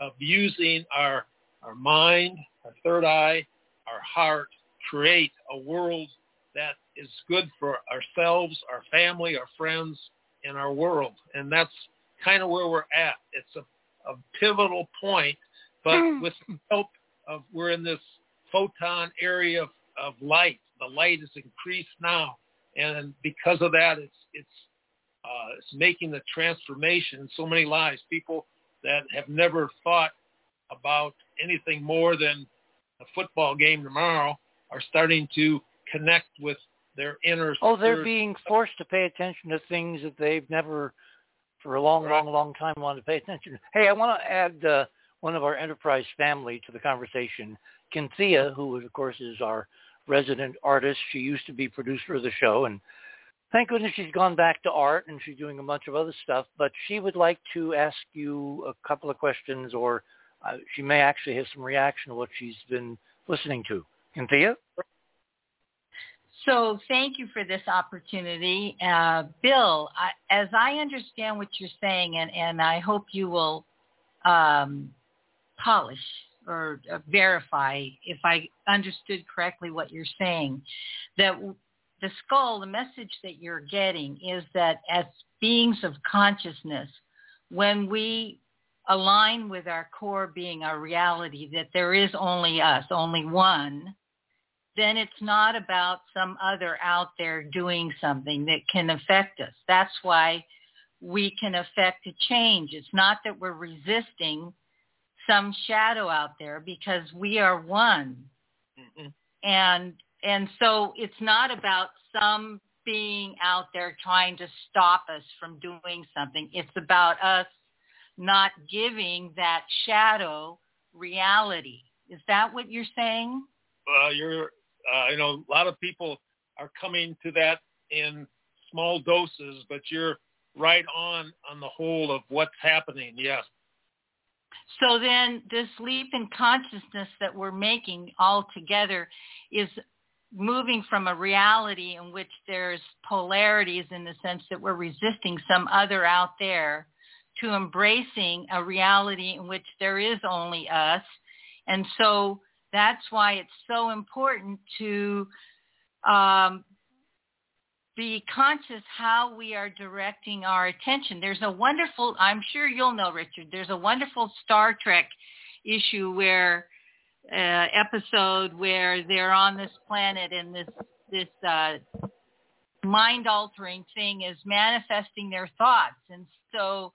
of using our our mind, our third eye, our heart, create a world that is good for ourselves, our family, our friends, and our world. And that's kind of where we're at. It's a, a pivotal point, but hmm. with the help of we're in this photon area of, of light. The light is increased now. And because of that, it's it's uh, it's making the transformation in so many lives. People that have never thought about anything more than a football game tomorrow are starting to connect with their inner. Oh, they're being forced to pay attention to things that they've never, for a long, Right. long, long time, wanted to pay attention. to. Hey, I want to add uh, one of our enterprise family to the conversation. Cynthia, who of course is our resident artist. She used to be producer of the show, and thank goodness she's gone back to art and she's doing a bunch of other stuff. But she would like to ask you a couple of questions, or uh, she may actually have some reaction to what she's been listening to. Cynthia? So thank you for this opportunity. Uh, Bill, I, as I understand what you're saying, and, and I hope you will um, polish or uh, verify if I understood correctly what you're saying, that the skull, the message that you're getting is that as beings of consciousness, when we align with our core being, our reality, that there is only us, only one, then it's not about some other out there doing something that can affect us. That's why we can affect a change. It's not that we're resisting some shadow out there because we are one. Mhm. And and so it's not about some being out there trying to stop us from doing something. It's about us not giving that shadow reality. Is that what you're saying? uh, you're, uh, you know, a lot of people are coming to that in small doses, but you're right on on the whole of what's happening. Yes. So then this leap in consciousness that we're making all together is moving from a reality in which there's polarities in the sense that we're resisting some other out there to embracing a reality in which there is only us. And so that's why it's so important to um, be conscious how we are directing our attention. There's a wonderful, I'm sure you'll know, Richard, there's a wonderful Star Trek issue where, uh, episode where they're on this planet and this, this, uh, mind altering thing is manifesting their thoughts. And so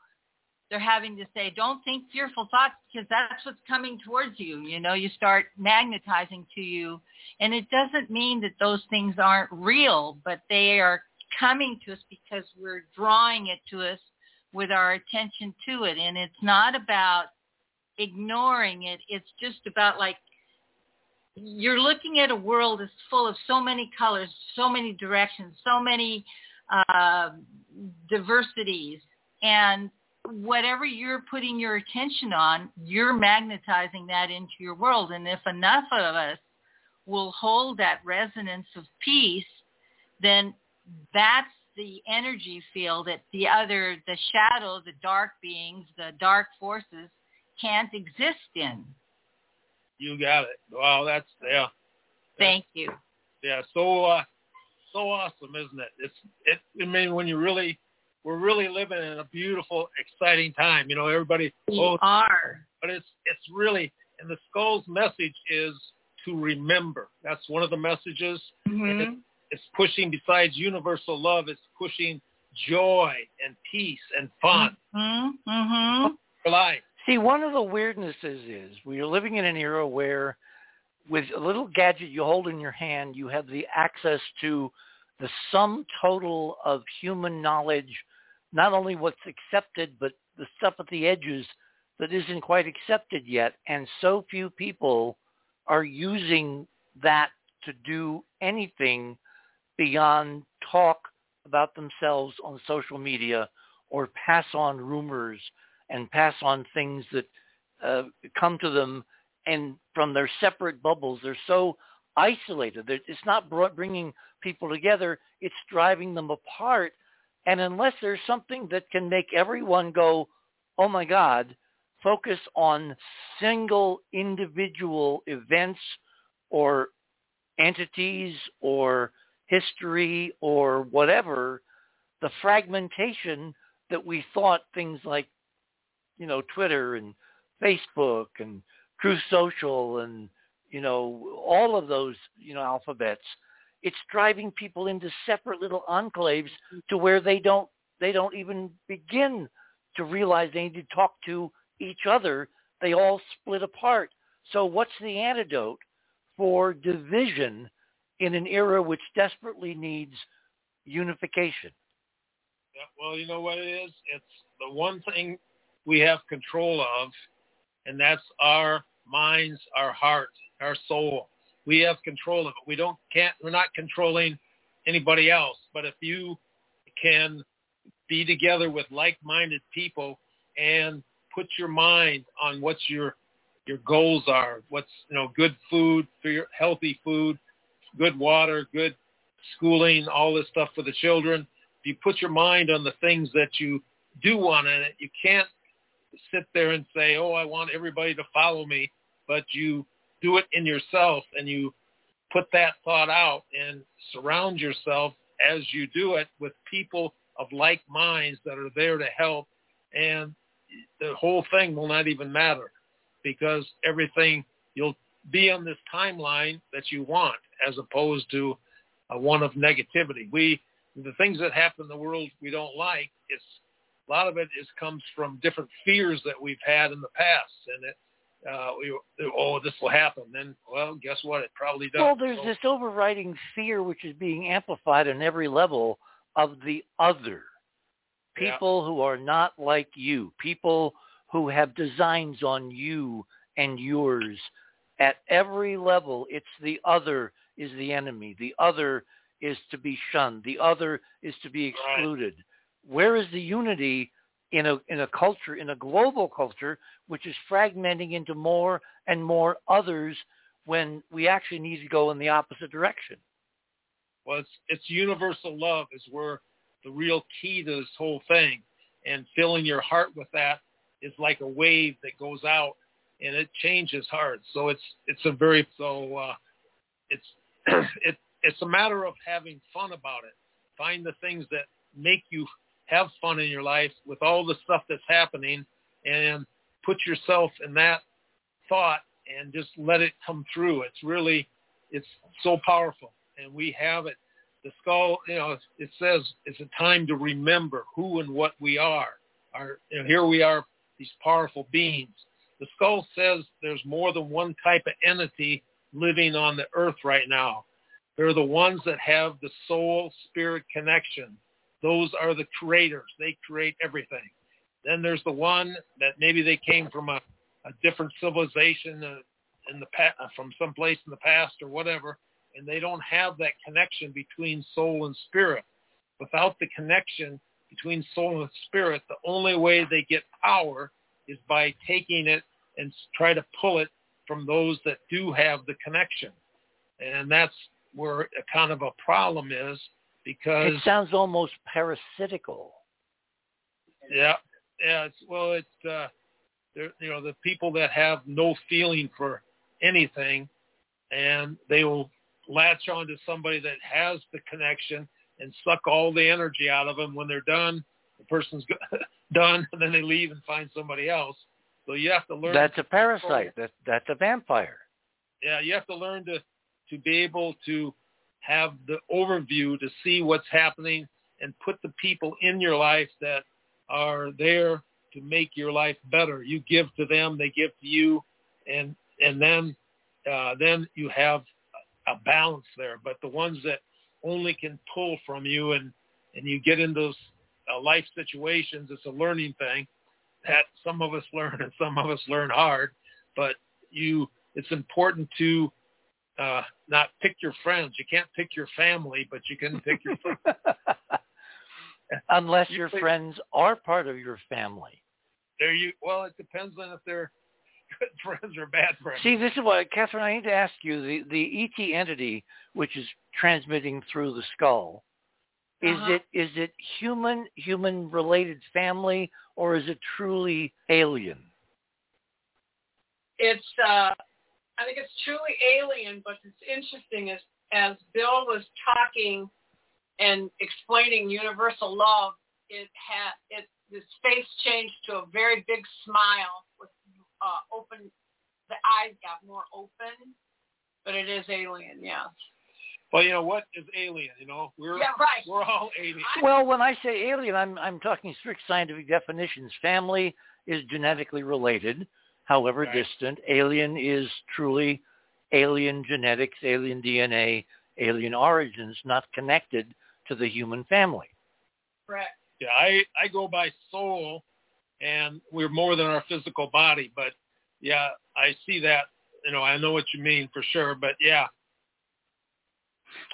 they're having to say, don't think fearful thoughts because that's what's coming towards you. You know, you start magnetizing to you. And it doesn't mean that those things aren't real, but they are coming to us because we're drawing it to us with our attention to it. And it's not about ignoring it. It's just about like, you're looking at a world that's full of so many colors, so many directions, so many uh, diversities. And whatever you're putting your attention on, you're magnetizing that into your world. And if enough of us will hold that resonance of peace, then that's the energy field that the other, the shadow, the dark beings, the dark forces can't exist in. You got it. Wow, that's yeah, Thank you. yeah. So uh, so awesome, isn't it? It's it. I mean, when you really, we're really living in a beautiful, exciting time. You know, everybody. We Oh, are. but it's it's really, and the skull's message is to remember. That's one of the messages. Mm-hmm. It's pushing besides universal love. It's pushing joy and peace and fun Mm-hmm. for life. See, one of the weirdnesses is we are living in an era where with a little gadget you hold in your hand, you have the access to the sum total of human knowledge, not only what's accepted, but the stuff at the edges that isn't quite accepted yet. And so few people are using that to do anything beyond talk about themselves on social media or pass on rumors and pass on things that uh, come to them and from their separate bubbles. They're so isolated. It's not bringing people together. It's driving them apart. And unless there's something that can make everyone go, oh my God, focus on single individual events or entities or history or whatever, the fragmentation that we thought things like, you know, Twitter and Facebook and Truth Social and, you know, all of those, you know, alphabets, it's driving people into separate little enclaves to where they don't they don't even begin to realize they need to talk to each other. They all split apart. So what's the antidote for division in an era which desperately needs unification? Yeah, well, you know what it is? It's the one thing we have control of, and that's our minds, our heart, our soul. We have control of it. We don't can't we're not controlling anybody else. But if you can be together with like-minded people and put your mind on what your your goals are, what's you know good food for your healthy food, good water, good schooling, all this stuff for the children. If you put your mind on the things that you do want in it, you can't sit there and say, "Oh, I want everybody to follow me," but you do it in yourself and you put that thought out and surround yourself as you do it with people of like minds that are there to help and the whole thing will not even matter because everything you'll be on this timeline that you want as opposed to a one of negativity. We the things that happen in the world we don't like, it's a lot of it is comes from different fears that we've had in the past and it uh, we, oh, this will happen. Then, well, guess what? It probably does. Well, there's so, this overriding fear which is being amplified on every level of the other. People yeah. who are not like you, people who have designs on you and yours. At every level, it's the other is the enemy. The other is to be shunned. The other is to be excluded. Right. Where is the unity in a in a culture, in a global culture, which is fragmenting into more and more others when we actually need to go in the opposite direction. Well, it's, it's universal love is where the real key to this whole thing, and filling your heart with that is like a wave that goes out and it changes hearts. So it's it's a very so uh, it's it it's a matter of having fun about it. Find the things that make you have fun in your life with all the stuff that's happening and put yourself in that thought and just let it come through. It's really, it's so powerful. And we have it. The skull, you know, it says it's a time to remember who and what we are. Our, you know, here we are, these powerful beings. The skull says there's more than one type of entity living on the earth right now. They're the ones that have the soul spirit connection. Those are the creators. They create everything. Then there's the one that maybe they came from a, a different civilization uh, in the past, uh, from some place in the past or whatever, and they don't have that connection between soul and spirit. Without the connection between soul and spirit, the only way they get power is by taking it and try to pull it from those that do have the connection. And that's where a kind of a problem is because it sounds almost parasitical. Yeah, yeah. It's, well, it's uh, you know the people that have no feeling for anything, and they will latch on to somebody that has the connection and suck all the energy out of them. When they're done, the person's done, and then they leave and find somebody else. So you have to learn. That's a parasite. That's that's a vampire. Yeah, you have to learn to to be able to have the overview to see what's happening and put the people in your life that are there to make your life better. You give to them, they give to you, and and then uh, then you have a balance there. But the ones that only can pull from you and and you get into those uh, life situations, it's a learning thing that some of us learn and some of us learn hard. But you, it's important to uh, not pick your friends. You can't pick your family, but you can pick your friends. Unless your friends are part of your family. There you. Well, it depends on if they're good friends or bad friends. See, this is what, Catherine. I need to ask you: the the ET entity, which is transmitting through the skull, is Uh-huh. it is it human human related family or is it truly alien? It's uh I think it's truly alien, but it's interesting as as Bill was talking and explaining universal love, it had it his face changed to a very big smile with uh open the eyes got more open. But it is alien, yes. Well, you know what is alien? You know, we're Yeah, right. we're all alien. Well, when I say alien, I'm I'm talking strict scientific definitions. Family is genetically related, however Right. distant. Alien is truly alien genetics, alien DNA, alien origins, not connected to the human family. Correct. Yeah, I I go by soul, and we're more than our physical body. But yeah, I see that. You know, I know what you mean for sure. But yeah.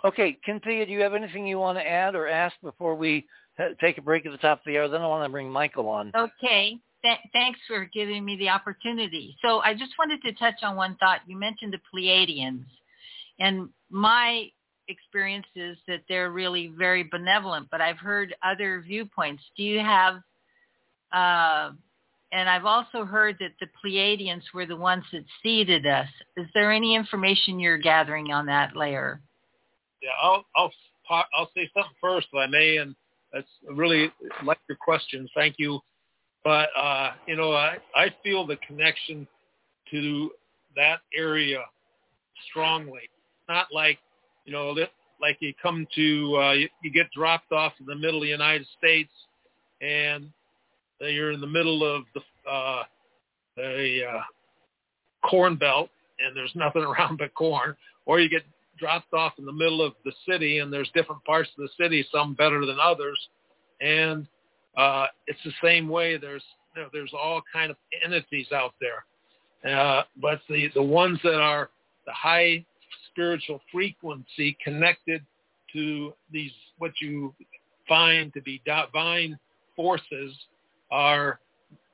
Okay, Cynthia, do you have anything you want to add or ask before we uh, take a break at the top of the hour? Then I want to bring Michael on. Okay. Th- thanks for giving me the opportunity. So I just wanted to touch on one thought. You mentioned the Pleiadians, and my experience is that they're really very benevolent, but I've heard other viewpoints. Do you have, uh, and I've also heard that the Pleiadians were the ones that seeded us. Is there any information you're gathering on that layer? Yeah, I'll I'll I'll say something first, if I may, and that's really like your question. Thank you. But uh, you know, I I feel the connection to that area strongly. Not like you know, like you come to, uh, you, you get dropped off in the middle of the United States, and you're in the middle of the uh, the uh, corn belt, and there's nothing around but corn, or you get dropped off in the middle of the city, and there's different parts of the city, some better than others, and uh, it's the same way. There's you know, there's all kind of entities out there, uh, but the the ones that are the high spiritual frequency connected to these what you find to be divine forces are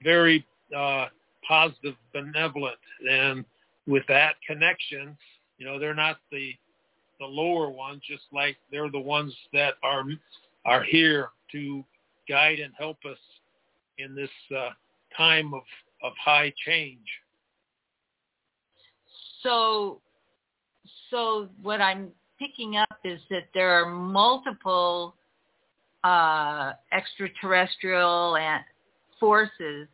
very uh, positive, benevolent, and with that connection, you know, they're not the the lower ones, just like they're the ones that are are here to guide and help us in this uh, time of of high change. So so what I'm picking up is that there are multiple uh, extraterrestrial forces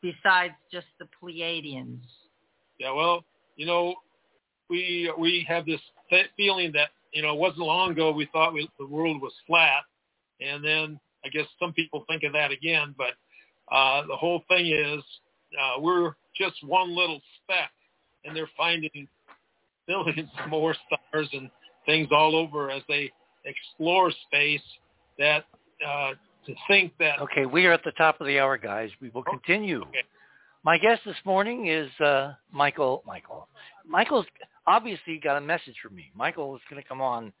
besides just the Pleiadians. Yeah, well, you know, we we have this feeling that you know it wasn't long ago we thought we, the world was flat, and then I guess some people think of that again. But uh, the whole thing is uh, we're just one little speck, and they're finding millions more stars and things all over as they explore space that uh, to think that okay we are at the top of the hour guys we will continue okay. my guest this morning is uh, michael michael michael's obviously got a message for me michael is going to come on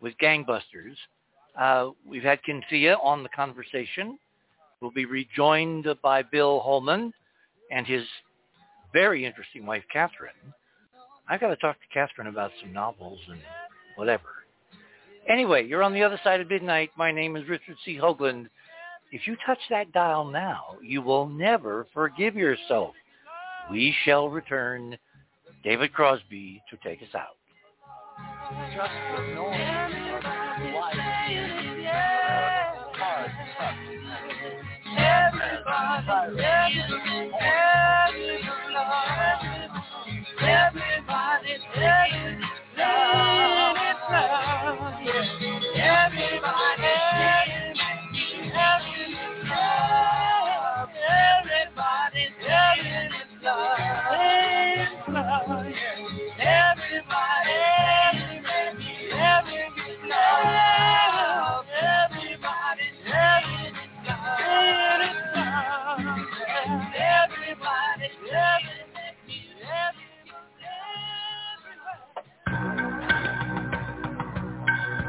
with gangbusters uh, we've had Cynthia on the conversation we'll be rejoined by bill homann and his very interesting wife catherine I've got to talk to Catherine about some novels and whatever. Anyway, you're on the other side of midnight. My name is Richard C. Hoagland. If you touch that dial now, you will never forgive yourself. We shall return David Crosby to take us out.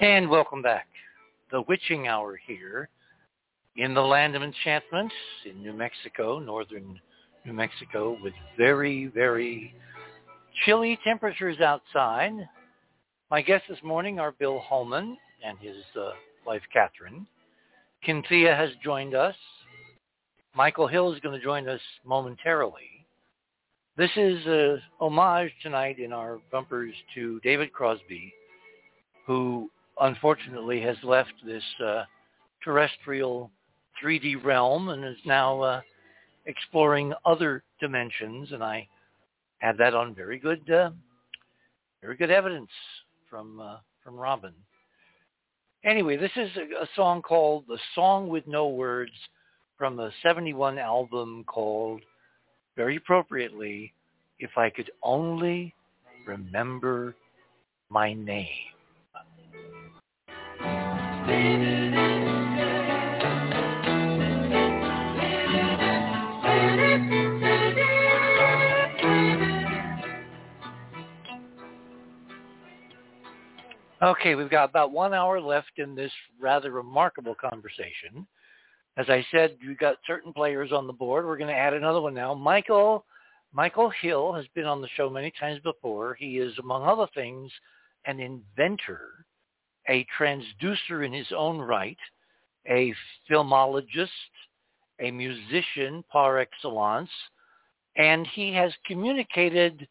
And welcome back. The witching hour here in the land of enchantment in New Mexico, northern New Mexico, with very, very chilly temperatures outside. My guests this morning are Bill Homann and his uh, wife Catherine. Cynthia has joined us. Michael Hill is going to join us momentarily. This is a homage tonight in our bumpers to David Crosby, who unfortunately has left this uh, terrestrial 3D realm and is now uh, exploring other dimensions. And I have that on very good, uh, very good evidence from uh, from Robin. Anyway, this is a, a song called "The Song with No Words" from the '71 album called, very appropriately, "If I Could Only Remember My Name." Okay, we've got about one hour left in this rather remarkable conversation. As I said, we've got certain players on the board. We're going to add another one now. Michael Michael Hill has been on the show many times before. He is, among other things, an inventor a transducer in his own right, a filmologist, a musician par excellence, and he has communicated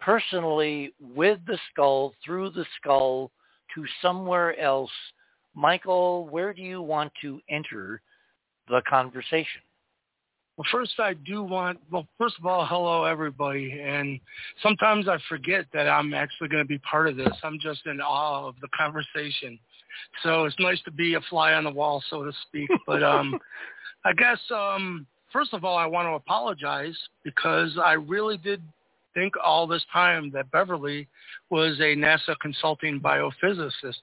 personally with the skull, through the skull, to somewhere else. Michael, where do you want to enter the conversation? Well, first I do want, well, first of all, hello everybody. And sometimes I forget that I'm actually going to be part of this. I'm just in awe of the conversation. So it's nice to be a fly on the wall, so to speak. But um, I guess, um, first of all, I want to apologize because I really did think all this time that Beverly was a NASA consulting biophysicist.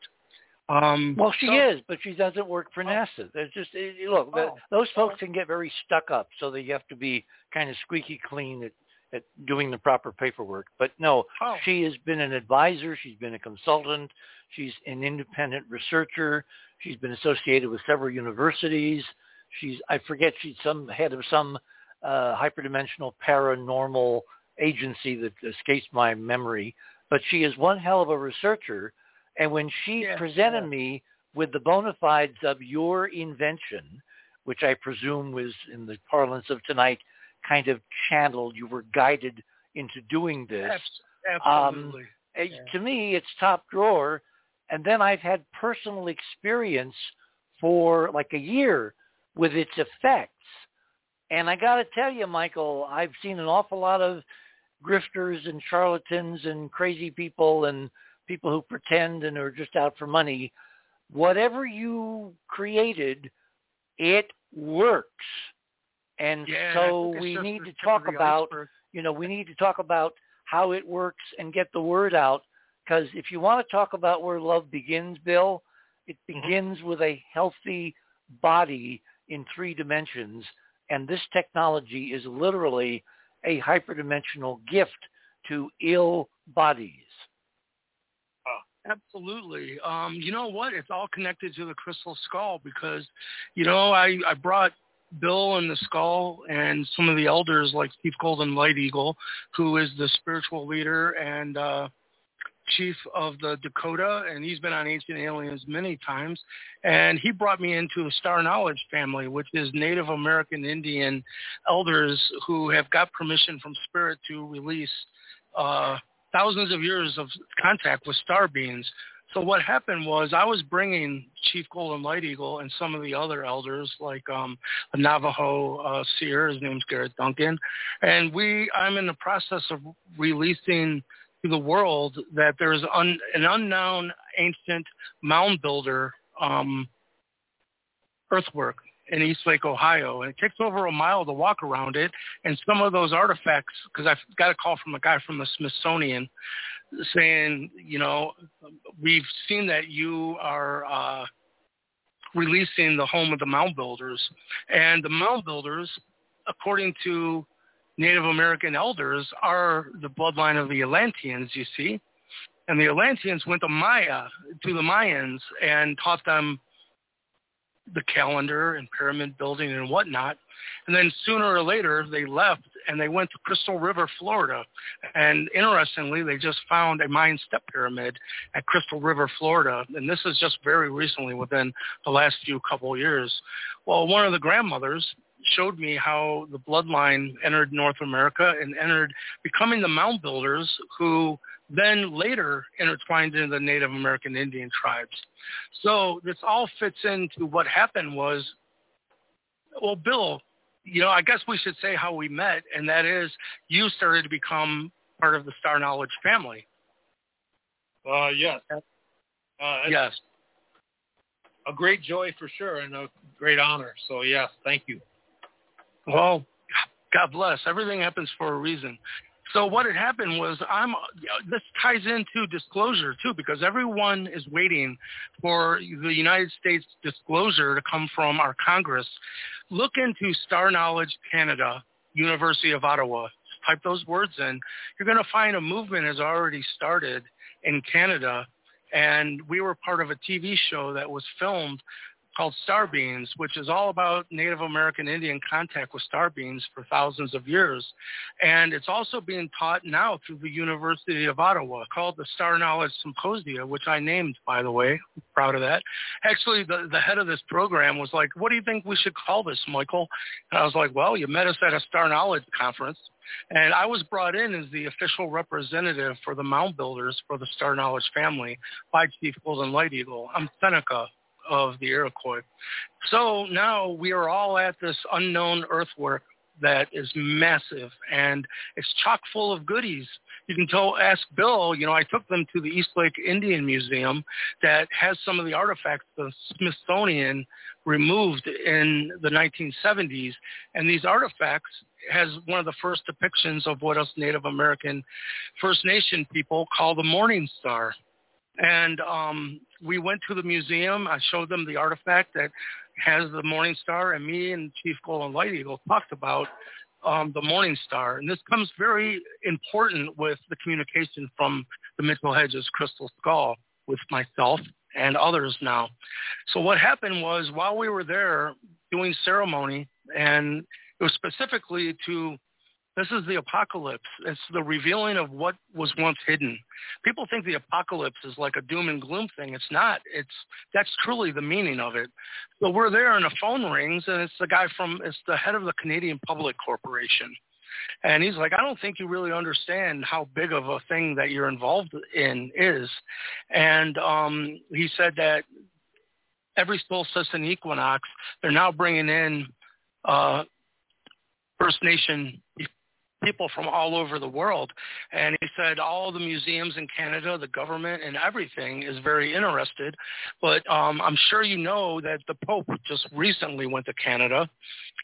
Um, well, she so, is, but she doesn't work for NASA. There's just it, look, Oh. those folks can get very stuck up, so that you have to be kind of squeaky clean at, at doing the proper paperwork. But no, Oh. she has been an advisor. She's been a consultant. She's an independent researcher. She's been associated with several universities. She's I forget she's some head of some uh, hyperdimensional paranormal agency that escapes my memory. But she is one hell of a researcher. And when she presented me with the bona fides of your invention, which I presume was in the parlance of tonight, kind of channeled, you were guided into doing this. Um, absolutely. Uh, Yeah. To me, it's top drawer. And then I've had personal experience for like a year with its effects. And I got to tell you, Michael, I've seen an awful lot of grifters and charlatans and crazy people and people who pretend and are just out for money. Whatever you created, it works. And yeah, so we need to talk about iceberg. you know, we need to talk about how it works and get the word out. Because if you want to talk about where love begins, Bill, it Mm-hmm. begins with a healthy body in three dimensions. And this technology is literally a hyperdimensional gift to ill bodies. Absolutely. Um, you know what? It's all connected to the crystal skull because, you know, I, I brought Bill and the skull and some of the elders like Steve Golden Light Eagle, who is the spiritual leader and uh, chief of the Dakota, and he's been on Ancient Aliens many times. And he brought me into the Star Knowledge family, which is Native American Indian elders who have got permission from Spirit to release uh, thousands of years of contact with star beings. So what happened was I was bringing Chief Golden Light Eagle and some of the other elders, like um, a Navajo uh, seer, his name's Garrett Duncan, and we. I'm in the process of releasing to the world that there's un, an unknown ancient mound builder um, earthwork in East Lake, Ohio, and it takes over a mile to walk around it. And some of those artifacts, because I got a call from a guy from the Smithsonian saying, you know, we've seen that you are uh, releasing the home of the mound builders, and the mound builders, according to Native American elders, are the bloodline of the Atlanteans. You see. And the Atlanteans went to Maya, to the Mayans, and taught them the calendar and pyramid building and whatnot. And then sooner or later, they left and they went to Crystal River, Florida. And interestingly, they just found a Mayan step pyramid at Crystal River, Florida. And this is just very recently, within the last few couple of years. Well, one of the grandmothers showed me how the bloodline entered North America and entered becoming the mound builders who then later intertwined into the Native American Indian tribes. So this all fits into what happened was, well, Bill, you know, I guess we should say how we met, and that is you started to become part of the Star Knowledge family. Uh, yes. Uh, yes. A great joy for sure, and a great honor. So yes, thank you. Well, God bless. Everything happens for a reason. So what had happened was I'm this ties into disclosure too because everyone is waiting for the United States disclosure to come from our Congress. Look into Star Knowledge Canada, University of Ottawa. Type those words in. You're going to find a movement has already started in Canada and we were part of a TV show that was filmed called Star Beings, which is all about Native American Indian contact with star beings for thousands of years. And it's also being taught now through the University of Ottawa called the Star Knowledge Symposia, which I named, by the way. Proud of that. Actually, the, the head of this program was like, what do you think we should call this, Michael? And I was like, well, you met us at a Star Knowledge conference. And I was brought in as the official representative for the mound builders for the Star Knowledge family by Chief Golden Light Eagle. I'm Seneca of the Iroquois. So now we are all at this unknown earthwork that is massive and it's chock full of goodies. You can tell, ask Bill, you know, I took them to the East Lake Indian Museum that has some of the artifacts the Smithsonian removed in the 1970s. And these artifacts has one of the first depictions of what us Native American First Nation people call the Morning Star. And um, we went to the museum. I showed them the artifact that has the Morning Star, and me and Chief Golden Light Eagle talked about um, the Morning Star. And this comes very important with the communication from the Mitchell Hedges Crystal Skull with myself and others now. So what happened was while we were there doing ceremony, and it was specifically to this is the apocalypse. It's the revealing of what was once hidden. People think the apocalypse is like a doom and gloom thing. It's not. It's that's truly the meaning of it. So we're there and the phone rings and it's the guy from it's the head of the Canadian Public Corporation. And he's like, I don't think you really understand how big of a thing that you're involved in is. And um, he said that every solstice and equinox, they're now bringing in uh, First Nation people from all over the world. And he said all the museums in Canada, the government and everything is very interested. But um, I'm sure you know that the Pope just recently went to Canada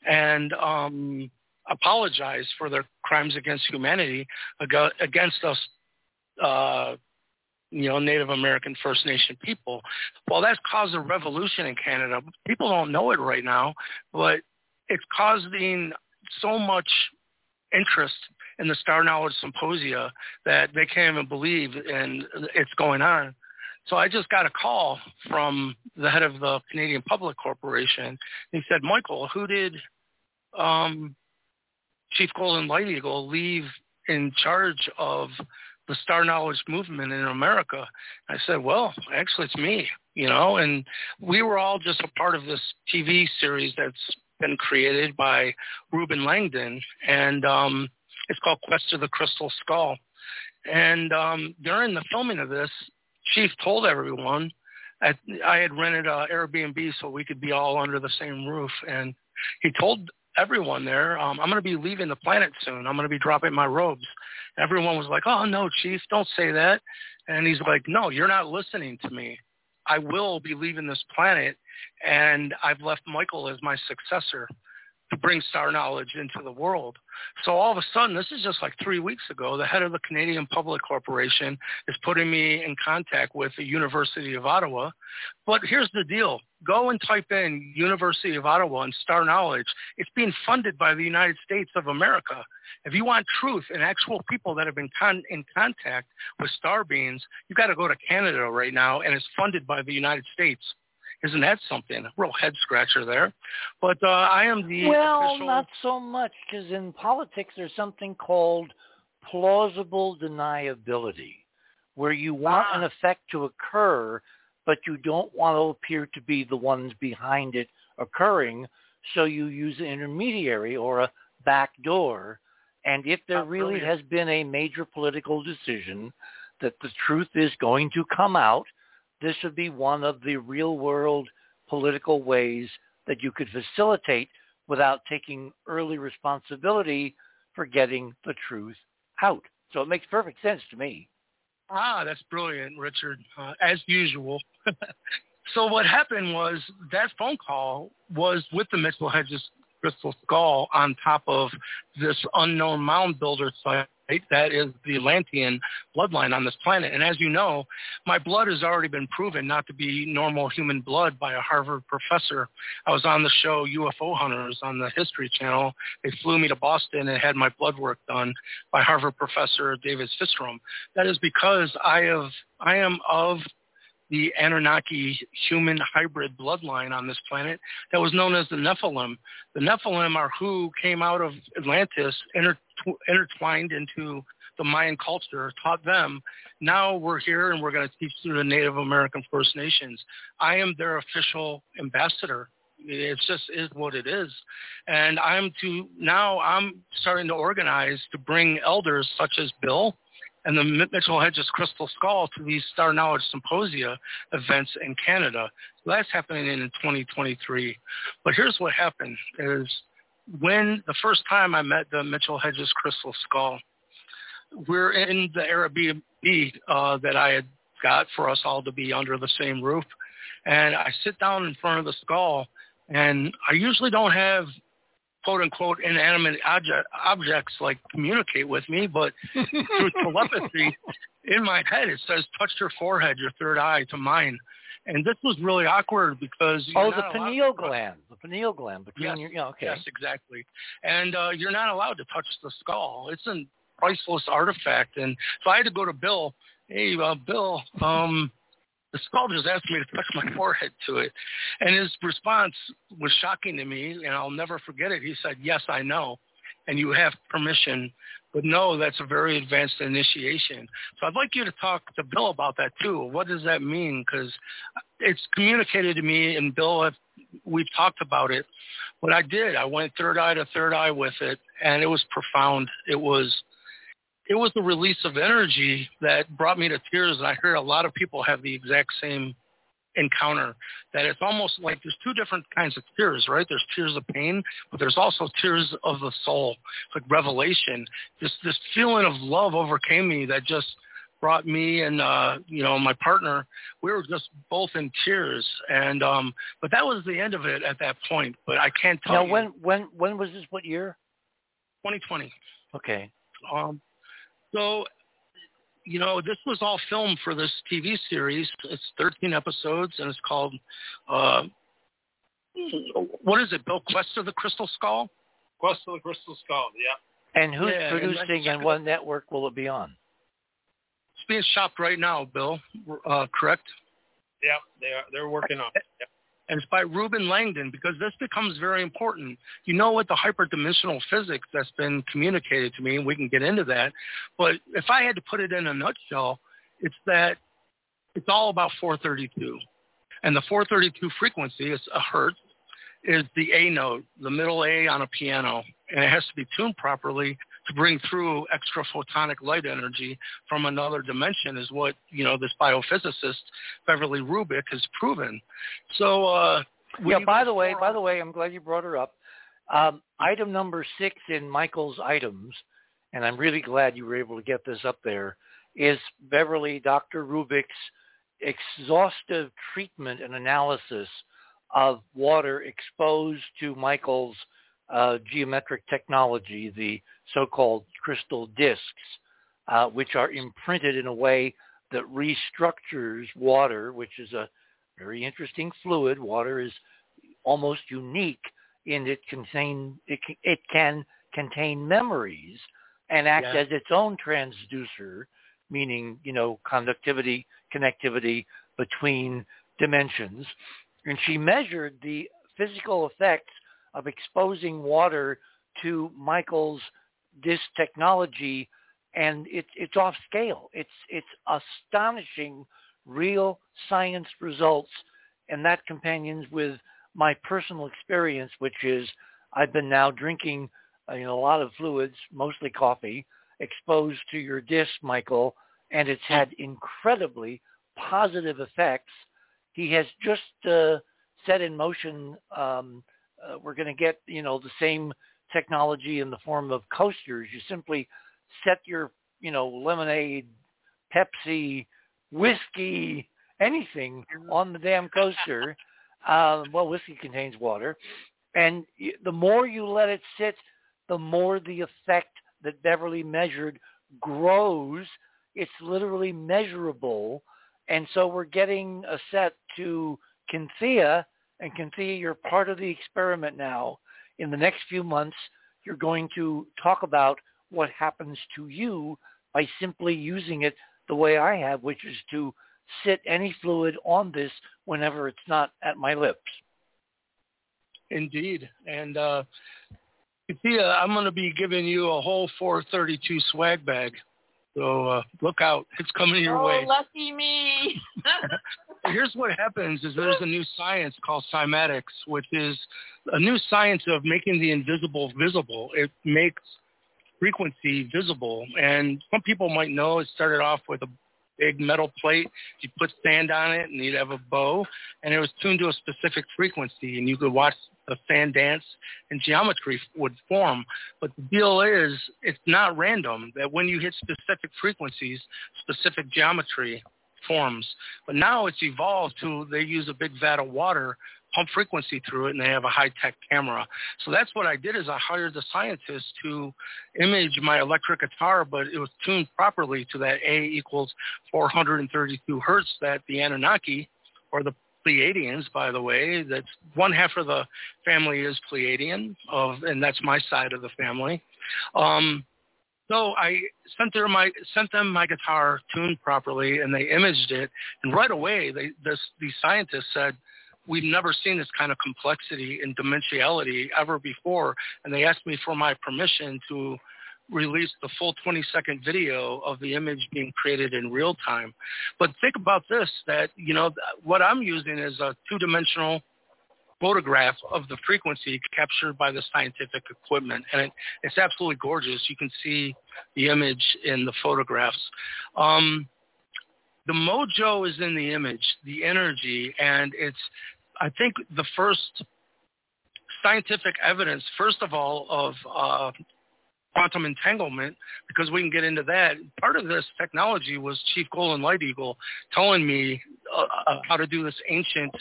and um, apologized for their crimes against humanity against us uh, you know, Native American First Nation people. Well, that's caused a revolution in Canada. People don't know it right now, but it's causing so much interest in the Star Knowledge Symposia that they can't even believe and it's going on. So I just got a call from the head of the Canadian Public Corporation. He said, Michael, who did um, Chief Golden Light Eagle leave in charge of the Star Knowledge movement in America? I said, well, actually it's me, you know, and we were all just a part of this TV series that's been created by Reuben Langdon, and um, it's called Quest of the Crystal Skull. And um, during the filming of this, Chief told everyone at, I had rented a Airbnb so we could be all under the same roof, and he told everyone there, um, I'm going to be leaving the planet soon. I'm going to be dropping my robes. Everyone was like, oh, no, Chief, don't say that. And he's like, no, you're not listening to me. I will be leaving this planet, and I've left Michael as my successor. To bring star knowledge into the world. So all of a sudden, this is just like three weeks ago, the head of the Canadian Public Corporation is putting me in contact with the University of Ottawa. But here's the deal. Go and type in University of Ottawa and star knowledge. It's being funded by the United States of America. If you want truth and actual people that have been con- in contact with star beings, you've got to go to Canada right now, and it's funded by the United States. Isn't that something? A real head scratcher there. But uh, I am the well, official... not so much, because in politics there's something called plausible deniability, where you want Ah. an effect to occur, but you don't want to appear to be the ones behind it occurring, so you use an intermediary or a back door. And if there Ah, really brilliant. has been a major political decision that the truth is going to come out, this would be one of the real world political ways that you could facilitate without taking early responsibility for getting the truth out. So it makes perfect sense to me. Ah, that's brilliant, Richard, uh, as usual. so what happened was that phone call was with the Mitchell Hedges crystal skull on top of this unknown mound builder site that is the Atlantean bloodline on this planet. And as you know, my blood has already been proven not to be normal human blood by a Harvard professor. I was on the show UFO Hunters on the History Channel. They flew me to Boston and had my blood work done by Harvard professor David Fistrom. That is because I have I am of the Anunnaki human hybrid bloodline on this planet that was known as the Nephilim. The Nephilim are who came out of Atlantis, inter- intertwined into the Mayan culture, taught them. Now we're here and we're going to teach to the Native American First Nations. I am their official ambassador. It just is what it is. And I'm to now I'm starting to organize to bring elders such as Bill and the Mitchell Hedges Crystal Skull to these Star Knowledge Symposia events in Canada. So that's happening in 2023. But here's what happened is when the first time I met the Mitchell Hedges Crystal Skull, we're in the Airbnb uh, that I had got for us all to be under the same roof. And I sit down in front of the skull, and I usually don't have quote unquote inanimate object, objects like communicate with me, but through telepathy in my head it says touch your forehead, your third eye to mine. And this was really awkward because oh, the pineal gland. The pineal gland between Yes, your yeah, okay. Yes, exactly. And uh, you're not allowed to touch the skull. It's a priceless artifact. And so I had to go to Bill. Hey, uh, Bill, um, the just asked me to touch my forehead to it. And his response was shocking to me, and I'll never forget it. He said, yes, I know, and you have permission, but no, that's a very advanced initiation. So I'd like you to talk to Bill about that too. What does that mean? Because it's communicated to me, and Bill, we've talked about it. What I did, I went third eye to third eye with it, and it was profound. It was it was the release of energy that brought me to tears. And I heard a lot of people have the exact same encounter that it's almost like there's two different kinds of tears, right? There's tears of pain, but there's also tears of the soul, it's like revelation. This this feeling of love overcame me that just brought me and uh you know my partner we were just both in tears and um but that was the end of it at that point but i can't tell Now you when when when was this what year? 2020 Okay. um, so, you know, this was all filmed for this TV series. It's 13 episodes, and it's called, uh, what is it, Bill? Quest of the Crystal Skull? Quest of the Crystal Skull. Yeah. And who's Yeah, producing that's- and what network will it be on? It's being shopped right now, Bill, uh, correct? Yeah. They are. They're working on it. Yeah. And it's by Reuben Langdon because this becomes very important. You know what the hyperdimensional physics that's been communicated to me, and we can get into that. But if I had to put it in a nutshell, it's that it's all about 432. And the 432 frequency is a hertz, is the A note, the middle A on a piano. And it has to be tuned properly to bring through extra photonic light energy from another dimension is what, you know, this biophysicist, Beverly Rubik, has proven. So, uh, Yeah, by the way, by the way, I'm glad you brought her up. Um, item number six in Michael's items, and I'm really glad you were able to get this up there, is Beverly Dr. Rubik's exhaustive treatment and analysis of water exposed to Michael's uh, geometric technology, the so-called crystal discs, uh, which are imprinted in a way that restructures water, which is a very interesting fluid. Water is almost unique in it contain it, it can contain memories and act Yeah. as its own transducer, meaning you know conductivity, connectivity between dimensions. And she measured the physical effects of exposing water to Michael's this technology and it, it's off scale. It's it's astonishing real science results and that companions with my personal experience which is I've been now drinking uh, you know a lot of fluids, mostly coffee, exposed to your disc, Michael, and it's had incredibly positive effects. He has just uh, set in motion um, uh, we're going to get you know the same technology in the form of coasters. You simply set your you know lemonade, Pepsi, whiskey, anything on the damn coaster. Uh, well, whiskey contains water, and the more you let it sit, the more the effect that Beverly measured grows. It's literally measurable, and so we're getting a set to Cynthia and Cynthia, you're part of the experiment now. In the next few months, you're going to talk about what happens to you by simply using it the way I have, which is to sit any fluid on this whenever it's not at my lips. Indeed. And uh, Thea, I'm going to be giving you a whole 432 swag bag. So uh, look out. It's coming your oh, way. lucky me. Here's what happens is there's a new science called cymatics, which is a new science of making the invisible visible. It makes frequency visible. And some people might know it started off with a big metal plate. You put sand on it and you'd have a bow and it was tuned to a specific frequency and you could watch the sand dance and geometry would form. But the deal is it's not random that when you hit specific frequencies, specific geometry forms. But now it's evolved to they use a big vat of water, pump frequency through it, and they have a high-tech camera. So that's what I did is I hired the scientist to image my electric guitar, but it was tuned properly to that A equals 432 hertz that the Anunnaki or the Pleiadians, by the way, that's one half of the family is Pleiadian, of, and that's my side of the family. Um, so I sent them my sent them my guitar tuned properly, and they imaged it. And right away, they this these scientists said, "We've never seen this kind of complexity and dimensionality ever before." And they asked me for my permission to release the full 20 second video of the image being created in real time. But think about this: that you know what I'm using is a two dimensional photograph of the frequency captured by the scientific equipment. And it, it's absolutely gorgeous. You can see the image in the photographs. Um, the mojo is in the image, the energy, and it's, I think, the first scientific evidence, first of all, of uh, quantum entanglement, because we can get into that. Part of this technology was Chief Golden Light Eagle telling me uh, uh, how to do this ancient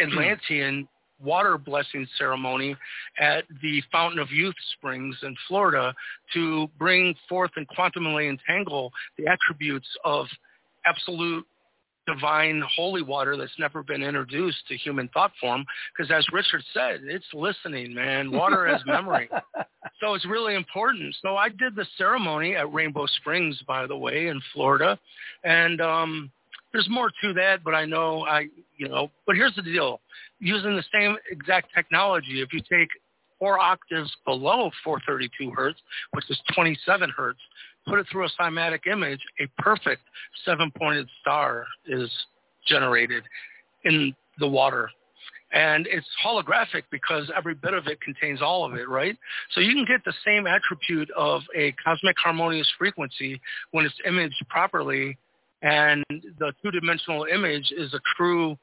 Atlantean water blessing ceremony at the Fountain of Youth Springs in Florida to bring forth and quantumly entangle the attributes of absolute divine holy water that's never been introduced to human thought form because as richard said it's listening man. Water has memory. So it's really important. So i did the ceremony at rainbow springs by the way in florida. And um there's more to that, but I know I, you know, but here's the deal. Using the same exact technology, if you take four octaves below 432 hertz, which is 27 hertz, put it through a cymatic image, a perfect seven-pointed star is generated in the water. And it's holographic because every bit of it contains all of it, right? So you can get the same attribute of a cosmic harmonious frequency when it's imaged properly and the two-dimensional image is a true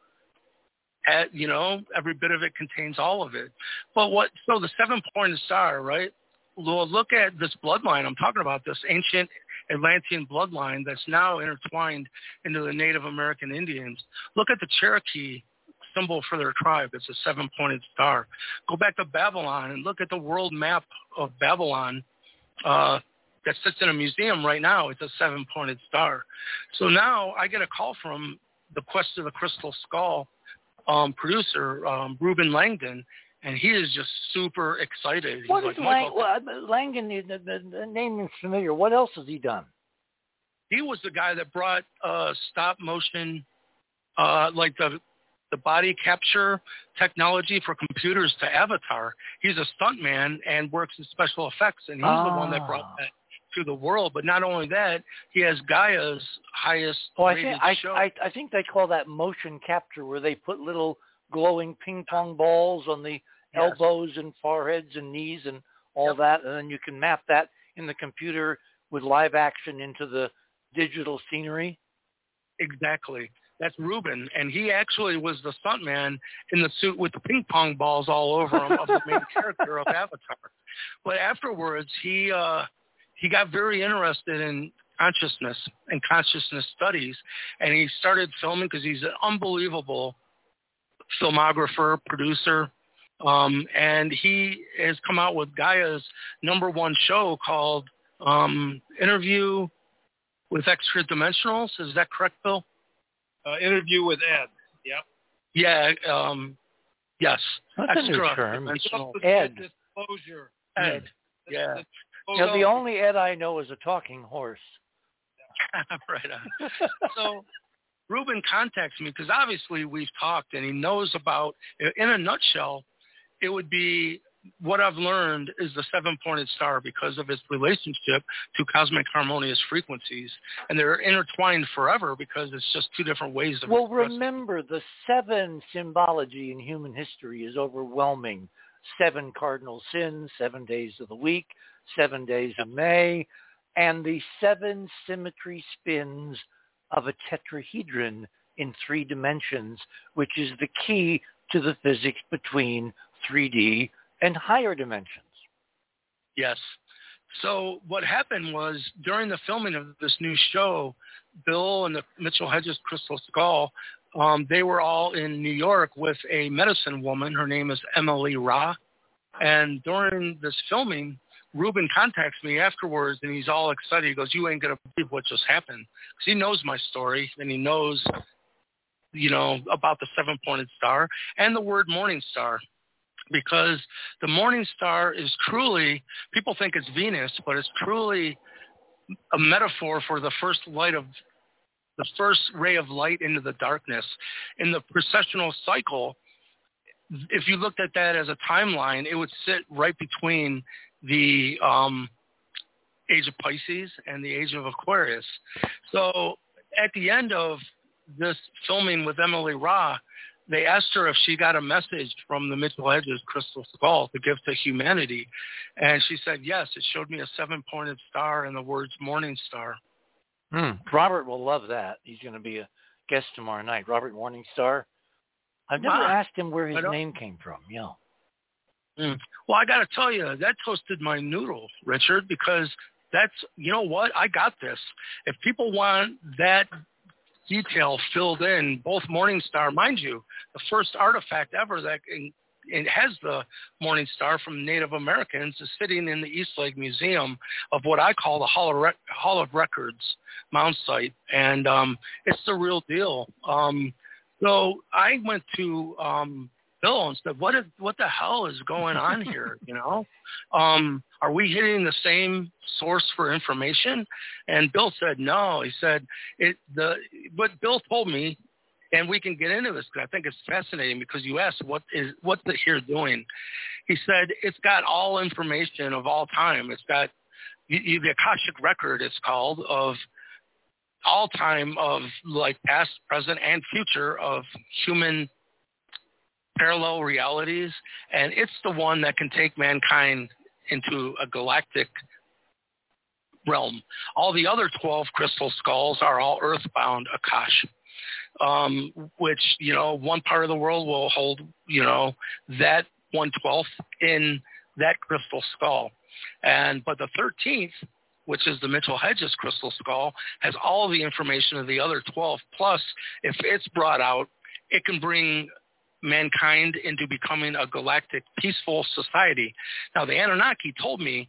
at, you know every bit of it contains all of it but what so the seven pointed star right look at this bloodline i'm talking about this ancient atlantean bloodline that's now intertwined into the native american indians look at the cherokee symbol for their tribe. It's a seven-pointed star. Go back to Babylon and look at the world map of Babylon uh, that sits in a museum right now. It's a seven-pointed star. So now I get a call from the Quest of the Crystal Skull um, producer, um, Reuben Langdon, and he is just super excited. He's What like, is "Michael, Lang- well, Langdon? The, the, the name is familiar. What else has he done? he was the guy that brought uh, stop motion, uh, like the the body capture technology for computers to Avatar. He's a stuntman and works in special effects, and he's the one that brought Ah. that to the world. But not only that, he has Gaia's highest Oh, I think I, show. I I think they call that motion capture, where they put little glowing ping pong balls on the Yes. elbows and foreheads and knees and all Yep. that, and then you can map that in the computer with live action into the digital scenery. Exactly. That's Reuben, and he actually was the stuntman in the suit with the ping pong balls all over him of the main character of Avatar. But afterwards, he uh, he got very interested in consciousness and consciousness studies, and he started filming because he's an unbelievable filmographer, producer, um, and he has come out with Gaia's number one show called um, Interview with Extra Dimensionals. Is that correct, Bill? Uh, interview with Ed. Yep. Yeah. Um, yes. That's a new term. dimensional. Ed. Disclosure. Ed. Yeah. You know, the only Ed I know is a talking horse. right on. So Reuben contacts me because obviously we've talked and he knows about, in a nutshell, it would be what I've learned is the seven-pointed star because of its relationship to cosmic harmonious frequencies. And they're intertwined forever because it's just two different ways of Well, remember, the seven symbology in human history is overwhelming. Seven cardinal sins, seven days of the week, seven days of May, and the seven symmetry spins of a tetrahedron in three dimensions, which is the key to the physics between 3D and higher dimensions. Yes. So what happened was during the filming of this new show, Bill and the Mitchell Hedges Crystal Skull, um, they were all in New York with a medicine woman. Her name is Emily Ra. And during this filming, Reuben contacts me afterwards and he's all excited. He goes, you ain't going to believe what just happened. Because he knows my story and he knows, you know, about the seven-pointed star and the word morning star because the morning star is truly, people think it's Venus, but it's truly a metaphor for the first light of, the first ray of light into the darkness. In the precessional cycle, if you looked at that as a timeline, it would sit right between the um, age of Pisces and the age of Aquarius. So at the end of this filming with Emily Ra, they asked her if she got a message from the Mitchell Hedges crystal skull to give to humanity. And she said, yes, it showed me a seven-pointed star and the words morning star. Hmm. Robert will love that. He's going to be a guest tomorrow night. Robert Morningstar. I've never Wow. asked him where his name came from. Yeah. Mm. Well, I got to tell you, that toasted my noodle, Richard, because that's, you know what? I got this. If people want that detail filled in, both Morningstar, mind you, the first artifact ever that in, has the Morning Star from Native Americans is sitting in the East Lake Museum of what I call the Hall of, Rec- Hall of Records mound site, and um, it's the real deal. Um, so I went to um, Bill and said, "What is what the hell is going on here? You know, um, are we hitting the same source for information?" And Bill said, "No." He said, "It the what Bill told me." And we can get into this because I think it's fascinating because you asked what is what's the here doing. He said it's got all information of all time. It's got you, you, the Akashic record. It's called of all time of like past, present, and future of human parallel realities, and it's the one that can take mankind into a galactic realm. All the other 12 crystal skulls are all earthbound Akash, um, which, you know, one part of the world will hold, you know, that 112th in that crystal skull. And, but the 13th, which is the Mitchell Hedges crystal skull, has all the information of the other 12. Plus, if it's brought out, it can bring mankind into becoming a galactic peaceful society. Now, the Anunnaki told me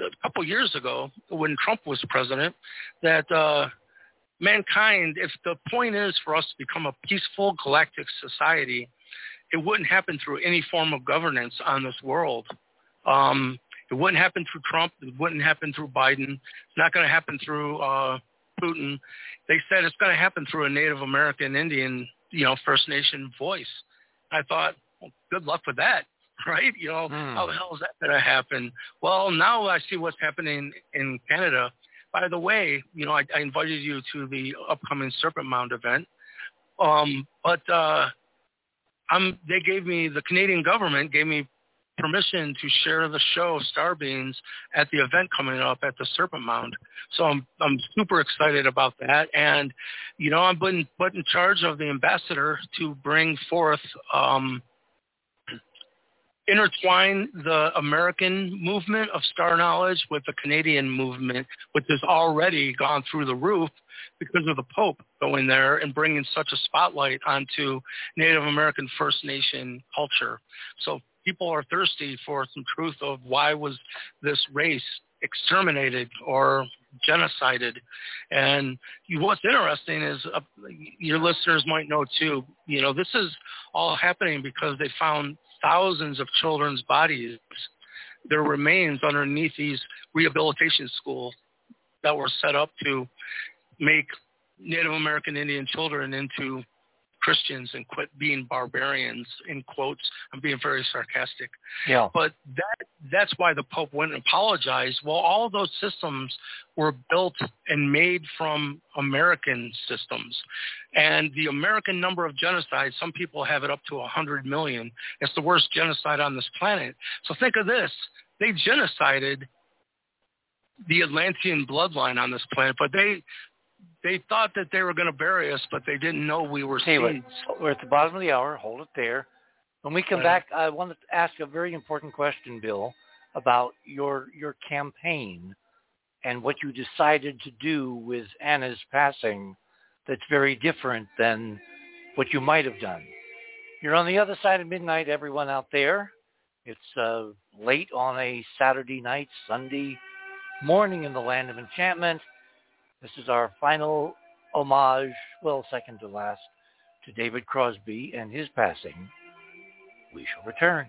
a couple years ago when Trump was president that uh, mankind, if the point is for us to become a peaceful galactic society, it wouldn't happen through any form of governance on this world. Um, it wouldn't happen through Trump. It wouldn't happen through Biden. It's not going to happen through uh, Putin. They said it's going to happen through a Native American Indian, you know, First Nation voice. I thought, well, good luck with that, right? You know, Hmm. how the hell is that going to happen? Well, now I see what's happening in Canada. By the way, you know, I, I invited you to the upcoming Serpent Mound event, um, but uh, I'm, they gave me the Canadian government gave me permission to share the show Star Beings at the event coming up at the Serpent Mound. So I'm I'm super excited about that, and you know I'm been put in charge of the ambassador to bring forth. Um, intertwine the American movement of star knowledge with the Canadian movement, which has already gone through the roof because of the Pope going there and bringing such a spotlight onto Native American First Nation culture. So people are thirsty for some truth of why was this race exterminated or genocided. And what's interesting is uh, your listeners might know too, you know, this is all happening because they found thousands of children's bodies, their remains underneath these rehabilitation schools that were set up to make Native American Indian children into Christians and quit being barbarians in quotes. I'm being very sarcastic. Yeah. But that that's why the Pope went and apologized. Well, all those systems were built and made from American systems. And the American number of genocides, some people have it up to a 100 million. It's the worst genocide on this planet. So think of this. They genocided the Atlantean bloodline on this planet, but they they thought that they were going to bury us, but they didn't know we were you seeds. we're at the bottom of the hour. Hold it there. When we come back, I want to ask a very important question, Bill, about your your campaign and what you decided to do with Anna's passing. That's very different than what you might have done. You're on the other side of midnight, everyone out there. It's uh, late on a Saturday night, Sunday morning in the land of enchantment. This is our final homage, well, second to last, to David Crosby and his passing. We shall return.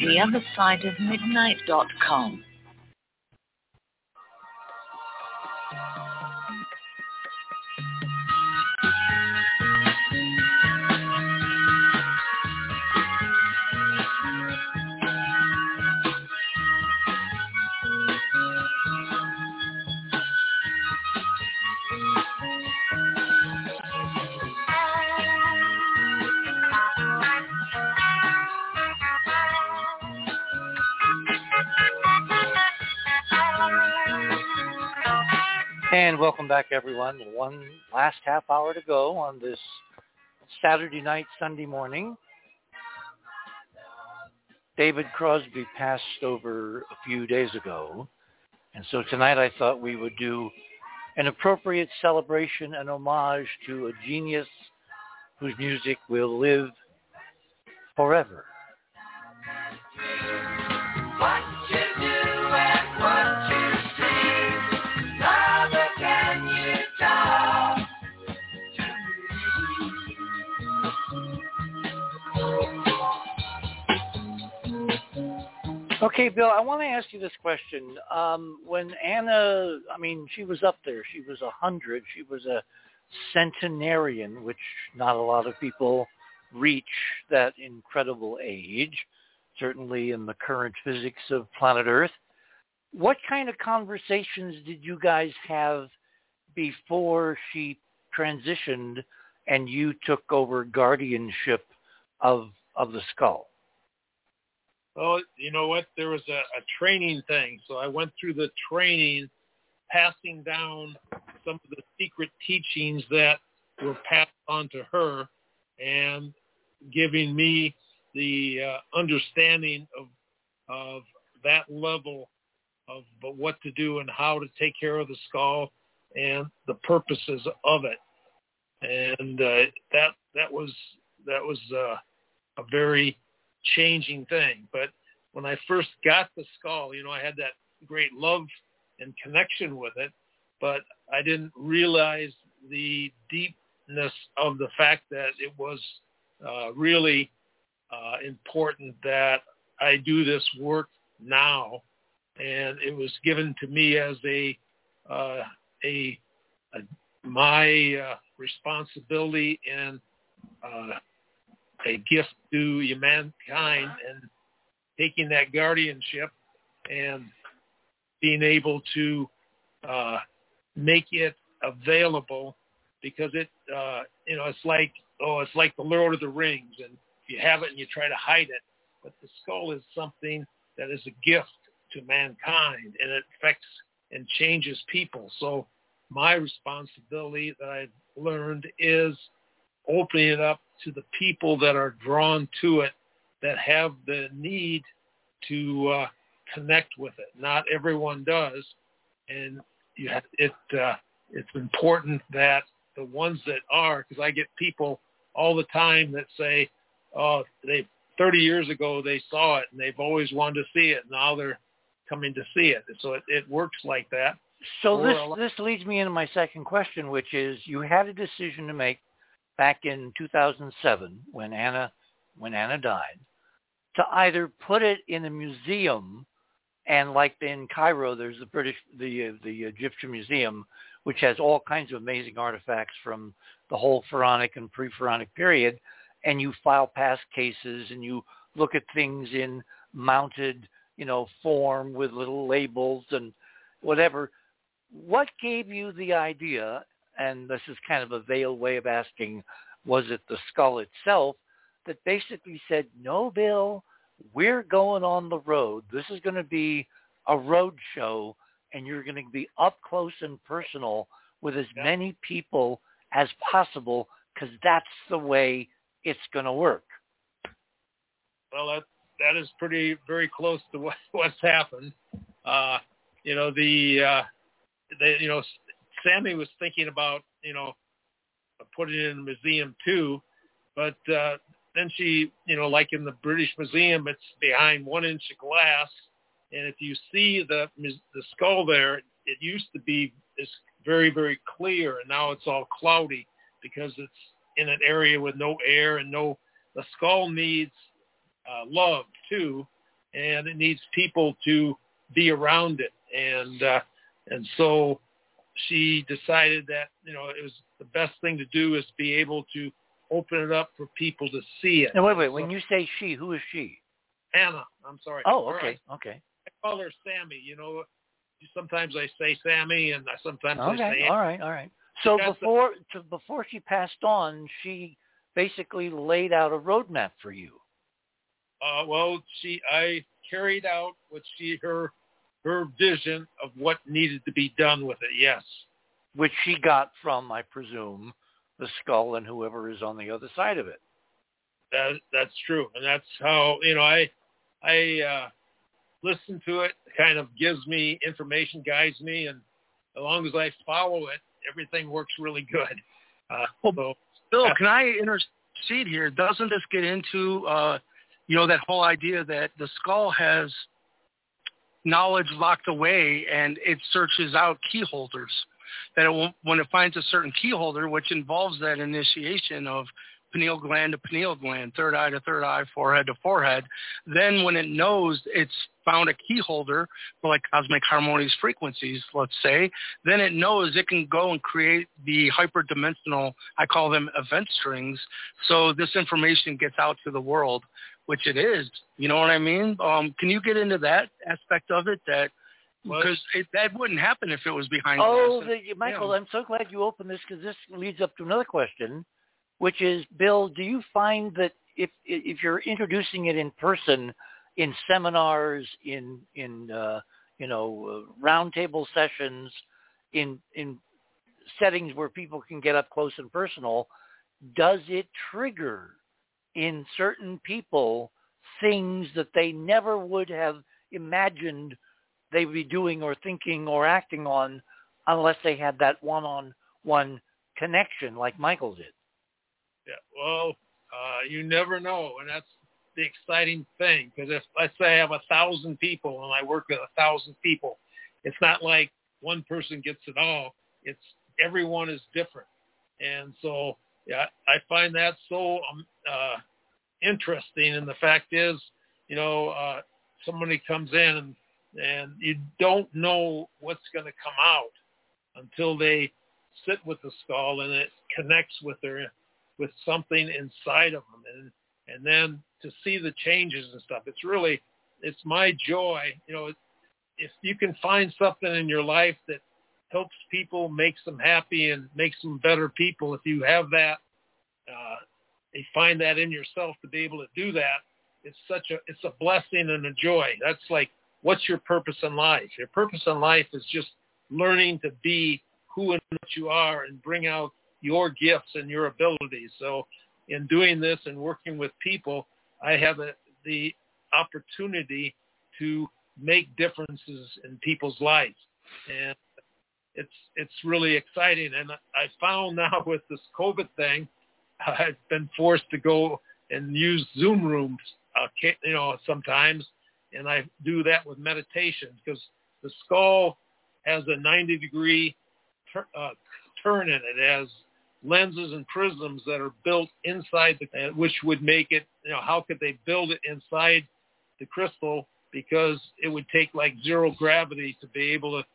The And welcome back, everyone. One last half hour to go on this Saturday night, Sunday morning. David Crosby passed over a few days ago. And so tonight I thought we would do an appropriate celebration and homage to a genius whose music will live forever. What Okay, Bill, I want to ask you this question. Um, when Anna, I mean, she was up there. She was a hundred. She was a centenarian, which not a lot of people reach that incredible age, certainly in the current physics of planet Earth. What kind of conversations did you guys have before she transitioned and you took over guardianship of of the skull? Oh, you know what? There was a, a training thing. So I went through the training, passing down some of the secret teachings that were passed on to her and giving me the uh, understanding of of that level of what to do and how to take care of the skull and the purposes of it. And uh, that that was that was uh, a very changing thing. But when I first got the skull, you know, I had that great love and connection with it, but I didn't realize the deepness of the fact that it was uh, really uh, important that I do this work now, and it was given to me as a uh, a, a my uh, responsibility and uh, a gift to mankind and taking that guardianship and being able to uh, make it available because it uh, you know it's like oh it's like the Lord of the Rings and you have it and you try to hide it but the skull is something that is a gift to mankind and it affects and changes people. So my responsibility that I've learned is opening it up to the people that are drawn to it that have the need to uh, connect with it. Not everyone does, and you have, it uh, it's important that the ones that are, because I get people all the time that say, "Oh, they 30 years ago they saw it and they've always wanted to see it. Now they're coming to see it." So it, it works like that. So this this leads me into my second question, which is you had a decision to make back in 2007 when Anna when Anna died to either put it in a museum and like in Cairo there's the British the the Egyptian museum which has all kinds of amazing artifacts from the whole pharaonic and pre-pharaonic period and you file past cases and you look at things in mounted you know form with little labels and whatever. What gave you the idea and this is kind of a veiled way of asking, was it the skull itself that basically said, no, Bill, we're going on the road. This is going to be a road show, and you're going to be up close and personal with as yeah. many people as possible because that's the way it's going to work. Well, that that is pretty very close to what, what's happened. Uh, you know the uh, the you know Sammy was thinking about, you know, putting it in a museum too, but uh, then she, you know, like in the British Museum, it's behind one inch of glass, and if you see the the skull there, it used to be this very very clear, and now it's all cloudy because it's in an area with no air and no. The skull needs uh, love too, and it needs people to be around it, and uh, and so she decided that you know it was the best thing to do is be able to open it up for people to see it. Now wait, wait. So, when you say she, who is she? Anna. I'm sorry. Oh, okay, I, okay. I call her Sammy. You know, sometimes I say Sammy, and I sometimes okay, I say. Anna. All right, all right. So before to, before she passed on, she basically laid out a roadmap for you. Uh, well, she I carried out what she her her vision of what needed to be done with it. Yes, which she got from, I presume, the skull and whoever is on the other side of it. That that's true, and that's how you know I I uh, listen to it. Kind of gives me information, guides me, and as long as I follow it, everything works really good. Uh, so Bill, Yeah. can I intercede here? Doesn't this get into, uh, you know, that whole idea that the skull has knowledge locked away and it searches out key holders? That it will, when it finds a certain key holder, which involves that initiation of pineal gland to pineal gland, third eye to third eye, forehead to forehead, then when it knows it's found a key holder for like cosmic harmonious frequencies, let's say, then it knows it can go and create the hyperdimensional, I call them event strings, so this information gets out to the world, which it is. You know what I mean? Um, can you get into that aspect of it? That because it, that wouldn't happen if it was behind Oh, the, Michael, Yeah. I'm so glad you opened this because this leads up to another question, which is, Bill, do you find that if if you're introducing it in person, in seminars, in in uh, you know uh, roundtable sessions, in in settings where people can get up close and personal, does it trigger in certain people things that they never would have imagined they would be doing or thinking or acting on unless they had that one-on-one connection like Michael did. Yeah, well, uh, you never know, and that's the exciting thing. Because if let's say I have a thousand people and I work with a thousand people, it's not like one person gets it all. It's everyone is different, and so yeah, I find that so um, uh, interesting. And the fact is, you know, uh, somebody comes in and and you don't know what's going to come out until they sit with the skull and it connects with their with something inside of them and and then to see the changes and stuff it's really it's my joy you know if you can find something in your life that helps people makes them happy and makes them better people if you have that uh you find that in yourself to be able to do that it's such a it's a blessing and a joy that's like what's your purpose in life your purpose in life is just learning to be who and what you are and bring out your gifts and your abilities. So in doing this and working with people, I have a, the opportunity to make differences in people's lives. And it's it's really exciting. And I found now with this COVID thing, I've been forced to go and use Zoom rooms, uh, you know, sometimes, and I do that with meditation because the skull has a 90 degree tur- uh, turn in it. Has lenses and prisms that are built inside the, which would make it, you know, how could they build it inside the crystal? Because it would take like zero gravity to be able to,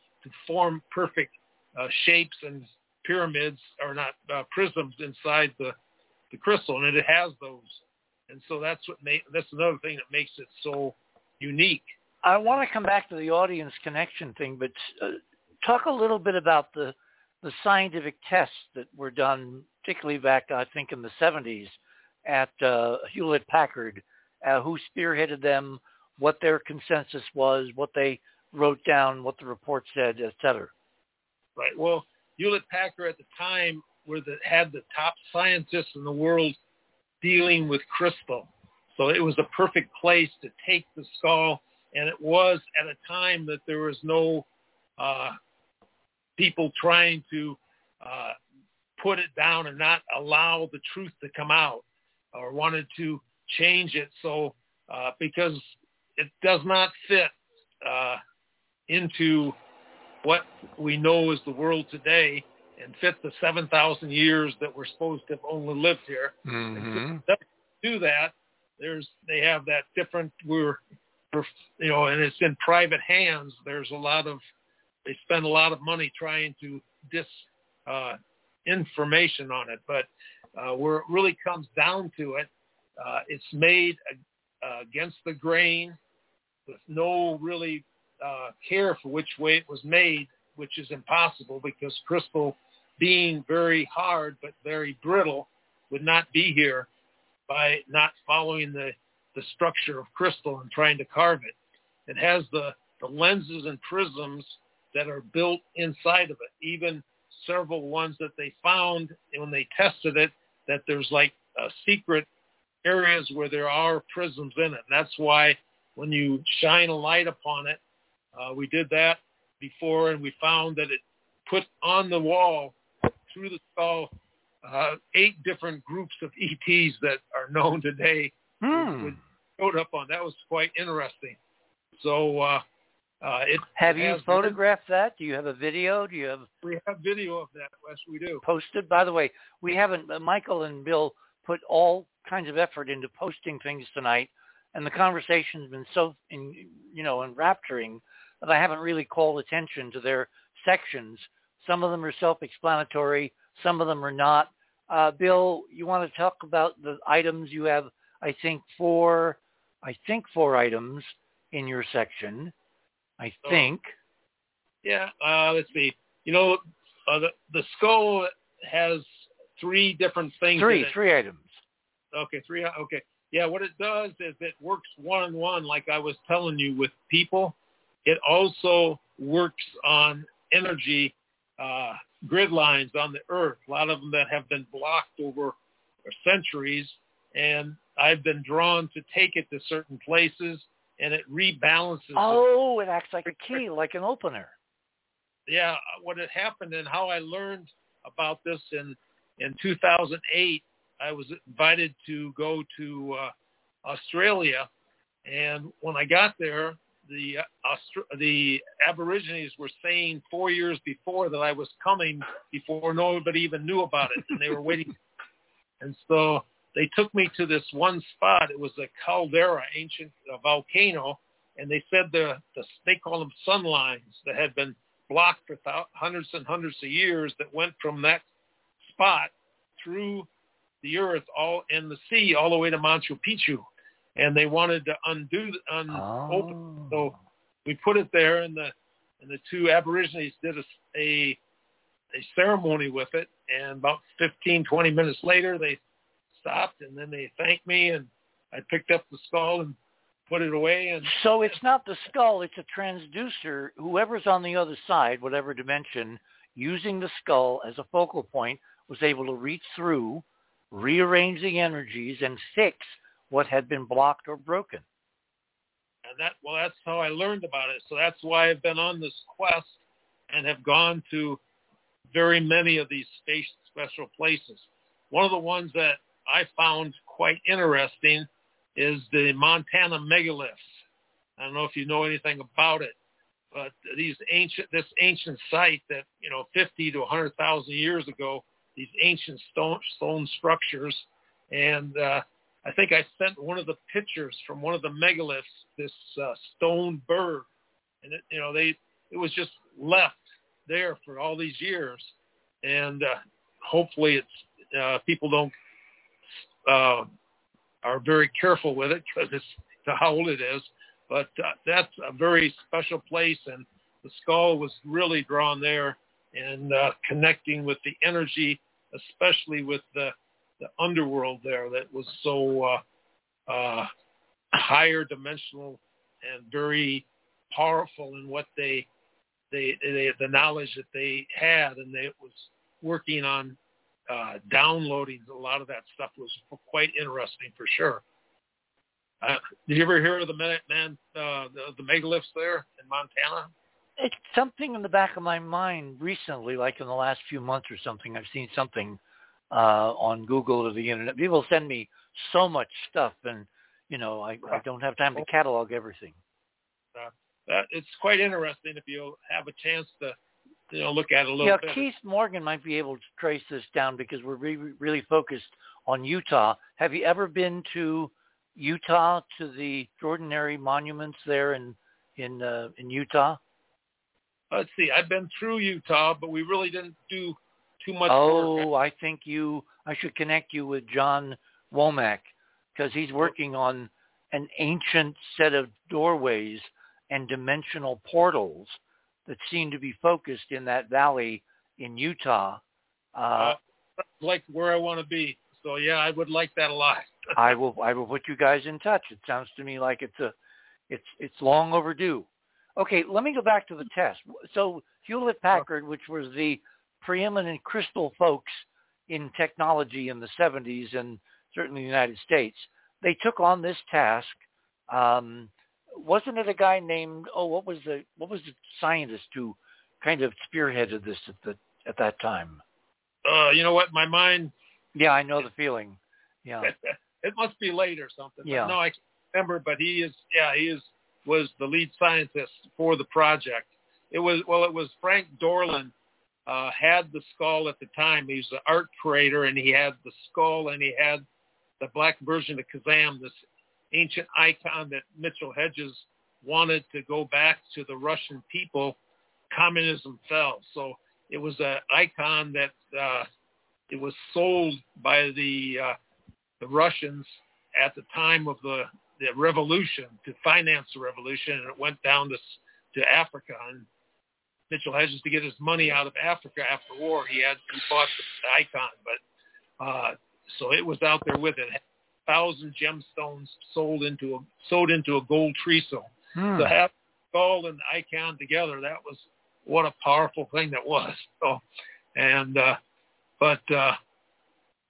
form perfect uh, shapes and pyramids or not uh, prisms inside the, the crystal. And it has those. And so that's what make, that's another thing that makes it so unique. I want to come back to the audience connection thing, but uh, talk a little bit about the the scientific tests that were done, particularly back, I think, in the 70s at uh, Hewlett Packard, uh, who spearheaded them, what their consensus was, what they wrote down, what the report said, et cetera. Right. Well, Hewlett Packard at the time were the, had the top scientists in the world dealing with crystal. So it was a perfect place to take the skull, and it was at a time that there was no uh, people trying to uh, put it down and not allow the truth to come out or wanted to change it so uh, because it does not fit uh, into what we know as the world today and fit the 7,000 years that we're supposed to have only lived here. Mm-hmm. To do that, there's they have that different we're, we're you know, and it's in private hands. There's a lot of they spend a lot of money trying to dis uh, information on it, but uh, where it really comes down to it, uh, it's made uh, against the grain with no really uh, care for which way it was made, which is impossible because crystal being very hard but very brittle would not be here by not following the, the structure of crystal and trying to carve it. It has the, the lenses and prisms that are built inside of it, even several ones that they found when they tested it, that there's like uh, secret areas where there are prisms in it. And that's why when you shine a light upon it, uh, we did that before and we found that it put on the wall through the skull uh, eight different groups of ETs that are known today. Hmm. Showed up on that was quite interesting. So uh, uh, it have you photographed that? Do you have a video? Do you have We have video of that. Yes, we do. posted? By the way, we haven't. Uh, Michael and Bill put all kinds of effort into posting things tonight, and the conversation's been so, in, you know, enrapturing that I haven't really called attention to their sections. Some of them are self-explanatory. Some of them are not. Uh, Bill, you want to talk about the items you have? I think four. I think four items in your section. I So- think. Yeah. Uh, let's see. You know, uh, the the skull has three different things. in Three, three items. Okay, three. Okay. Yeah, what it does is it works one-on-one, like I was telling you, with people. It also works on energy uh, grid lines on the Earth, a lot of them that have been blocked over centuries. And I've been drawn to take it to certain places, and it rebalances. Oh, it acts like a key, like an opener. yeah, what had happened and how I learned about this in in 2008, I was invited to go to uh, Australia, and when I got there, the Austra- the Aborigines were saying four years before that I was coming before nobody even knew about it, and they were waiting. And so they took me to this one spot. It was a caldera, ancient uh, volcano, and they said the, the they call them sun lines that had been blocked for thou- hundreds and hundreds of years that went from that spot through the earth all in the sea all the way to Machu Picchu, and they wanted to undo un open. So oh. we put it there, and the and the two Aborigines did a a, a ceremony with it, and about 15, 20 minutes later, they stopped, and then they thanked me, and I picked up the skull and put it away, and So it's not the skull, it's a transducer. Whoever's on the other side, whatever dimension, using the skull as a focal point, was able to reach through, rearrange the energies, and fix what had been blocked or broken. and that well that's how I learned about it. So that's why I've been on this quest and have gone to very many of these space special places. One of the ones that I found quite interesting is the Montana megaliths. I don't know if you know anything about it, but these ancient this ancient site that you know 50 to 100,000 years ago, these ancient stone stone structures, and uh, I think I sent one of the pictures from one of the megaliths, this uh, stone bird, and it, you know they it was just left there for all these years, and uh, hopefully it's uh, people don't uh, are very careful with it because it's how old it is. But uh, that's a very special place, and the skull was really drawn there and uh, connecting with the energy, especially with the the underworld there that was so uh, uh, higher dimensional and very powerful in what they, they they the knowledge that they had, and they was working on uh, downloading a lot of that stuff was quite interesting for sure. Uh, did you ever hear of the man, man uh, the, the megaliths there in Montana? It's something in the back of my mind recently, like in the last few months or something. I've seen something uh, on Google or the internet. People send me so much stuff, and you know, I, I don't have time to catalog everything. Uh, that it's quite interesting if you have a chance to you know look at it a little Yeah, bit. Keith Morgan might be able to trace this down because we're re- really focused on Utah. Have you ever been to Utah to the extraordinary monuments there in in uh, in Utah? Let's see. I've been through Utah, but we really didn't do too much work. Oh, I think you. I should connect you with John Womack because he's working on an ancient set of doorways and dimensional portals that seem to be focused in that valley in Utah. Uh, Uh, like where I want to be. So yeah, I would like that a lot. I will. I will put you guys in touch. It sounds to me like it's a, it's it's long overdue. Okay, let me go back to the test. So Hewlett Packard, which was the preeminent crystal folks in technology in the 70s and certainly the United States, they took on this task. Um, wasn't it a guy named oh what was the what was the scientist who kind of spearheaded this at the at that time? Uh, you know what? My mind. Yeah, I know the feeling. Yeah. it must be late or something. Yeah. No, I can't remember, but he is. Yeah, he is was the lead scientist for the project. It was well, it was Frank Dorland uh, had the skull at the time. He was an art curator, and he had the skull, and he had the black version of Kazan, this ancient icon that Mitchell Hedges wanted to go back to the Russian people. Communism fell, so it was an icon that uh, it was sold by the uh, the Russians at the time of the the revolution to finance the revolution, and it went down to to Africa. And Mitchell Hedges to get his money out of Africa after war, he had he bought the icon, but uh, so it was out there with it. Thousand gemstones sold into a sold into a gold trousseau. Hmm. To have skull and the icon together, that was what a powerful thing that was. So, and uh, but uh,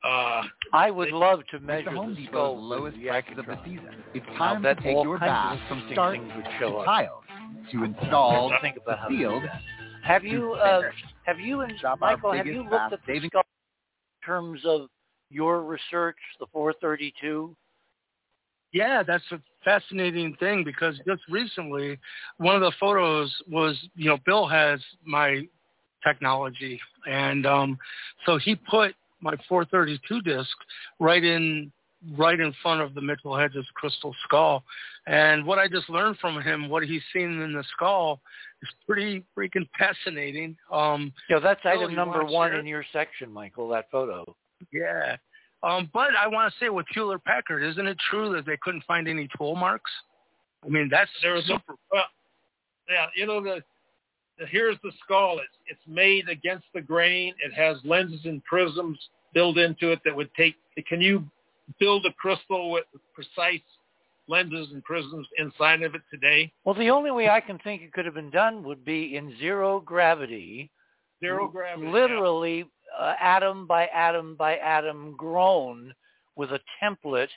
uh, I would love to measure the Home the Depot's skull lowest with the of the Accutron. it's I'll time to take your bath from interesting start to show tile to install I'll think about how to do field. Have you, uh, have you, and Shop Michael, have you looked at the savings- skull in terms of your research, the 432? Yeah, that's a fascinating thing because just recently, one of the photos was, you know, Bill has my technology, and um, so he put my 432 disc right in right in front of the Mitchell Hedges crystal skull, and what I just learned from him, what he's seen in the skull, is pretty freaking fascinating. Um, Yeah, that's Bill, item number one share in your section, Michael, that photo. yeah. Um, but I want to say with Hewlett Packard, isn't it true that they couldn't find any tool marks? I mean, that's there was no super. well, yeah, you know the, the here's the skull. It's it's made against the grain. It has lenses and prisms built into it that would take. Can you build a crystal with precise lenses and prisms inside of it today? Well, the only way I can think it could have been done would be in zero gravity, Zero gravity. yeah. literally uh, atom by atom by atom grown with a template.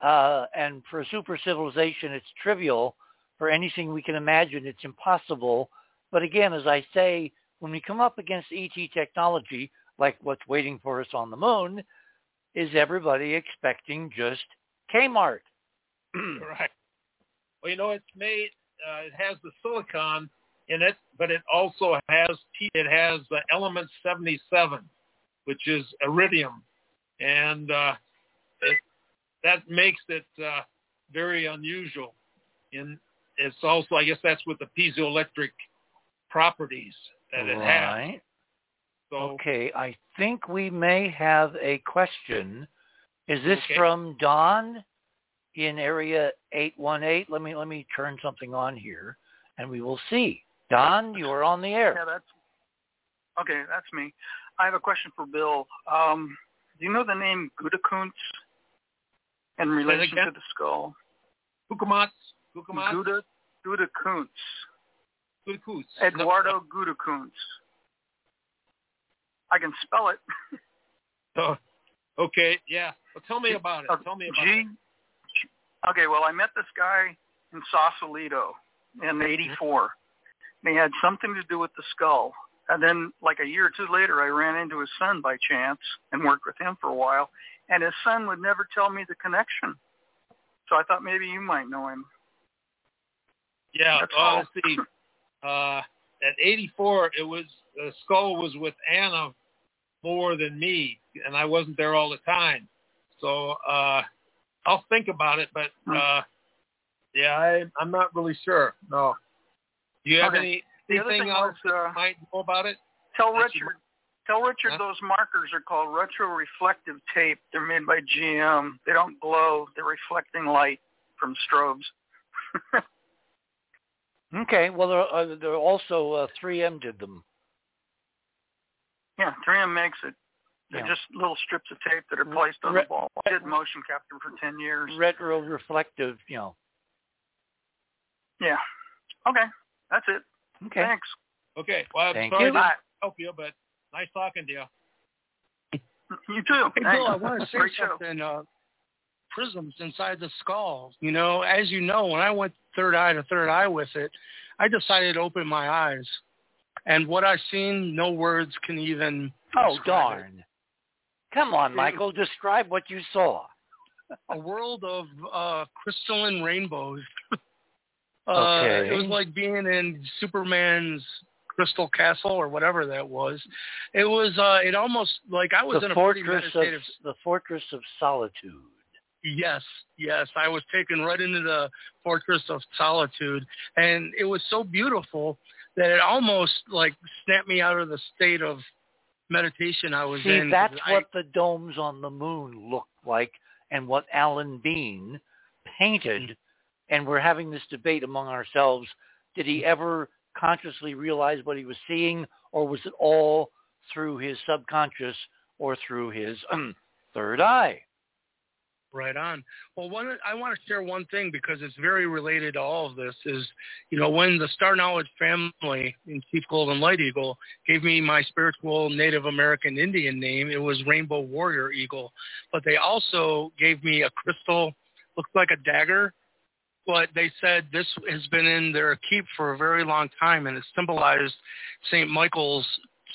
Uh, and for a super civilization, it's trivial. For anything we can imagine, it's impossible. But again, as I say, when we come up against ET technology, like what's waiting for us on the moon, is everybody expecting just Kmart? right. Well, you know, it's made. Uh, it has the silicon in it, but it also has it has uh, element 77, which is iridium, and uh, it, that makes it uh, very unusual. And it's also, I guess, that's with the piezoelectric properties that it has. Right. So Okay, I think we may have a question. Is this Okay. from Don in area 818? Let me let me turn something on here and we will see. Don, you are on the air. Yeah, that's okay. That's me. I have a question for Bill. Um, do you know the name Gudakuntz in relation to the skull? Gukamats, Gukamats, Guda Gudakuntz. Gudakuts. Eduardo Gudakuntz. I can spell it. Oh, okay, yeah. Well, tell me about it. Uh, Tell me about G. it. Okay, well, I met this guy in Sausalito in '84. They had something to do with the skull. And then, like a year or two later, I ran into his son by chance and worked with him for a while. And his son would never tell me the connection. So I thought maybe you might know him. Yeah, That's uh, all. Uh, at 84, it was the skull was with Anna more than me, and I wasn't there all the time. So uh, I'll think about it, but uh, yeah, I, I'm not really sure. No. Do you have Okay. any The anything thing else was, that uh, you might know about it? Tell That's Richard, tell Richard Huh? those markers are called retroreflective tape. They're made by GM. They don't glow. They're reflecting light from strobes. Okay, well, there, uh, there also uh, 3M did them. Yeah, 3M makes it. They're Yeah. just little strips of tape that are placed on re- the ball. I did motion capture for 10 years. Retro reflective, you know. Yeah. Okay. That's it. Okay. Thanks. Okay. Well, I'm Thank sorry you. I didn't help you, but nice talking to you. You too. Hey, Bill, I want to say Great something. Uh, prisms inside the skull. You know, as you know, when I went third eye to third eye with it, I decided to open my eyes. And what I've seen, no words can even. Oh darn! It. Come on, Michael. Describe what you saw. A world of uh, crystalline rainbows. uh, Okay. It was like being in Superman's crystal castle or whatever that was. It was. uh It almost like I was the in a pretty fortress of meditative the fortress of solitude. Yes, yes. I was taken right into the fortress of solitude, and it was so beautiful that it almost like snapped me out of the state of meditation I was See, in. that's I- what the domes on the moon look like, and what Alan Bean painted. And we're having this debate among ourselves: Did he ever consciously realize what he was seeing, or was it all through his subconscious or through his um, third eye? Right on. Well, one I want to share one thing because it's very related to all of this. Is you know when the Star Knowledge family in Chief Golden Light Eagle gave me my spiritual Native American Indian name, it was Rainbow Warrior Eagle. But they also gave me a crystal, looks like a dagger, but they said this has been in their keep for a very long time, and it symbolized Saint Michael's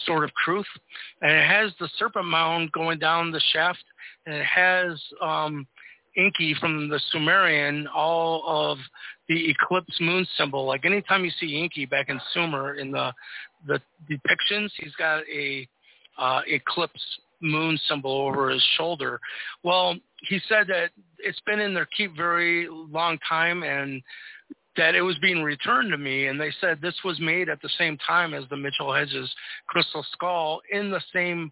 sort of truth, and it has the serpent mound going down the shaft, and it has um, Enki from the Sumerian, all of the eclipse moon symbol. Like anytime you see Enki back in Sumer in the the depictions, he's got a uh, eclipse moon symbol over his shoulder. Well, he said that it's been in their keep very long time, and that it was being returned to me and they said this was made at the same time as the Mitchell Hedges crystal skull in the same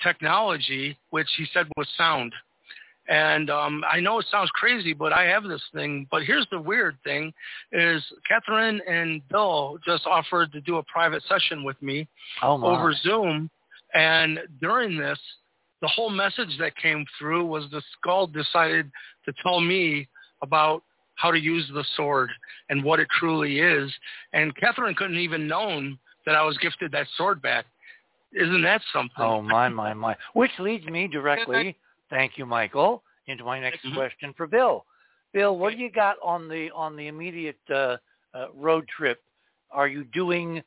technology which he said was sound. And um, I know it sounds crazy, but I have this thing. But here's the weird thing: is Catherine and Bill just offered to do a private session with me Oh over Zoom, and during this, the whole message that came through was the skull decided to tell me about how to use the sword and what it truly is. And Catherine couldn't even known that I was gifted that sword back. Isn't that something? Oh my my my! Which leads me directly. Thank you, Michael. Into my next Mhm. question for Bill. Bill, what do you got on the on the immediate uh, uh, road trip? Are you doing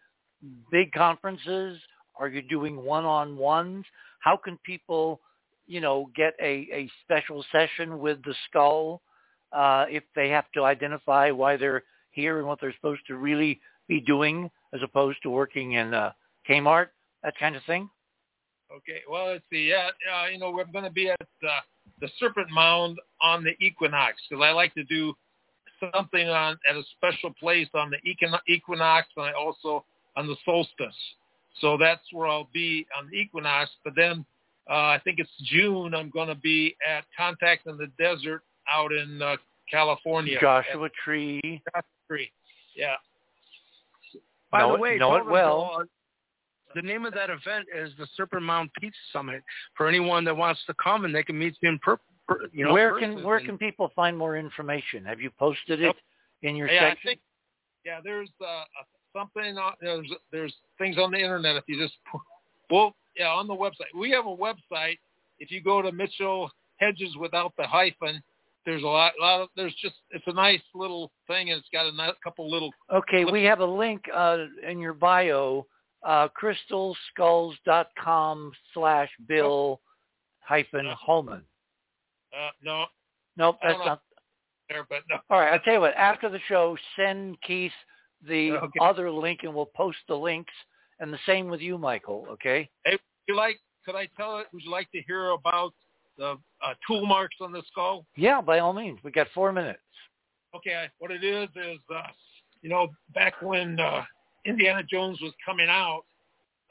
big conferences? Are you doing one-on-ones? How can people, you know, get a, a special session with the skull uh, if they have to identify why they're here and what they're supposed to really be doing as opposed to working in uh, Kmart, that kind of thing? Okay, well, let's see. Yeah, uh, you know, we're going to be at uh, the Serpent Mound on the equinox because I like to do something on at a special place on the equino- equinox and I also on the solstice. So that's where I'll be on the equinox. But then uh, I think it's June. I'm going to be at Contact in the Desert out in uh, California. Joshua Tree. Joshua Tree. Yeah. By know the it- way, know it well. Bill, the name of that event is the Serpent Mound Pizza Summit for anyone that wants to come, and they can meet you in per, per you know. where person. can where And- can people find more information? Have you posted it Yep. in your yeah, I section? think yeah, there's uh, something on there's there's things on the internet if you just well yeah on the website. We have a website. If you go to Mitchell Hedges without the hyphen, there's a lot, lot of there's just it's a nice little thing and it's got a ni- couple little Okay, Let's- we have a link uh, in your bio, uh, crystalskulls.com slash Bill hyphen No. Homann. uh, no Nope, that's not. there, but no. All right, I'll tell you what. After the show, send Keith the Okay. other link, and we'll post the links. And the same with you, Michael. Okay. Hey, would you like? Could I tell it? Would you like to hear about the uh, tool marks on the skull? Yeah, by all means. We got four minutes. Okay, what it is is, uh, you know, back when uh, Indiana Jones was coming out,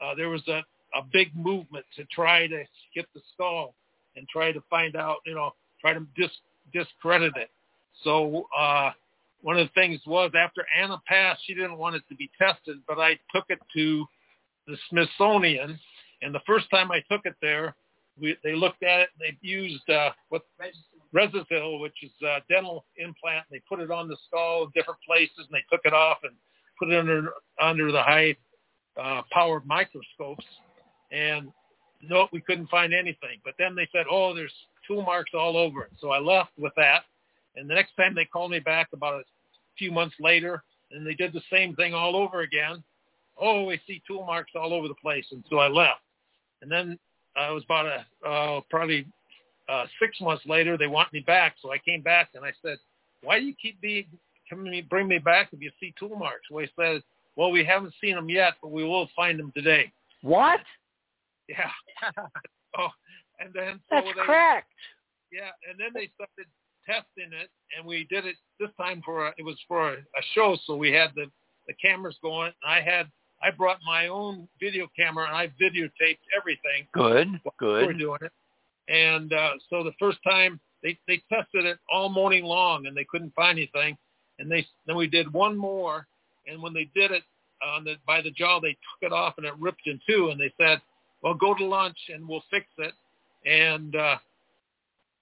uh, there was a, a big movement to try to get the skull and try to find out, you know, try to dis- discredit it. So uh, one of the things was after Anna passed, she didn't want it to be tested, but I took it to the Smithsonian, and the first time I took it there, we, they looked at it. They used uh, what Resizil, which is a dental implant. They put it on the skull in different places, and they took it off and put it under under the high uh, powered microscopes. And no, we couldn't find anything. But then they said, "Oh, there's tool marks all over it." So I left with that. And the next time they called me back about a few months later, and they did the same thing all over again. oh, we see tool marks all over the place, and so I left. And then uh, it was about a uh, probably uh, six months later, they want me back, so I came back and I said, why do you keep me coming me bring me back if you see tool marks? Well, he said, well, we haven't seen them yet, but we will find them today. What? Yeah. oh, and then so That's they, correct. Yeah, and then they started testing it, and we did it this time for a, it was for a, a show, so we had the the cameras going, and I had I brought my own video camera and I videotaped everything. Good, good. We were doing it, and uh, so the first time they they tested it all morning long, and they couldn't find anything, and they then we did one more, and when they did it on the by the jaw, they took it off and it ripped in two, and they said, well, go to lunch and we'll fix it, and uh,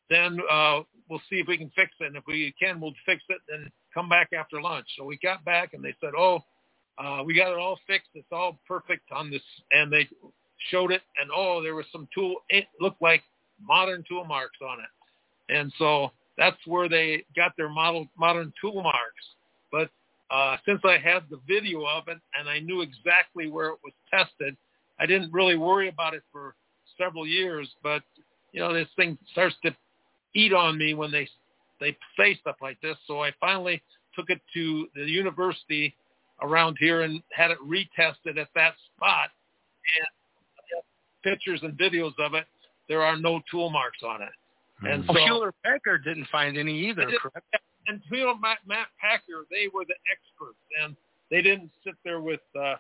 then uh, we'll see if we can fix it. And if we can, we'll fix it and come back after lunch. So we got back and they said, oh, uh, we got it all fixed. It's all perfect on this. And they showed it and oh, there was some tool. It looked like modern tool marks on it. And so that's where they got their model modern tool marks. But uh, since I had the video of it and I knew exactly where it was tested, I didn't really worry about it for several years. But you know, this thing starts to eat on me when they they say stuff like this. So I finally took it to the university around here and had it retested at that spot. And pictures and videos of it, there are no tool marks on it. And Well, so, Hewlett Packard didn't find any either, correct? and you know, Matt, Matt Packer, they were the experts, and they didn't sit there with uh,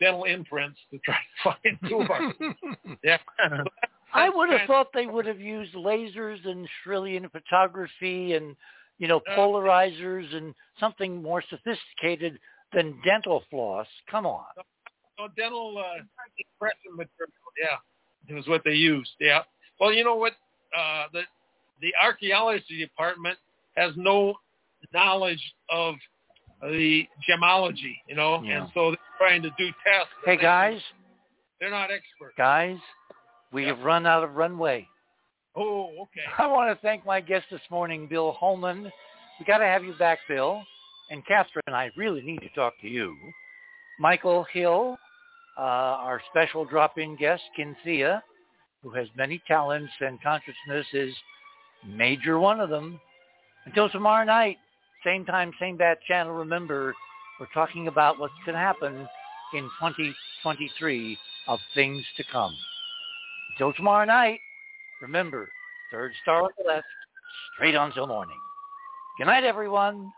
dental imprints to try to find tool marks. yeah. I would have thought they would have used lasers and Kirlian photography and, you know, Uh, polarizers and something more sophisticated than dental floss. Come on. No, dental uh, impression material. Yeah, it was what they used. Yeah. Well, you know what? Uh, the the archaeology department has no knowledge of the gemology, you know, Yeah. and so they're trying to do tests. Hey, guys, They're not experts. guys, we have run out of runway. Oh, okay. I want to thank my guest this morning, Bill Homann. We got to have you back, Bill. And Catherine, I really need to talk to you. Michael Hill, uh, our special drop-in guest, Cynthia, who has many talents and consciousness is major one of them. Until tomorrow night, same time, same bat channel. Remember, we're talking about what's going to happen in 2023 of things to come. Until tomorrow night, remember, third star on the left, straight on till morning. Good night, everyone.